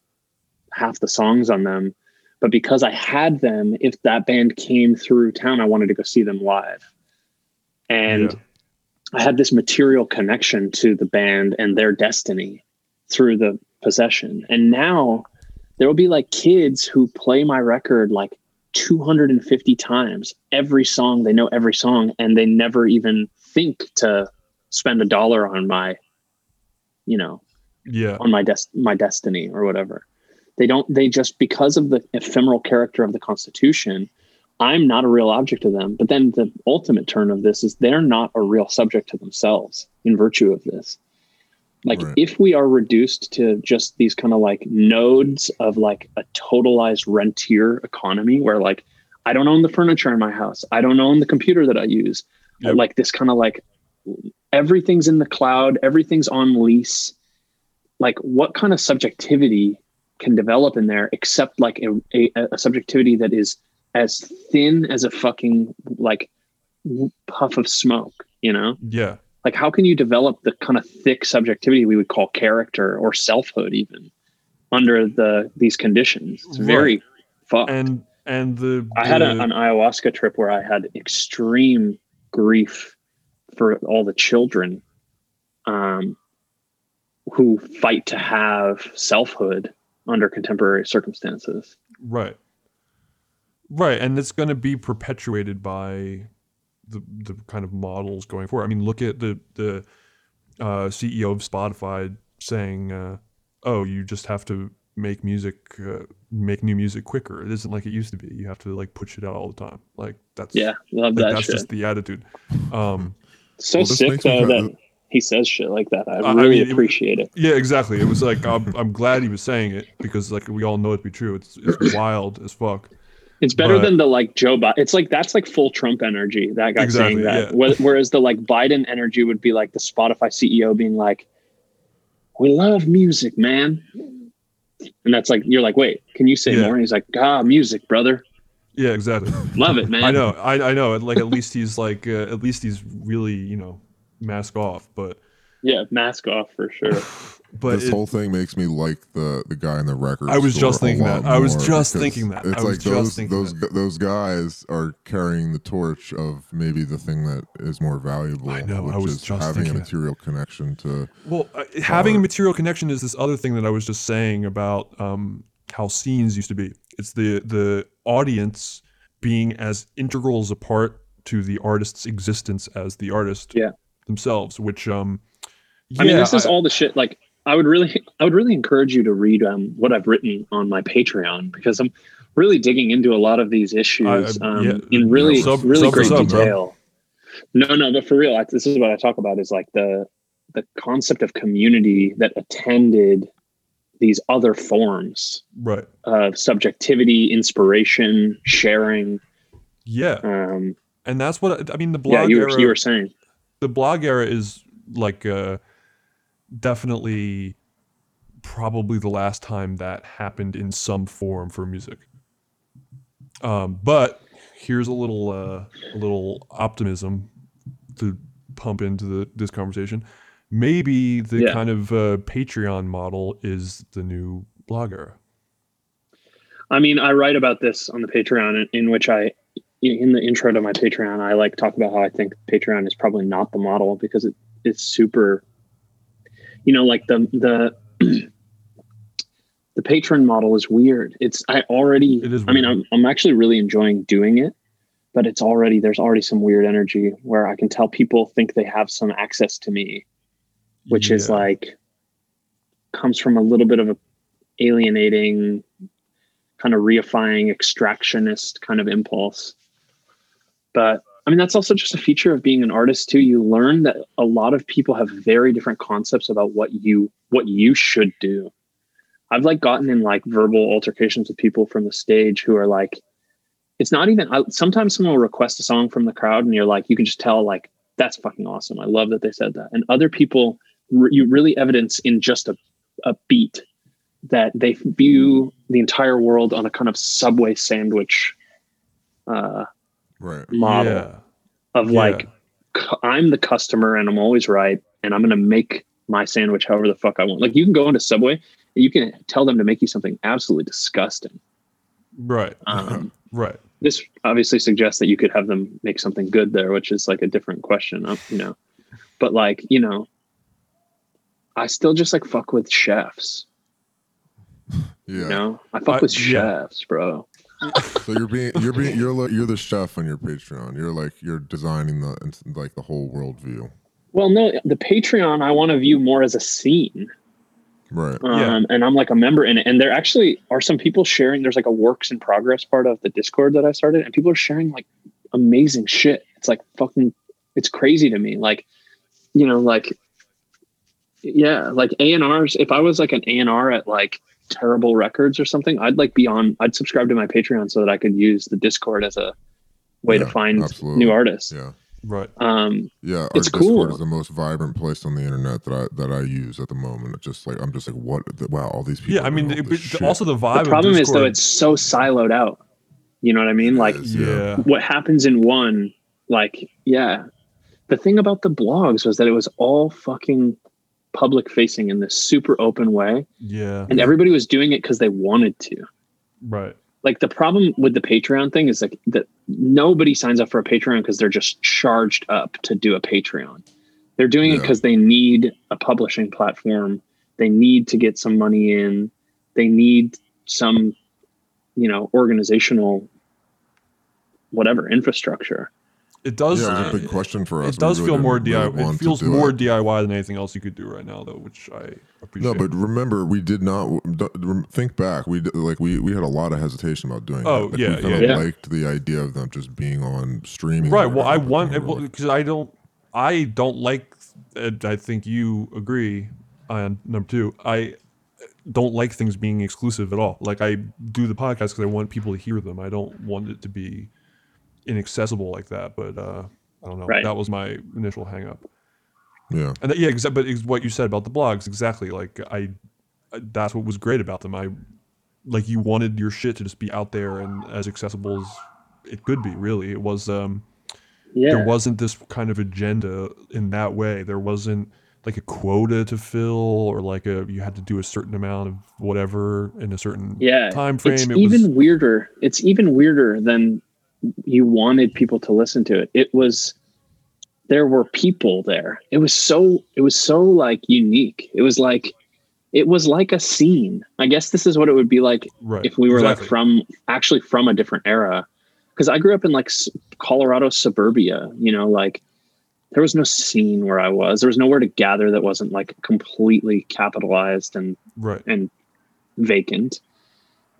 half the songs on them but because I had them, if that band came through town, I wanted to go see them live. And Yeah. I had this material connection to the band and their destiny through the possession. And now there will be like kids who play my record like 250 times every song. They know every song and they never even think to spend a dollar on my, you know, yeah, on my des- my destiny or whatever. They don't. They just because of the ephemeral character of the Constitution. I'm not a real object to them. But then the ultimate turn of this is they're not a real subject to themselves in virtue of this. Like Right. if we are reduced to just these kind of like nodes of like a totalized rentier economy where like I don't own the furniture in my house, I don't own the computer that I use, Yep. like this kind of like everything's in the cloud, everything's on lease. Like what kind of subjectivity can develop in there except like a, a, a subjectivity that is as thin as a fucking like puff of smoke, you know? yeah, Like how can you develop the kind of thick subjectivity we would call character or selfhood even under the these conditions? It's very fucked. and and the I had a, an ayahuasca trip where I had extreme grief for all the children um, who fight to have selfhood under contemporary circumstances. Right. Right, and it's going to be perpetuated by the the kind of models going forward. I mean, look at the the uh, CEO of Spotify saying, uh, "Oh, you just have to make music, uh, make new music quicker. It isn't like it used to be. You have to like push it out all the time. Like that's Yeah, love like, that that's shit. just the attitude." Um, so Well, sick though kinda- that he says shit like that. I I really mean, it- appreciate it. yeah, exactly. It was like I'm I'm glad he was saying it because like we all know it to be true. It's it's wild as fuck. It's better But- than the like Joe Biden. It's like that's like full Trump energy. That guy Exactly, saying that. yeah. Whereas the like Biden energy would be like the Spotify CEO being like, "We love music, man," and that's like you're like, "Wait, can you say Yeah. more?" And he's like, "Ah, music, brother, Yeah, exactly. love it, man." I know, I, I know. Like at least he's like, uh, at least he's really, you know, mask off. But Yeah, mask off for sure. but this it- whole thing makes me like the the guy in the record. I was store just thinking that. I was just thinking that. It's I was like just those thinking those that. those guys are carrying the torch of maybe the thing that is more valuable. I know, Which I was is just having a thinking that. material connection to. well, uh, having a material connection is this other thing that I was just saying about um, how scenes used to be. It's the the audience being as integral as a part to the artist's existence as the artist Yeah. themselves. Which um, I mean, yeah, this is I- all the shit. Like, I would really, I would really encourage you to read um, what I've written on my Patreon because I'm really digging into a lot of these issues I- um, yeah, in really, sub- really sub great sub, bro. detail. No, no, but for real, I, this is what I talk about is like the the concept of community that attended these other forms right. of subjectivity, inspiration, sharing. Yeah, Um, and that's what I mean. The blog yeah, you were, era, you were saying. the blog era is like uh, definitely probably the last time that happened in some form for music. Um, but here's a little uh, a little optimism to pump into the, this conversation. Maybe the Yeah. kind of uh, Patreon model is the new blogger. I mean, I write about this on the Patreon, in, in which I, in the intro to my Patreon, I like talk about how I think Patreon is probably not the model because it it's super. You know, like the the the Patreon model is weird. It's I already. It is I mean. I'm I'm actually really enjoying doing it, but it's already there's already some weird energy where I can tell people think they have some access to me, which is like comes from a little bit of a alienating, kind of reifying extractionist kind of impulse. But I mean, that's also just a feature of being an artist too. You learn that a lot of people have very different concepts about what you what you should do. I've like gotten in like verbal altercations with people from the stage who are like, it's not even. I, sometimes someone will request a song from the crowd, and you're like, you can just tell like that's fucking awesome. I love that they said that. And other people, re- you really evidence in just a a beat that they view the entire world on a kind of subway sandwich uh, Right. model Yeah. of Yeah. like cu- I'm the customer and I'm always right and I'm going to make my sandwich however the fuck I want. Like you can go into Subway and you can tell them to make you something absolutely disgusting. Right. Um, Right. this obviously suggests that you could have them make something good there, which is like a different question, uh, you know. But like, you know, I still just like fuck with chefs. Yeah. You know, I fuck I- with yeah. chefs, bro. So you're being you're being you're like you're the chef on your Patreon. You're like you're designing the like the whole worldview. Well, no, the Patreon I want to view more as a scene. Right. um, Yeah. and I'm like a member in it. And there actually are some people sharing. There's like a works in progress part of the Discord that I started, and people are sharing like amazing shit. It's like fucking, it's crazy to me. Like, you know, like, yeah, like A and R's. If I was like an A and R at like Terrible Records or something, I'd like be on. I'd subscribe to my Patreon so that I could use the Discord as a way to find absolutely. new artists. Yeah. Right. Um, Yeah, our It's Discord cool. is the most vibrant place on the internet that I that I use at the moment. It's just like I'm just like, what? The, wow, all these people. Yeah. I mean, doing all it, this but shit. also the vibe. the problem of is though, it's so siloed out. You know what I mean? Like, is, yeah. what happens in one like yeah the thing about the blogs was that it was all fucking public facing in this super open way. Yeah. and everybody was doing it because they wanted to. Right. like the problem with the patreon thing is like that nobody signs up for a patreon because they're just charged up to do a patreon. They're doing it because they need a publishing platform. They need to get some money in. They need some you know organizational whatever infrastructure It does. Yeah, it a big question for us. It does really feel more didn't really DIY. it feels more it. DIY than anything else you could do right now, though, which I appreciate. No, but remember, we did not. Think back. We like we we had a lot of hesitation about doing. Oh, that. Like, yeah, we kind of yeah. Yeah. liked the idea of them just being on streaming. right. Well, I want because I don't. I don't like. I think you agree. On number two, I don't like things being exclusive at all. Like I do the podcast because I want people to hear them. I don't want it to be inaccessible like that. But uh, I don't know. Right. That was my initial hang up. Yeah. And that, yeah, exa- but it's what you said about the blogs, exactly. Like I, I- that's what was great about them. I, like you wanted your shit to just be out there and as accessible as it could be. Really, it was. um yeah There wasn't this kind of agenda in that way. There wasn't like a quota to fill or like a you had to do a certain amount of whatever in a certain yeah time frame. it's it even was weirder it's even weirder than you wanted people to listen to it it was there were people there it was so it was so like unique it was like it was like a scene i guess this is what it would be like right. if we were exactly. like from actually from a different era because i grew up in like s- colorado suburbia you know like there was no scene where i was there was nowhere to gather that wasn't like completely capitalized and right. and vacant.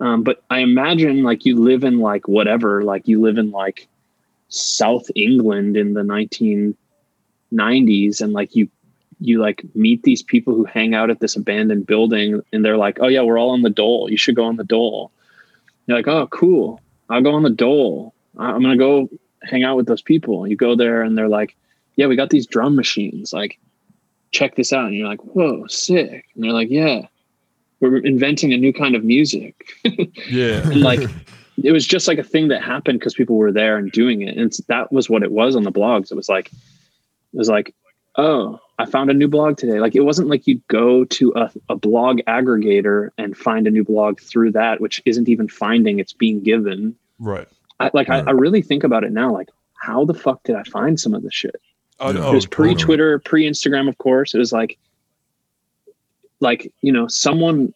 Um, but I imagine like you live in like whatever, like you live in like South England in the 1990s, and like you you like meet these people who hang out at this abandoned building, and they're like, "Oh yeah, we're all on the dole. You should go on the dole." You're like, "Oh, cool. I'll go on the dole. I'm gonna go hang out with those people." You go there, and they're like, "Yeah, we got these drum machines. Like, check this out." And you're like, "Whoa, sick!" And they're like, "Yeah." We're inventing a new kind of music Yeah. and like it was just like a thing that happened because people were there and doing it and that was what it was on the blogs it was like it was like oh i found a new blog today like it wasn't like you'd go to a, a blog aggregator and find a new blog through that which isn't even finding it's being given right. I, like I, I really think about it now like how the fuck did i find some of this shit Oh, Yeah. oh, it was oh, totally. pre Twitter, pre Instagram, of course. It was like like you know someone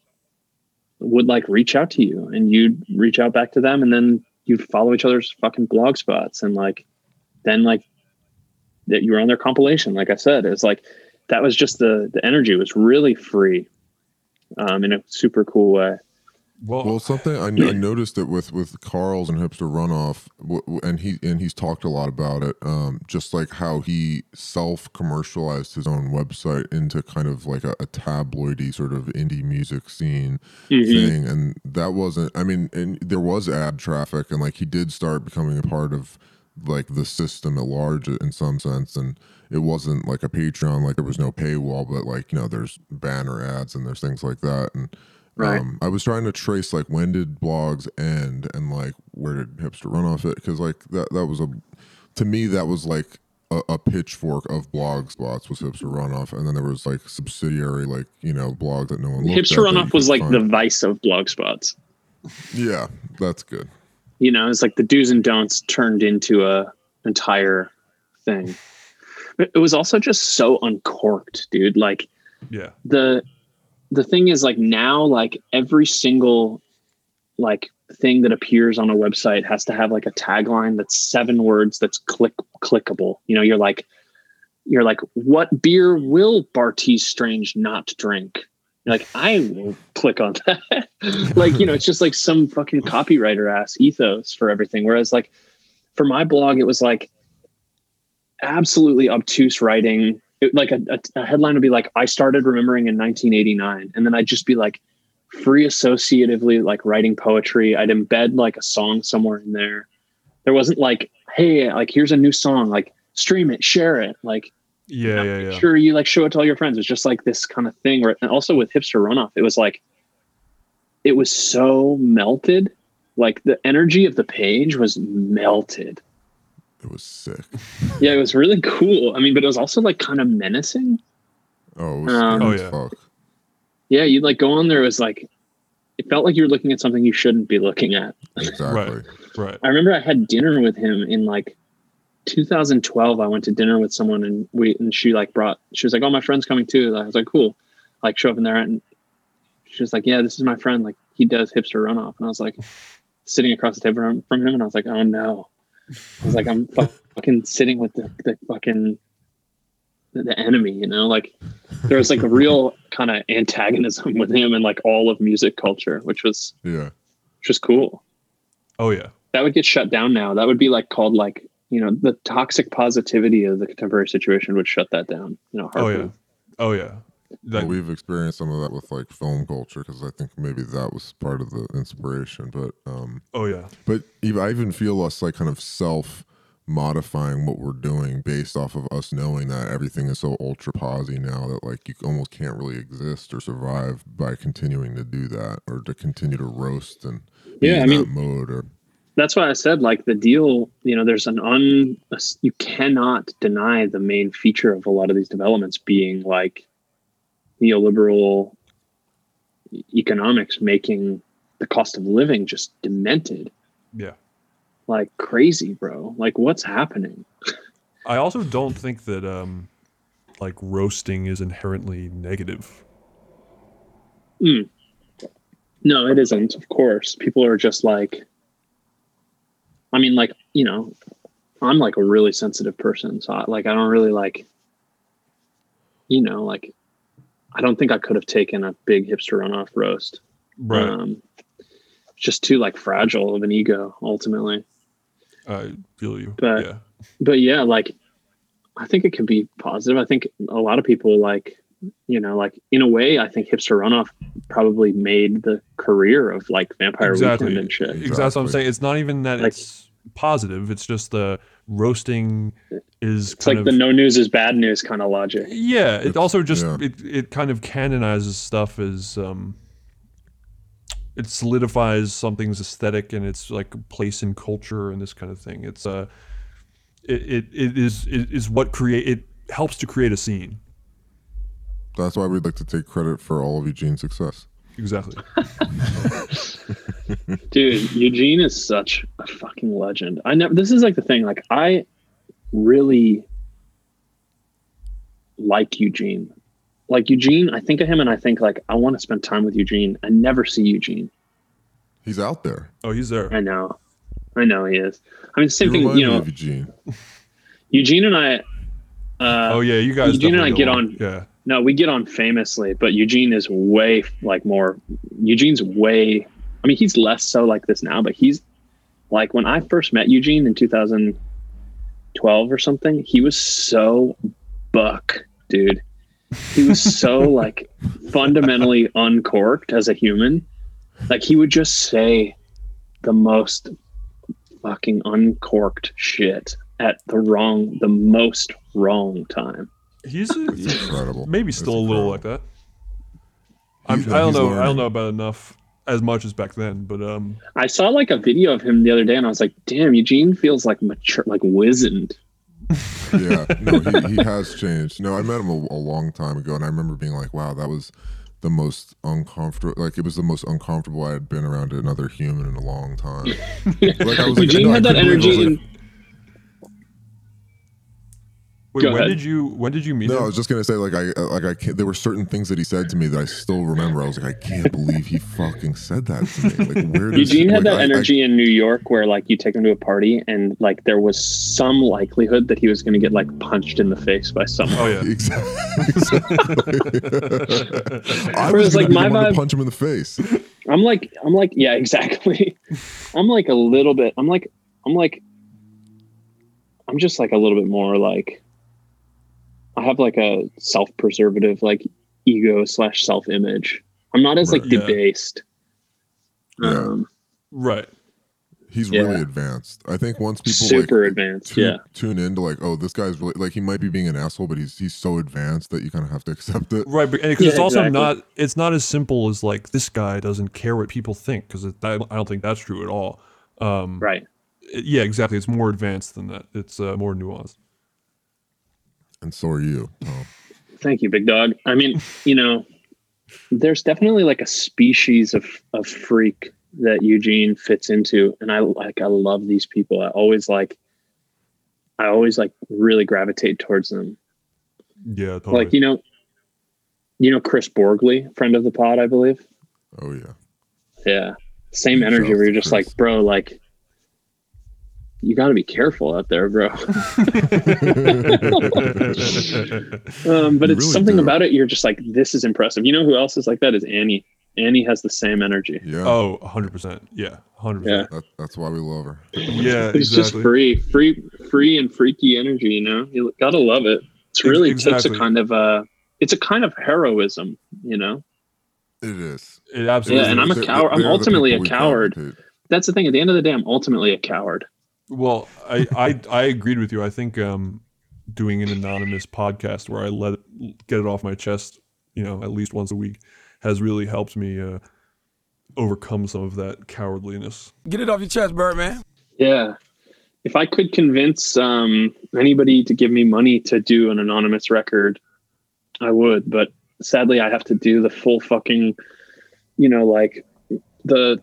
would like reach out to you and you'd reach out back to them and then you'd follow each other's fucking blog spots and like then like that you were on their compilation like i said. It's like that was just the the energy was really free um in a super cool way well, well, something I, I, noticed it with with Carles and hipster runoff, and he and he's talked a lot about it. Um, just like how he self commercialized his own website into kind of like a, a tabloidy sort of indie music scene mm-hmm. thing, and that wasn't. I mean, and there was ad traffic, and like he did start becoming a part of like the system at large in some sense, and it wasn't like a Patreon, like there was no paywall, but like you know, there's banner ads and there's things like that, and Right. Um, I was trying to trace like when did blogs end and like where did hipster run off it? Because like that that was a to me that was like a, a, pitchfork of blog spots was hipster runoff. And then there was like subsidiary like you know blogs that no one hipster runoff was like find. the vice of blog spots. Yeah that's good. You know it's like the do's and don'ts turned into a entire thing. It was also just so uncorked dude. Like yeah. the the thing is like now like every single like thing that appears on a website has to have like a tagline that's seven words that's click clickable. You know you're like you're like what beer will bartees strange not drink? Like i will click on that. Like you know it's just like some fucking copywriter ass ethos for everything. Whereas like for my blog it was like absolutely obtuse writing it, like a, a, headline would be like, I started remembering in 1989. And then I'd just be like free associatively, like writing poetry. I'd embed like a song somewhere in there. There wasn't like, hey, like here's a new song, like stream it, share it. Like, yeah, yeah, yeah. Sure, you like show it to all your friends. It's just like this kind of thing. Where, and also with hipster runoff, it was like, it was so melted. Like the energy of the page was melted. It was sick. yeah, it was really cool. I mean, but it was also like kind of menacing. Oh, it was um, oh yeah. Fuck. Yeah, you like go on there. It was like it felt like you were looking at something you shouldn't be looking at. Exactly. right. Right. I remember I had dinner with him in like 2012. I went to dinner with someone and we and she like brought. She was like, "Oh, my friend's coming too." I was like, "Cool." Like show up in there and she was like, "Yeah, this is my friend. Like he does hipster runoff." And I was like, sitting across the table from him, and I was like, "Oh no." I was like, I'm fucking sitting with the, the fucking the enemy, you know, like there was like a real kind of antagonism with him and like all of music culture, which was yeah, which was cool. Oh yeah, that would get shut down now. That would be like called like you know the toxic positivity of the contemporary situation would shut that down. You know, oh yeah, oh yeah. That, well, we've experienced some of that with like film culture because I think maybe that was part of the inspiration. But um, oh yeah, but even, I even feel us like kind of self modifying what we're doing based off of us knowing that everything is so ultra posy now that like you almost can't really exist or survive by continuing to do that or to continue to roast and yeah, I mean, mode or that's why I said like the deal, you know, there's an un you cannot deny the main feature of a lot of these developments being like neoliberal economics making the cost of living just demented. Yeah. Like crazy, bro. Like what's happening? I also don't think that um like roasting is inherently negative. Mm. No, it isn't, of course. People are just like I mean like, you know, I'm like a really sensitive person, so I, like I don't really like you know, like I don't think I could have taken a big hipster runoff roast. Right. Um, just too like fragile of an ego ultimately. I feel you. But yeah. but yeah, like I think it can be positive. I think a lot of people like you know, like in a way, I think hipster runoff probably made the career of like Vampire exactly. Weekend and shit. Exactly. exactly what I'm saying. It's not even that like, it's positive. It's just the roasting is it's like of, the no news is bad news kind of logic. Yeah, it also just yeah. it, it kind of canonizes stuff as um it solidifies something's aesthetic and its like place in culture and this kind of thing. It's uh it it, it is it is what create it helps to create a scene. That's why we'd like to take credit for all of Eugene's success. Exactly. Dude, Eugene is such a fucking legend. I never this is like the thing, like I really like Eugene. like Eugene, I think of him and I think like I want to spend time with Eugene. I never see Eugene. He's out there. Oh, he's there. I know, I know he is. I mean, same You thing. remind You know, of Eugene. Eugene and I. Uh, oh yeah, you guys. Eugene and I get on. Yeah. No, we get on famously, but Eugene is way like more. Eugene's way. I mean, he's less so like this now, but he's like when I first met Eugene in 2012 or something. He was so buck, dude. He was so like fundamentally uncorked as a human. Like he would just say the most fucking uncorked shit at the wrong, the most wrong time. He's, a, he's incredible. maybe It's still a little like that. I'm, He's- I don't he's know. I don't know about enough as much as back then, but um, I saw like a video of him the other day, and I was like, "Damn, Eugene feels like mature, like wizened." Yeah, no, he, he has changed. No, I met him a, a long time ago, and I remember being like, "Wow, that was the most uncomfortable. Like it was the most uncomfortable I had been around another human in a long time." Like I was like, Eugene no, I had that couldn't believe it. I was energy. like, wait, Go when ahead. did you when did you meet No, I was just gonna say like I uh, like I can't, there were certain things that he said to me that I still remember. I was like, I can't believe he fucking said that to me. Like where does Eugene had like, that I- I- energy in New York, where like you take him to a party, and like there was some likelihood that he was going to get like punched in the face by someone. Oh yeah. Exactly. exactly. I Whereas, was like, like my my vibe- punch him in the face. I'm like, I'm like, yeah, exactly. I'm like a little bit. I'm like, I'm like, I'm just like a little bit more like. I have like a self-preservative like ego slash self-image. I'm not as like Right, yeah. debased. Yeah. Um, Right. He's Yeah. really advanced. I think once people super like advanced. tune, yeah. tune into like, oh, this guy's really like he might be being an asshole, but he's he's so advanced that you kind of have to accept it. Right, because it's Yeah, also exactly. not it's not as simple as like this guy doesn't care what people think because I don't think that's true at all. Um, Right. it- yeah, exactly. It's more advanced than that. It's uh, more nuanced. And so are you, Tom. Thank you, big dog. I mean, you know, there's definitely like a species of of freak that Eugene fits into, and I like I love these people. I always like, I always like really gravitate towards them. Yeah, totally. Like you know, you know Chris Borgley, friend of the pod, I believe. Oh yeah. Yeah, same energy where you're just Chris. like, bro, like. You got to be careful out there, bro. um, but it's really something do. about it. You're just like, this is impressive. You know who else is like that? Is Annie. Annie has the same energy. Yeah. oh, 100%. Yeah, 100%. Yeah. That, that's why we love her. Yeah, It's just free, free, free and freaky energy. You know, you gotta love it. It's really takes a kind of uh, it's a kind of heroism. You know, It is. It absolutely Yeah, and I'm a coward. I'm ultimately a coward. that's the thing. At the end of the day, I'm ultimately a coward. Well, I, I I agreed with you. I think um, doing an anonymous podcast where I let it, get it off my chest, you know, at least once a week, has really helped me uh, overcome some of that cowardliness. Get it off your chest, Birdman. Yeah. If I could convince um, anybody to give me money to do an anonymous record, I would. But sadly, I have to do the full fucking, you know, like the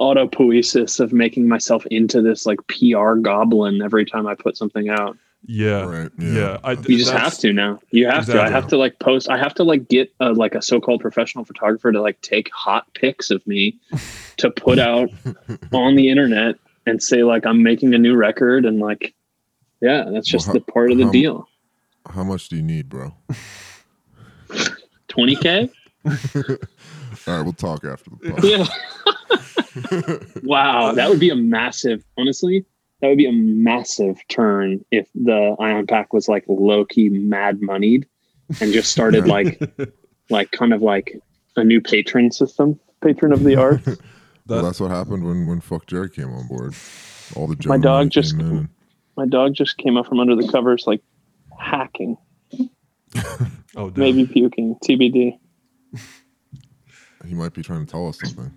autopoiesis of making myself into this like PR goblin every time I put something out. Yeah, Right. yeah. Yeah. I, You just have to now. You have to. I have to like post. I have to like get a, like a so-called professional photographer to like take hot pics of me to put out on the internet and say like I'm making a new record and like, yeah, that's just Well, the part of the how- deal. How much do you need, bro? 20k. All right, we'll talk after the podcast. Yeah. wow, that would be a massive. Honestly, that would be a massive turn if the Ion Pack was like low key mad moneyed and just started Yeah. like, like kind of like a new patron system, patron of the arts. Well, that's what happened when when Fuck Jerry came on board. All the My dog just- in My dog just came up from under the covers, like hacking, oh, damn. maybe puking, TBD. He might be trying to tell us something.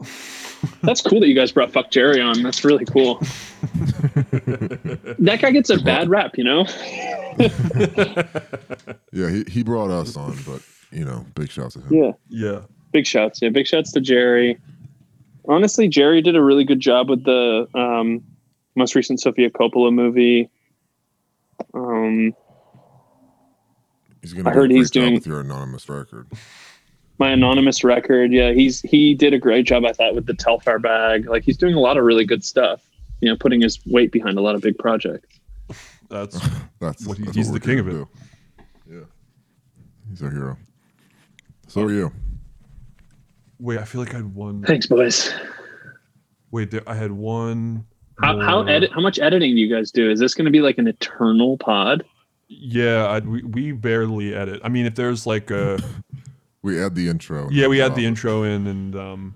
That's cool that you guys brought Fuck Jerry on. That's really cool. that guy gets a bad rap, you know. Yeah, he, he brought us on, but you know, big shouts to him. Yeah. Yeah, Big shouts. Yeah, big shouts to Jerry. Honestly, Jerry did a really good job with the um, most recent Sofia Coppola movie. Um, He's gonna I heard he's doing- with your anonymous record. My anonymous record. Yeah, he's he did a great job, I thought, with the Telfar bag. Like he's doing a lot of really good stuff. You know, putting his weight behind a lot of big projects. That's That's what he, that's he's what the king of it. do. Yeah, he's our hero. So are you? Wait, I feel like I had one. Thanks, boys. Wait, there, I had one. How how edit? How much editing do you guys do? Is this going to be like an eternal pod? Yeah, I, we we barely edit. I mean, if there's like a We add the intro. yeah, we add the intro in and um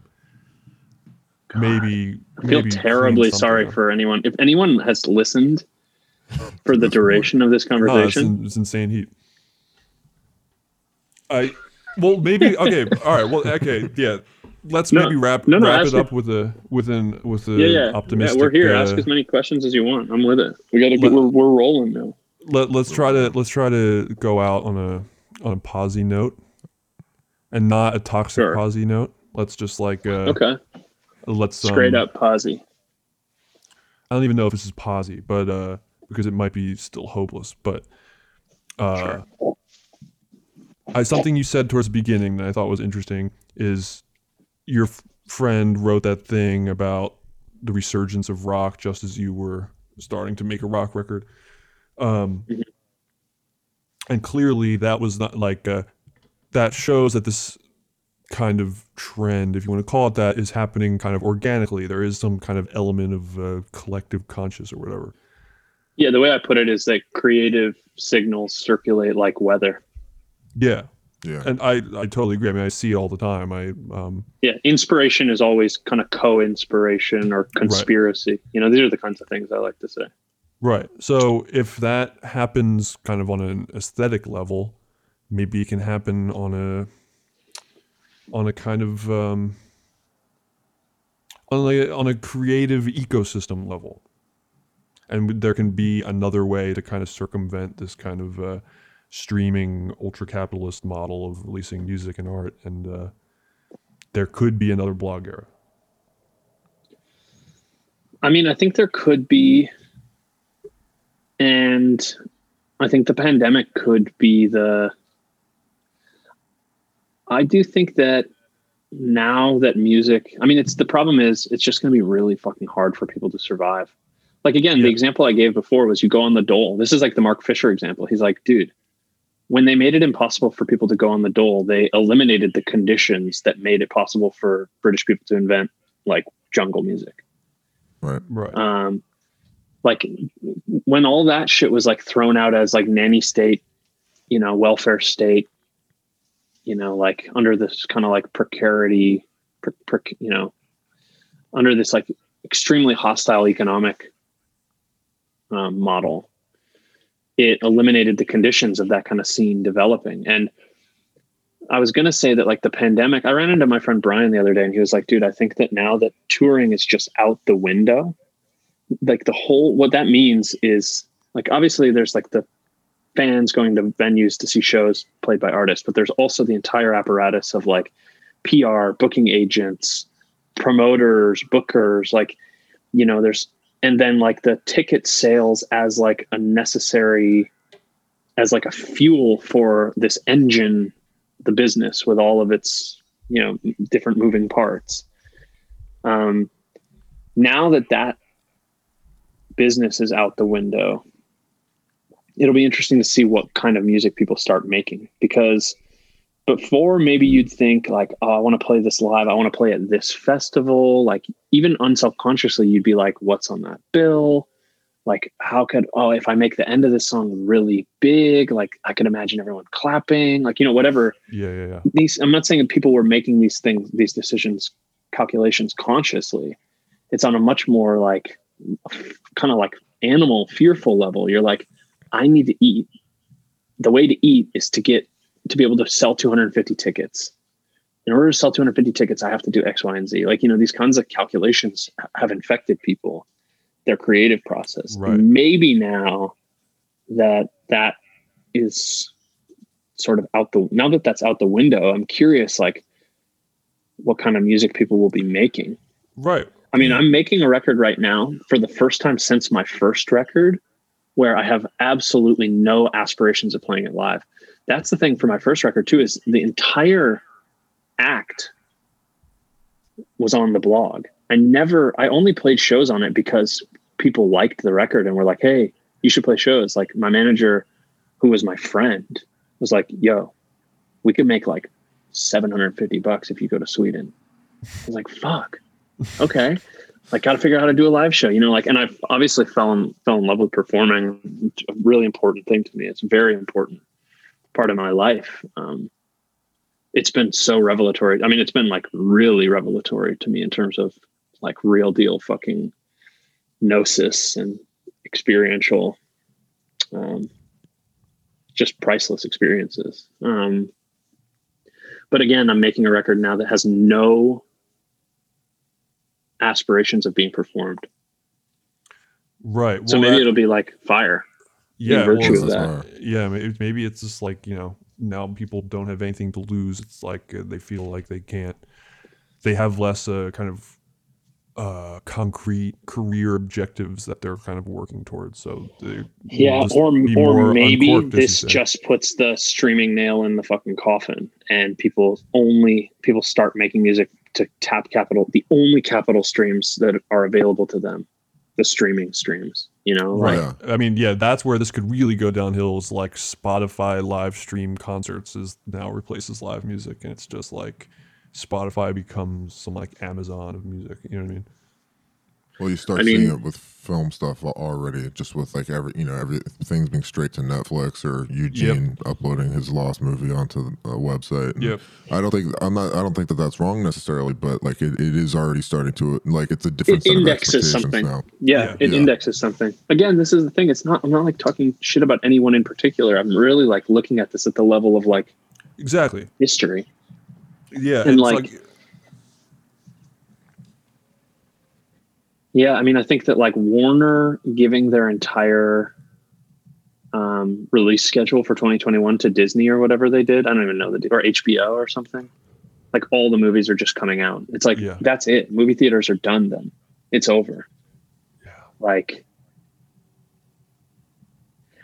maybe I feel maybe terribly sorry up. for anyone. If anyone has listened for the duration of this No, it's, conversation, in, it's insane heat. I well maybe okay all right well okay yeah let's No, maybe wrap no, no, wrap ask it me- up with a with an with a yeah, yeah, optimistic. yeah, we're here. uh, Ask as many questions as you want. I'm with it. We got to. Let- We're we're rolling now. let, let's try to let's try to go out on a on a posy note and not a toxic Sure. posy note let's just like uh Okay, let's um, straight up posy. i don't even know if this is posy but uh because it might be still hopeless but uh I, something you said towards the beginning that i thought was interesting is your f- friend wrote that thing about the resurgence of rock just as you were starting to make a rock record um Mhm. and clearly that was not like uh that shows that this kind of trend if you want to call it that is happening kind of organically there is some kind of element of uh, collective conscious or whatever Yeah, the way I put it is that creative signals circulate like weather. yeah Yeah. and i i totally agree i mean i see it all the time i um Yeah, inspiration is always kind of co-inspiration or conspiracy. You know, these are the kinds of things I like to say. Right. So if that happens kind of on an aesthetic level, maybe it can happen on a on a kind of um, on a on a creative ecosystem level, and there can be another way to kind of circumvent this kind of uh, streaming ultra capitalist model of releasing music and art, and uh, there could be another blog era. I mean, I think there could be, and I think the pandemic could be the. I do think that now that music, I mean, it's the problem is it's just going to be really fucking hard for people to survive. Like again, the example I gave before was you go on the dole. This is like the Mark Fisher example. He's like, dude, when they made it impossible for people to go on the dole, they eliminated the conditions that made it possible for British people to invent like jungle music Right. Right. um like when all that shit was like thrown out as like nanny state you know welfare state you know like under this kind of like precarity pre- you know under this like extremely hostile economic um, model it eliminated the conditions of that kind of scene developing. And i was going to say that like the pandemic i ran into my friend brian the other day and he was like dude i think that now that touring is just out the window like the whole what that means is like obviously there's like the fans going to venues to see shows played by artists but there's also the entire apparatus of like pr booking agents promoters bookers like you know there's and then like the ticket sales as like a necessary as like a fuel for this engine the business with all of its you know different moving parts. Um now that that business is out the window it'll be interesting to see what kind of music people start making because before maybe you'd think like oh i want to play this live i want to play at this festival like even unselfconsciously you'd be like what's on that bill like how could oh if i make the end of this song really big like i can imagine everyone clapping like you know whatever Yeah. Yeah. Yeah. these i'm not saying that people were making these things these decisions calculations consciously it's on a much more like kind of like animal fearful level you're like i need to eat. The way to eat is to get to be able to sell 250 tickets. In order to sell 250 tickets i have to do x y and z. Like you know these kinds of calculations have infected people their creative process. Right. Maybe now that that is sort of out the now that that's out the window i'm curious like what kind of music people will be making. Right. I mean, I'm making a record right now for the first time since my first record where I have absolutely no aspirations of playing it live. that's the thing for my first record too is the entire act was on the blog. I never I only played shows on it because people liked the record and were like, "Hey, you should play shows." Like my manager who was my friend was like, "Yo, we could make like 750 bucks if you go to Sweden." I was like, "Fuck." Okay. like got to figure out how to do a live show, you know, like and I obviously fell in fell in love with performing. It's a really important thing to me. It's a very important part of my life. Um, it's been so revelatory. I mean, it's been like really revelatory to me in terms of like real deal fucking gnosis and experiential, um, just priceless experiences. Um, but again, I'm making a record now that has no aspirations of being performed. Right. so maybe that- it'll be like fire. in yeah, virtue well, of that. yeah. Maybe, maybe it's just like you know now people don't have anything to lose. It's like uh, they feel like they can't. They have less uh, kind of uh, concrete career objectives that they're kind of working towards. So they Yeah, or or maybe uncorked, as you this just puts the streaming nail in the fucking coffin, and people only people start making music to tap capital, the only capital streams that are available to them, the streaming streams. You know, like Right. I mean, yeah, that's where this could really go downhill. Is like Spotify live stream concerts is now replaces live music, and it's just like Spotify becomes some like Amazon of music. You know what I mean? Well, you start I mean- seeing it with film stuff already, just with like every you know every things being straight to Netflix or Eugene uploading his Lost movie onto the uh, website. And Yep. I don't think I'm not. I don't think that that's wrong necessarily, but like it, it is already starting to like it's a different it set of indexes expectations something. now. Yeah, it Yeah. indexes something. Again, this is the thing. It's not. I'm not like talking shit about anyone in particular. I'm really like looking at this at the level of like Exactly. history. Yeah, And, it's like- Yeah, I mean, I think that like Warner giving their entire um, release schedule for 2021 to Disney or whatever they did, I don't even know the or HBO or something. Like all the movies are just coming out. It's like Yeah. that's it. Movie theaters are done. Then it's over. Yeah. Like,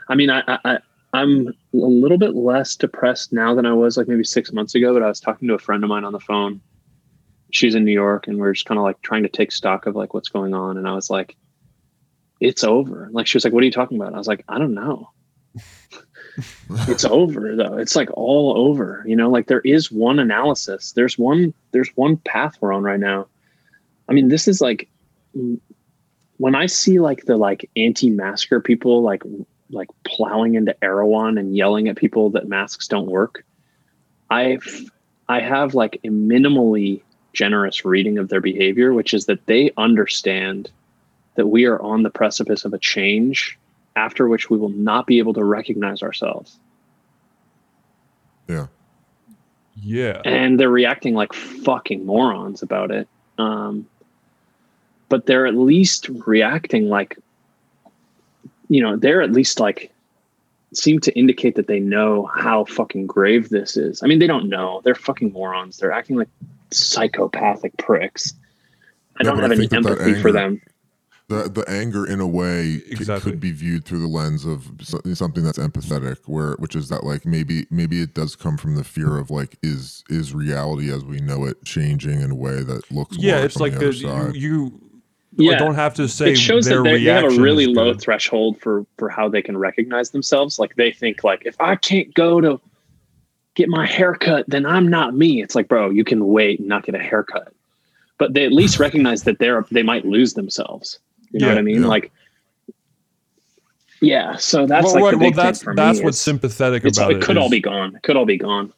I mean, I, I I- I'm a little bit less depressed now than I was like maybe six months ago. But I was talking to a friend of mine on the phone she's in New York and we're just kind of like trying to take stock of like what's going on. And I was like, it's over. Like she was like, what are you talking about? I was like, I don't know. it's over though. It's like all over, you know, like there is one analysis. There's one, there's one path we're on right now. I mean, this is like when I see like the like anti-masker people like like plowing into Erewhon and yelling at people that masks don't work. I I have like a minimally generous reading of their behavior, which is that they understand that we are on the precipice of a change after which we will not be able to recognize ourselves. Yeah. yeah, And they're reacting like fucking morons about it. Um, but they're at least reacting like, you know, they're at least like, seem to indicate that they know how fucking grave this is. I mean, they don't know. They're fucking morons. They're acting like psychopathic pricks. I Yeah, don't but have I any think that that empathy for them. The the anger in a way c- Exactly. could be viewed through the lens of so- something that's empathetic, where which is that like maybe maybe it does come from the fear of like is is reality as we know it changing in a way that looks yeah. worse It's like the the, you, you Yeah. don't have to say it shows their that they, they have a really low threshold for for how they can recognize themselves like they think like if i can't go to get my haircut then i'm not me it's like bro you can wait and not get a haircut but they at least recognize that they're they might lose themselves you know Yeah, what i mean yeah. like yeah so that's well, like right, the well, big that's thing for that's me what's is sympathetic about it it. could all be gone it could all be gone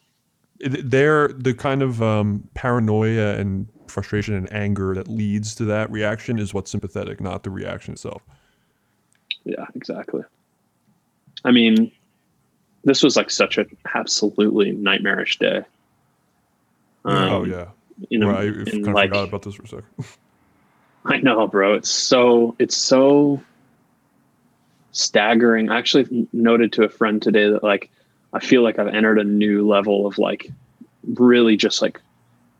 they're the kind of um, paranoia and frustration and anger that leads to that reaction is what's sympathetic, not the reaction itself. Yeah, exactly. I mean, this was like such a absolutely nightmarish day. oh Um, yeah, You know, Right, I kind of like, forgot about this for a second. I know, bro. It's so it's so staggering. I actually noted to a friend today that like I feel like I've entered a new level of like really just like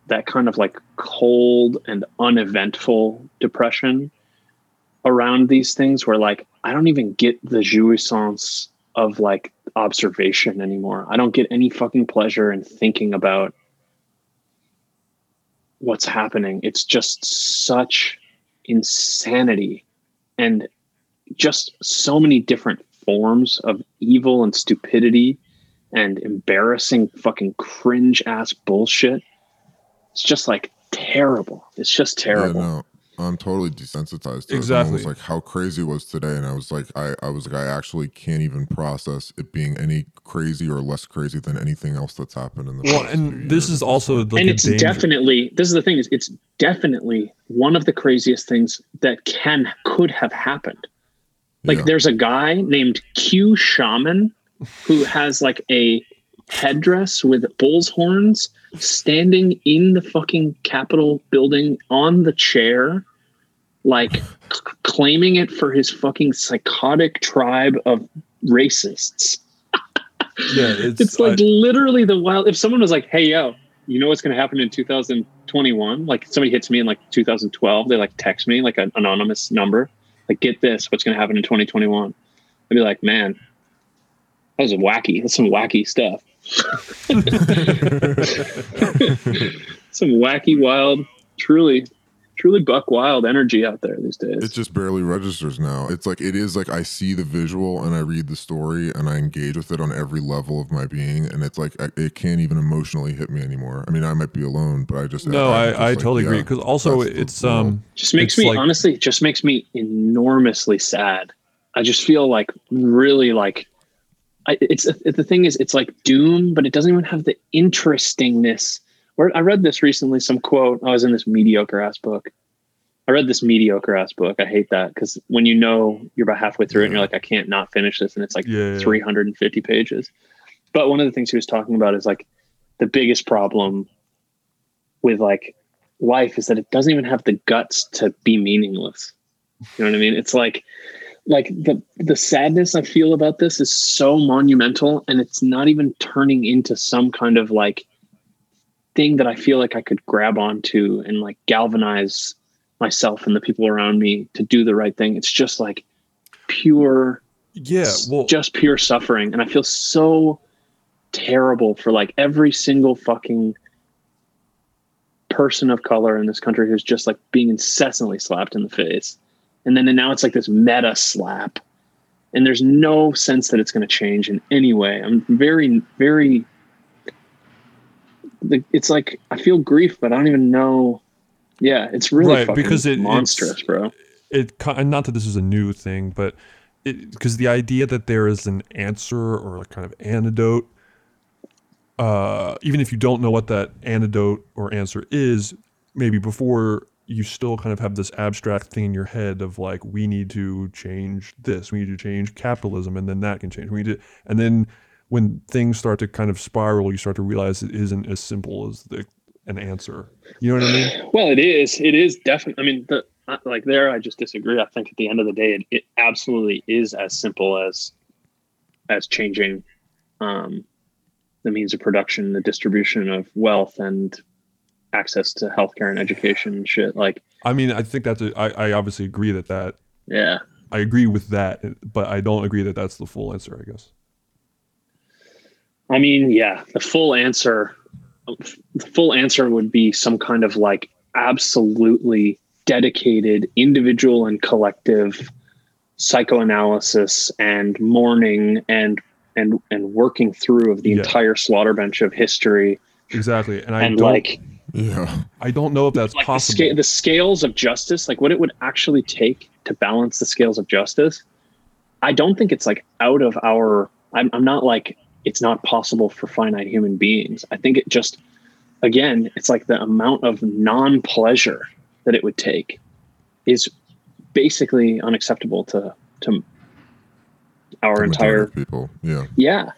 that kind of like cold and uneventful depression around these things where like I don't even get the jouissance of like observation anymore. I don't get any fucking pleasure in thinking about what's happening. It's just such insanity and just so many different forms of evil and stupidity and embarrassing fucking cringe ass bullshit. It's just like terrible. It's just terrible. Yeah, no, I'm totally desensitized to Exactly. it. It was like how crazy it was today, and I was like, I, I was like, I actually can't even process it being any crazy or less crazy than anything else that's happened in the Well, and this years. is also like and it's danger. definitely this is the thing is it's definitely one of the craziest things that can could have happened like Yeah. there's a guy named q shaman who has like a headdress with bull's horns standing in the fucking capitol building on the chair like c- claiming it for his fucking psychotic tribe of racists yeah, it's, it's like I- literally the wild. If someone was like, "Hey, yo, you know what's going to happen in 2021?" Like somebody hits me in like 2012, they like text me like an anonymous number, like, "Get this, what's going to happen in 2021?" I'd be like, "Man, that was wacky. That's some wacky stuff. some wacky, wild, truly, truly buck wild energy out there these days." it just barely registers now. It's like it is like I see the visual and I read the story and I engage with it on every level of my being, and it's like I- it can't even emotionally hit me anymore. I mean, I might be alone, but I just no, I'm I, just I like, totally agree because also that's the it's um just makes me like- honestly just makes me enormously sad i just feel like really like I, it's it, the thing is it's like doom but it doesn't even have the interestingness or i read this recently some quote oh, i was in this mediocre ass book i read this mediocre ass book i hate that because when you know you're about halfway through it and you're like i can't not finish this and it's like Yeah, yeah. 350 pages but one of the things he was talking about is like the biggest problem with like life is that it doesn't even have the guts to be meaningless. You know what I mean? It's like like the the sadness I feel about this is so monumental and it's not even turning into some kind of like thing that I feel like I could grab onto and like galvanize myself and the people around me to do the right thing. It's just like pure yeah well just pure suffering and i feel so terrible for like every single fucking person of color in this country who's just like being incessantly slapped in the face and then and now it's like this meta slap. And there's no sense that it's going to change in any way. I'm very very it's like i feel grief but i don't even know. Yeah it's really Right, fucking because it- monstrous bro. It not that this is a new thing, but because the idea that there is an answer or a kind of antidote, uh, even if you don't know what that antidote or answer is, maybe before you still kind of have this abstract thing in your head of like we need to change this, we need to change capitalism, and then that can change. We need to, and then when things start to kind of spiral, you start to realize it isn't as simple as the an answer. You know what I mean? Well, it is. It is definitely. I mean, the like there, I just disagree. I think at the end of the day, it, it absolutely is as simple as as changing um, the means of production, the distribution of wealth, and access to healthcare and education and shit. Like, I mean, I think that's a, I, I obviously agree that that yeah, I agree with that, but I don't agree that that's the full answer. I guess. I mean, yeah, the full answer, the full answer would be some kind of like absolutely dedicated individual and collective psychoanalysis and mourning and and and working through of the Yeah. entire slaughter bench of history Exactly, and I and don't. like Yeah. I don't know if that's like the, possible. sca- the scales of justice, like what it would actually take to balance the scales of justice. I don't think it's like out of our. I'm, I'm not like it's not possible for finite human beings. I think it just, again, it's like the amount of non pleasure that it would take is basically unacceptable to to our The entire people. Yeah. yeah.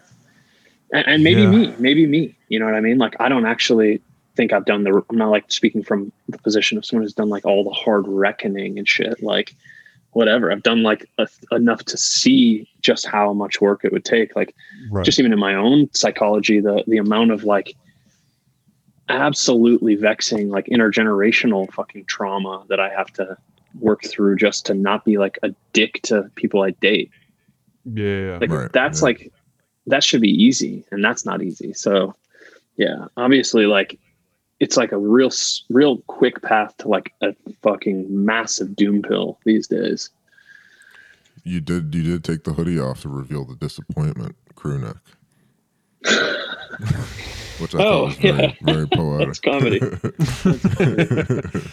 And, and maybe Yeah. me, maybe me. You know what I mean? Like, I don't actually think I've done the, I'm not like speaking from the position of someone who's done like all the hard reckoning and shit. Like, whatever. I've done like a, enough to see just how much work it would take. Like, right. just even in my own psychology, the, the amount of like absolutely vexing, like intergenerational fucking trauma that I have to work through just to not be like a dick to people I date. Yeah, like Right, that's yeah. like that should be easy and that's not easy so yeah obviously like it's like a real real quick path to like a fucking massive doom pill these days You did you did take the hoodie off to reveal the disappointment crew neck. Which I Oh, thought was very, yeah. very poetic. That's comedy.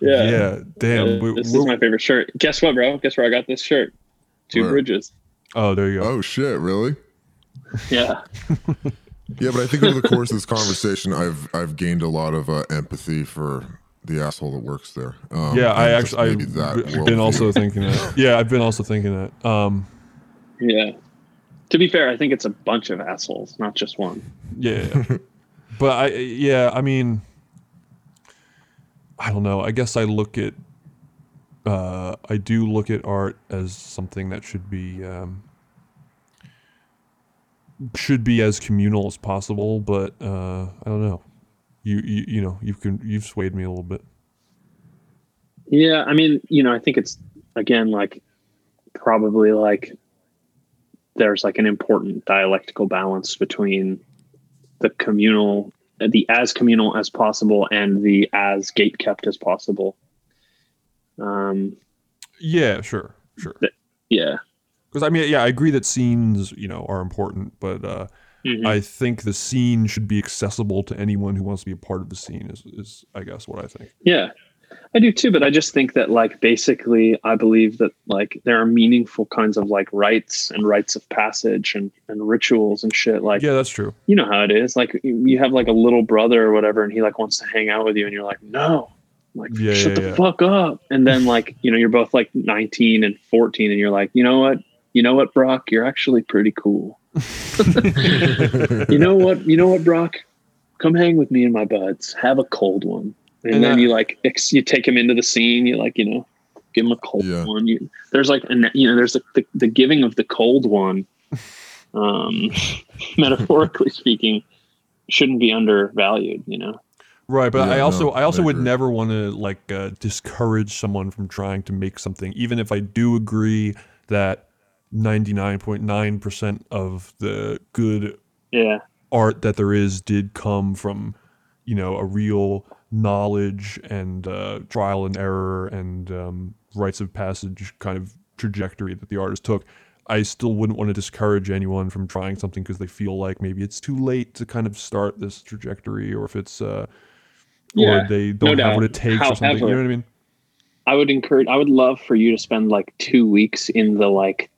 yeah yeah. Damn. Uh, we- this we're- is my favorite shirt guess what bro guess where i got this shirt two Where? bridges oh, there you go. oh shit, really? yeah Yeah, but I think over the course of this conversation, I've I've gained a lot of uh, empathy for the asshole that works there. Um, yeah, I actually that. I've been worldview. also thinking that. Yeah, I've been also thinking that. Um, yeah to be fair i think it's a bunch of assholes not just one yeah, but I yeah, I mean, I don't know. I guess I look at, uh, I do look at art as something that should be um, should be as communal as possible. But uh, I don't know. You, you you know you can you've swayed me a little bit. Yeah, I mean, you know, I think it's again like probably like there's like an important dialectical balance between the communal the as communal as possible and the as gate kept as possible. Um Yeah, sure, sure. yeah. Because I mean, yeah, I agree that scenes, you know, are important, but uh, Mhm. I think the scene should be accessible to anyone who wants to be a part of the scene. Is, is I guess what I think. Yeah. I do too, but I just think that like basically I believe that like there are meaningful kinds of like rites and rites of passage and, and rituals and shit like Yeah, that's true. you know how it is. Like you have like a little brother or whatever, and he like wants to hang out with you, and you're like, no, like Yeah, shut yeah, the yeah. fuck up. And then like you know you're both like 19 and 14, and you're like, you know what, you know what, Brock, you're actually pretty cool. you know what, you know what, Brock, come hang with me and my buds. Have a cold one, and, And, then uh, you like ex- you take him into the scene. You like you know give him a cold Yeah. one. You, there's like an you know there's the, the the giving of the cold one. Um, metaphorically speaking, shouldn't be undervalued. You know. Right, but Yeah, I also no, I also I would never want to like uh, discourage someone from trying to make something, even if I do agree that ninety nine point nine percent of the good Yeah. art that there is did come from, you know, a real knowledge and uh, trial and error and um, rites of passage kind of trajectory that the artist took. I still wouldn't want to discourage anyone from trying something because they feel like maybe it's too late to kind of start this trajectory, or if it's, uh, Yeah, or they don't have what it takes, or something. You know However- what I mean? I would encourage. I would love for you to spend like two weeks in the like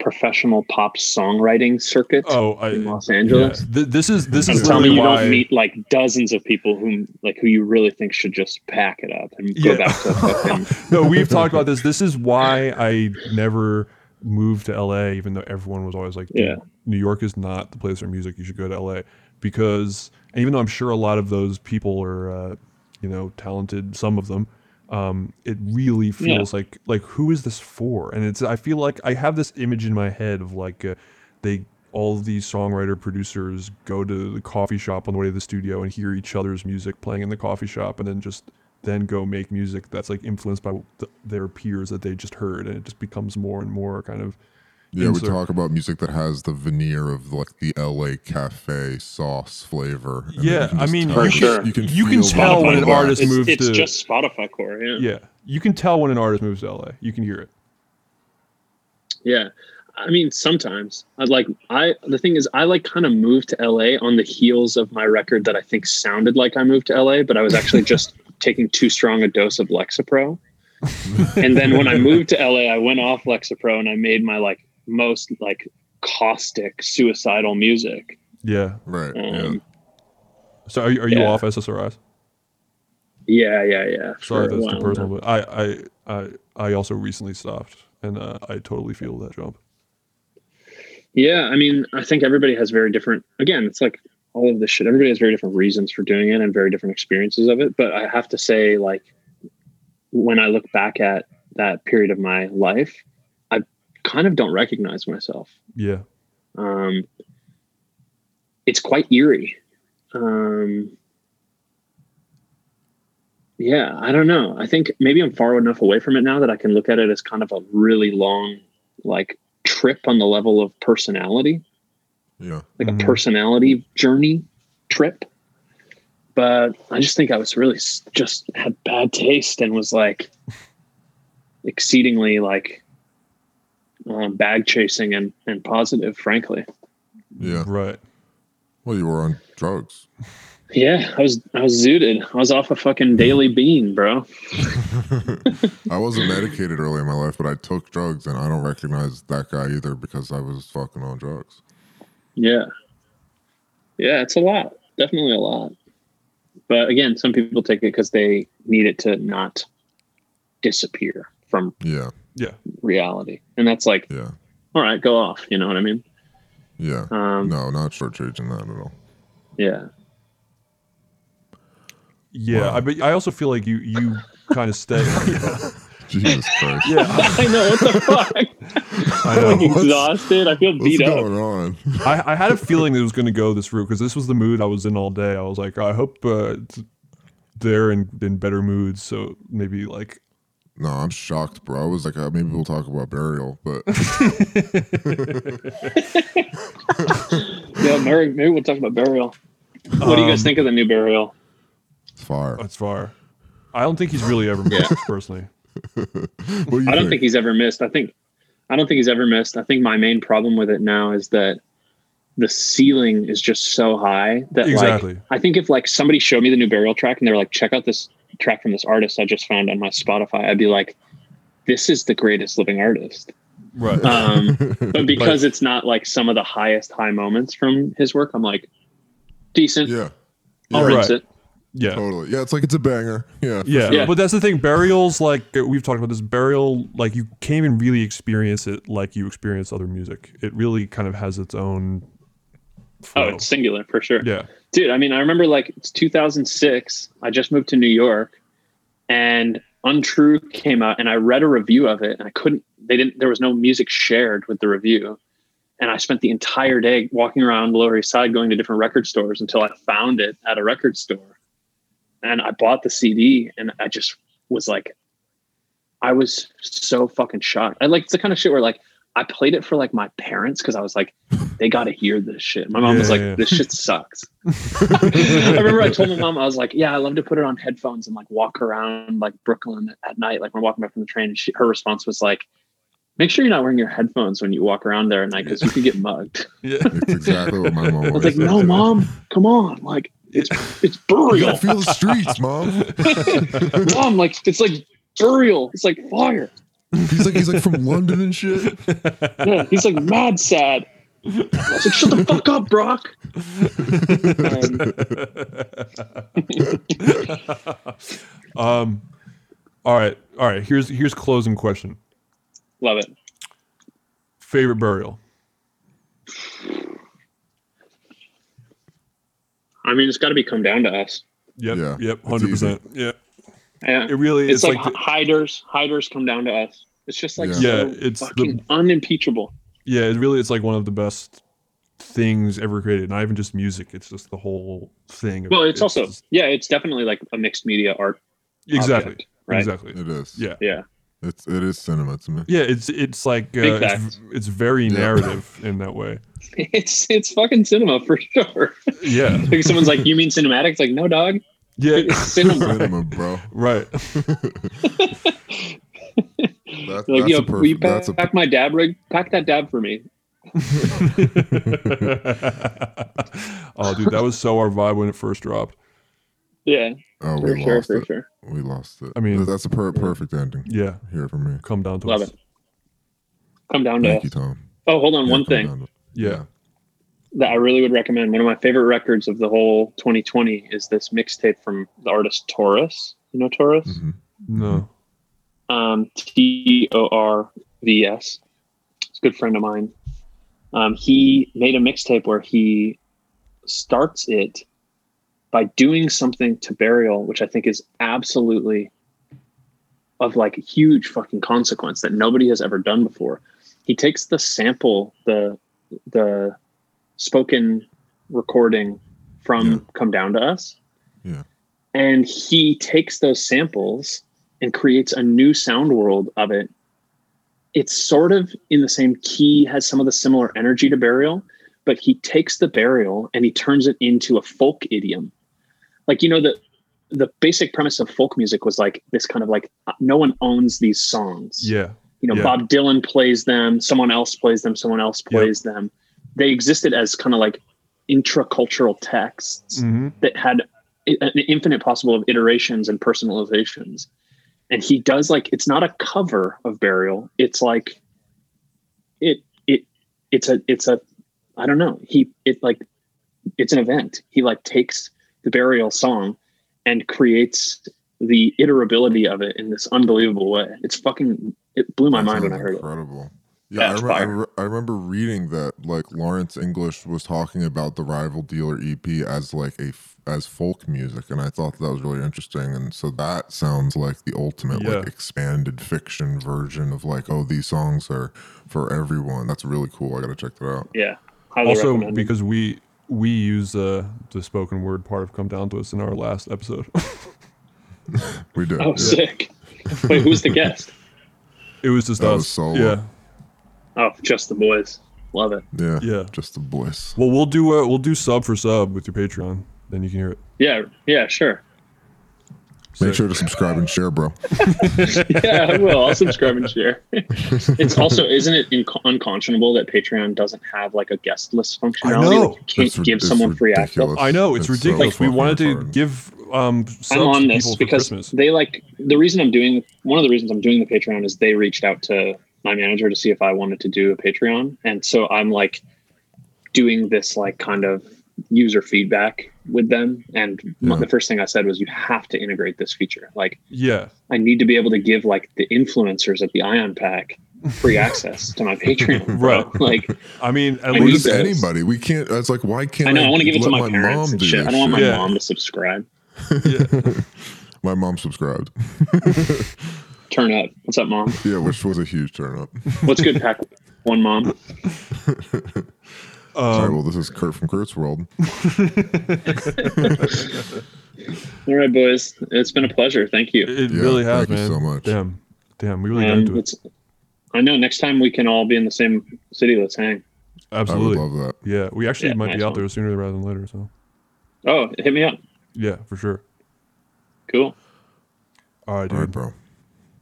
professional pop songwriting circuit Oh, I, in Los Angeles. yeah. Th- this is this And is tell me you why. don't meet like dozens of people whom like who you really think should just pack it up and go Yeah. back to fucking no, we've talked about this. This is why I never moved to LA, even though everyone was always like, Yeah. New York is not the place for music. You should go to LA. Because, and even though I'm sure a lot of those people are, uh, you know, talented, some of them, um, it really feels like, like, who is this for? And it's, I feel like I have this image in my head of like, uh, they, all these songwriter producers go to the coffee shop on the way to the studio and hear each other's music playing in the coffee shop and then just then go make music that's like influenced by th- their peers that they just heard and it just becomes more and more kind of Yeah, we talk about music that has the veneer of like the LA cafe sauce flavor. and Yeah, I mean, tell- you For sure. You can, You can tell the when an vibe. artist it's, moves it's to- just Spotify core. Yeah. yeah you can tell when an artist moves to la you can hear it Yeah. I mean, sometimes I like I the thing is I like kind of moved to LA on the heels of my record that I think sounded like I moved to LA, but I was actually just taking too strong a dose of Lexapro. and then when I moved to LA, I went off Lexapro and I made my like most like caustic suicidal music. yeah Right. yeah. Um, so are you, are you Yeah. off ssris yeah, yeah, yeah. sorry that's too personal now. but I, I i i also recently stopped and uh, i totally feel that jump Yeah, I mean, I think everybody has very different. Again, it's like all of this shit. Everybody has very different reasons for doing it and very different experiences of it. But I have to say, like, when I look back at that period of my life, I kind of don't recognize myself. yeah Um, it's quite eerie. Um, yeah, I don't know. I think maybe I'm far enough away from it now that I can look at it as kind of a really long, like trip on the level of personality, Yeah. like Mhm. a personality journey trip. But I just think I was really just had bad taste and was like exceedingly like um, bag chasing and, and positive, frankly. Yeah. Right. Well, you were on drugs. Yeah, I was I was zooted. I was off a fucking daily bean, bro. I wasn't medicated early in my life, but I took drugs, and I don't recognize that guy either because I was fucking on drugs. Yeah. Yeah, it's a lot. Definitely a lot. But again, some people take it because they need it to not disappear from Yeah. Yeah. reality. And that's like, Yeah. all right, go off. You know what I mean? Yeah. Um, no, not shortchanging that at all. Yeah. Yeah. Wow. I but I also feel like you you kind of stay. Jesus Christ. yeah. I know. What the fuck? I I'm like know. What's- exhausted. I feel What's beat up. What's going on? I, I had a feeling it was going to go this route because this was the mood I was in all day. I was like, I hope uh, they're in, in better moods. So maybe like, No, I'm shocked, bro. I was like, uh, maybe we'll talk about burial, but Yeah, maybe, maybe we'll talk about burial. What do you guys Um, think of the new burial? it's far. that's far. I don't think he's really ever missed personally. Do you I don't think he's ever missed. I think I don't think he's ever missed. I think my main problem with it now is that the ceiling is just so high that Exactly. like I think if like somebody showed me the new burial track and they were like, check out this track from this artist I just found on my Spotify, I'd be like, this is the greatest living artist. Right. Um, but because it's not like some of the highest high moments from his work, I'm like, decent. yeah. I'll Yeah. rinse it. yeah. Totally. Yeah, it's like it's a banger. Yeah. Yeah. sure. Yeah. But that's the thing. Burials, like uh, we've talked about this, burial, like you can't even really experience it like you experience other music. It really kind of has its own. Oh, it's singular for sure. yeah. dude i mean i remember like it's 2006 i just moved to new york and untrue came out and i read a review of it and i couldn't they didn't there was no music shared with the review and i spent the entire day walking around lower east side going to different record stores until i found it at a record store and i bought the cd and i just was like i was so fucking shocked i like it's the kind of shit where like i played it for like my parents because i was like they got to hear this shit my mom was like yeah. this shit sucks I remember I told my mom I was like, "Yeah, I love to put it on headphones and like walk around like Brooklyn at night, like when we're walking back from the train." And she, her response was like, "Make sure you're not wearing your headphones when you walk around there at night because you could get mugged." Yeah. It's exactly what my mom I was like, "No, mom, come on, like it's it's You burial, gotta feel the streets, mom. mom, like it's like burial, it's like fire." He's like he's like from London and shit. Yeah, he's like mad sad. I was like, "Shut the fuck up, Brock." um. All right. All right. Here's here's closing question. Love it. Favorite burial. I mean, it's got to be come down to us. Yep. Yeah, Yep. Hundred percent. Yeah. Yeah, It really it's is like, like. the- hiders. Hiders come down to us. It's just like Yeah. so Yeah, it's the- fucking unimpeachable. yeah. It really is like one of the best things ever created. Not even just music. It's just the whole thing. of- Well, it's, also just- yeah, it's definitely like a mixed media art. exactly. object, right? Exactly. It is. Yeah. Yeah, It's it is cinema to me. Yeah, it's it's like uh, it's, it's very Yeah. narrative in that way. it's it's fucking cinema for sure. Yeah, like someone's like, "You mean cinematic?" It's like, no, dog. Yeah, It's cinema. Cinema, bro. right. That, like, that's yo, a will you perfect. pack, That's a pack my dab rig? Pack that dab for me. oh, dude, that was so our vibe when it first dropped. Yeah, oh, for we sure, lost for it. sure. We lost it. I mean- that's a per- perfect ending Yeah, here for me. come down to Love us. it. Come down to Thank us. you, Tom. Oh, hold on. Yeah, one thing down to- Yeah. That I really would recommend. One of my favorite records of the whole 2020 is this mixtape from the artist Taurus. You know Taurus? Mhm. No. um, T O R V S. It's a good friend of mine. Um, he made a mixtape where he starts it by doing something to Burial, which I think is absolutely of like huge fucking consequence that nobody has ever done before. He takes the sample, the the spoken recording from Yeah. Come Down to Us, Yeah. and he takes those samples and creates a new sound world of it it's sort of in the same key, has some of the similar energy to burial, but he takes the burial and he turns it into a folk idiom. Like, you know, the the basic premise of folk music was like this kind of like no one owns these songs. Yeah. You know, Yeah. Bob Dylan plays them, someone else plays them, someone else plays them. They existed as kind of like intracultural texts hmm that had an infinite possible of iterations and personalizations. And he does like it's not a cover of Burial. It's like it it it's a it's a I don't know. He it like it's an event. He like takes the Burial song and creates the iterability of it in this unbelievable way. It's fucking it blew my That mind when I sounds heard it. incredible. Yeah, Yeah, I, it's re- I, re- I remember reading that like Lawrence English was talking about the Rival Dealer EP as like a f- as folk music, and I thought that was really interesting. And so that sounds like the ultimate like expanded fiction version of like, oh, these songs are for everyone. That's really cool. I gotta check that out. Yeah. Highly Also, recommend because we we use uh, the spoken word part of "Come Down to Us" in our last episode. We did. Oh yeah. sick. Wait, who's the guest? it was just That us. was solo. Yeah, Oh, just the boys. Love it. Yeah, Yeah. Just the boys. Well, we'll do uh, we'll do sub for sub with your Patreon. Then you can hear it. Yeah, yeah, sure. Make sure to subscribe and share, bro. yeah, I will. I'll subscribe and share. it's also, isn't it inc- unconscionable that Patreon doesn't have like a guest list functionality? know. Like, you can't It's give it's someone free access. I know it's, It's so ridiculous. we wanted to retarded. give um subs I'm on this because Christmas. they like the reason I'm doing one of the reasons I'm doing the Patreon is they reached out to my manager to see if I wanted to do a Patreon, and so I'm like doing this like kind of user feedback with them. And m- Yeah. the first thing I said was, you have to integrate this feature. Like, yeah, I need to be able to give like the influencers at the Ion Pack free access to my Patreon. Bro. Right. Like, I mean, at I least anybody. We can't. It's like why can't I know I want to give it to let my, parents and do shit. I don't want my? Yeah. mom to subscribe. My mom subscribed. Turn up. What's up, mom? yeah, which was a huge turn up. What's good, Pack? One mom. All Um, right, well, this is Kurt from Kurt's World. All right, boys. It's been a pleasure. Thank you. it Yeah, really has, thank you man. so much. Damn, damn, we really got Um, into it. I know. Next time we can all be in the same city. Let's hang. Absolutely. I would love that. Yeah, we actually Yeah, might be out one. there sooner rather than later. So Oh, hit me up. yeah, for sure. Cool. All right, dude. All right, bro.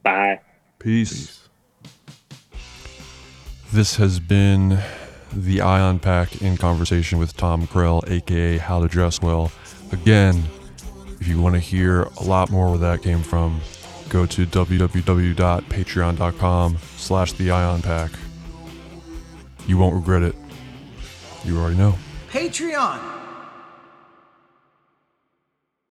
Bye. Peace. This has been the Ion Pack in conversation with Tom Krell, aka How to Dress Well. Again, if you want to hear a lot more where that came from, go to www.patreon.com slash the Ion Pack. You won't regret it. You already know. Patreon.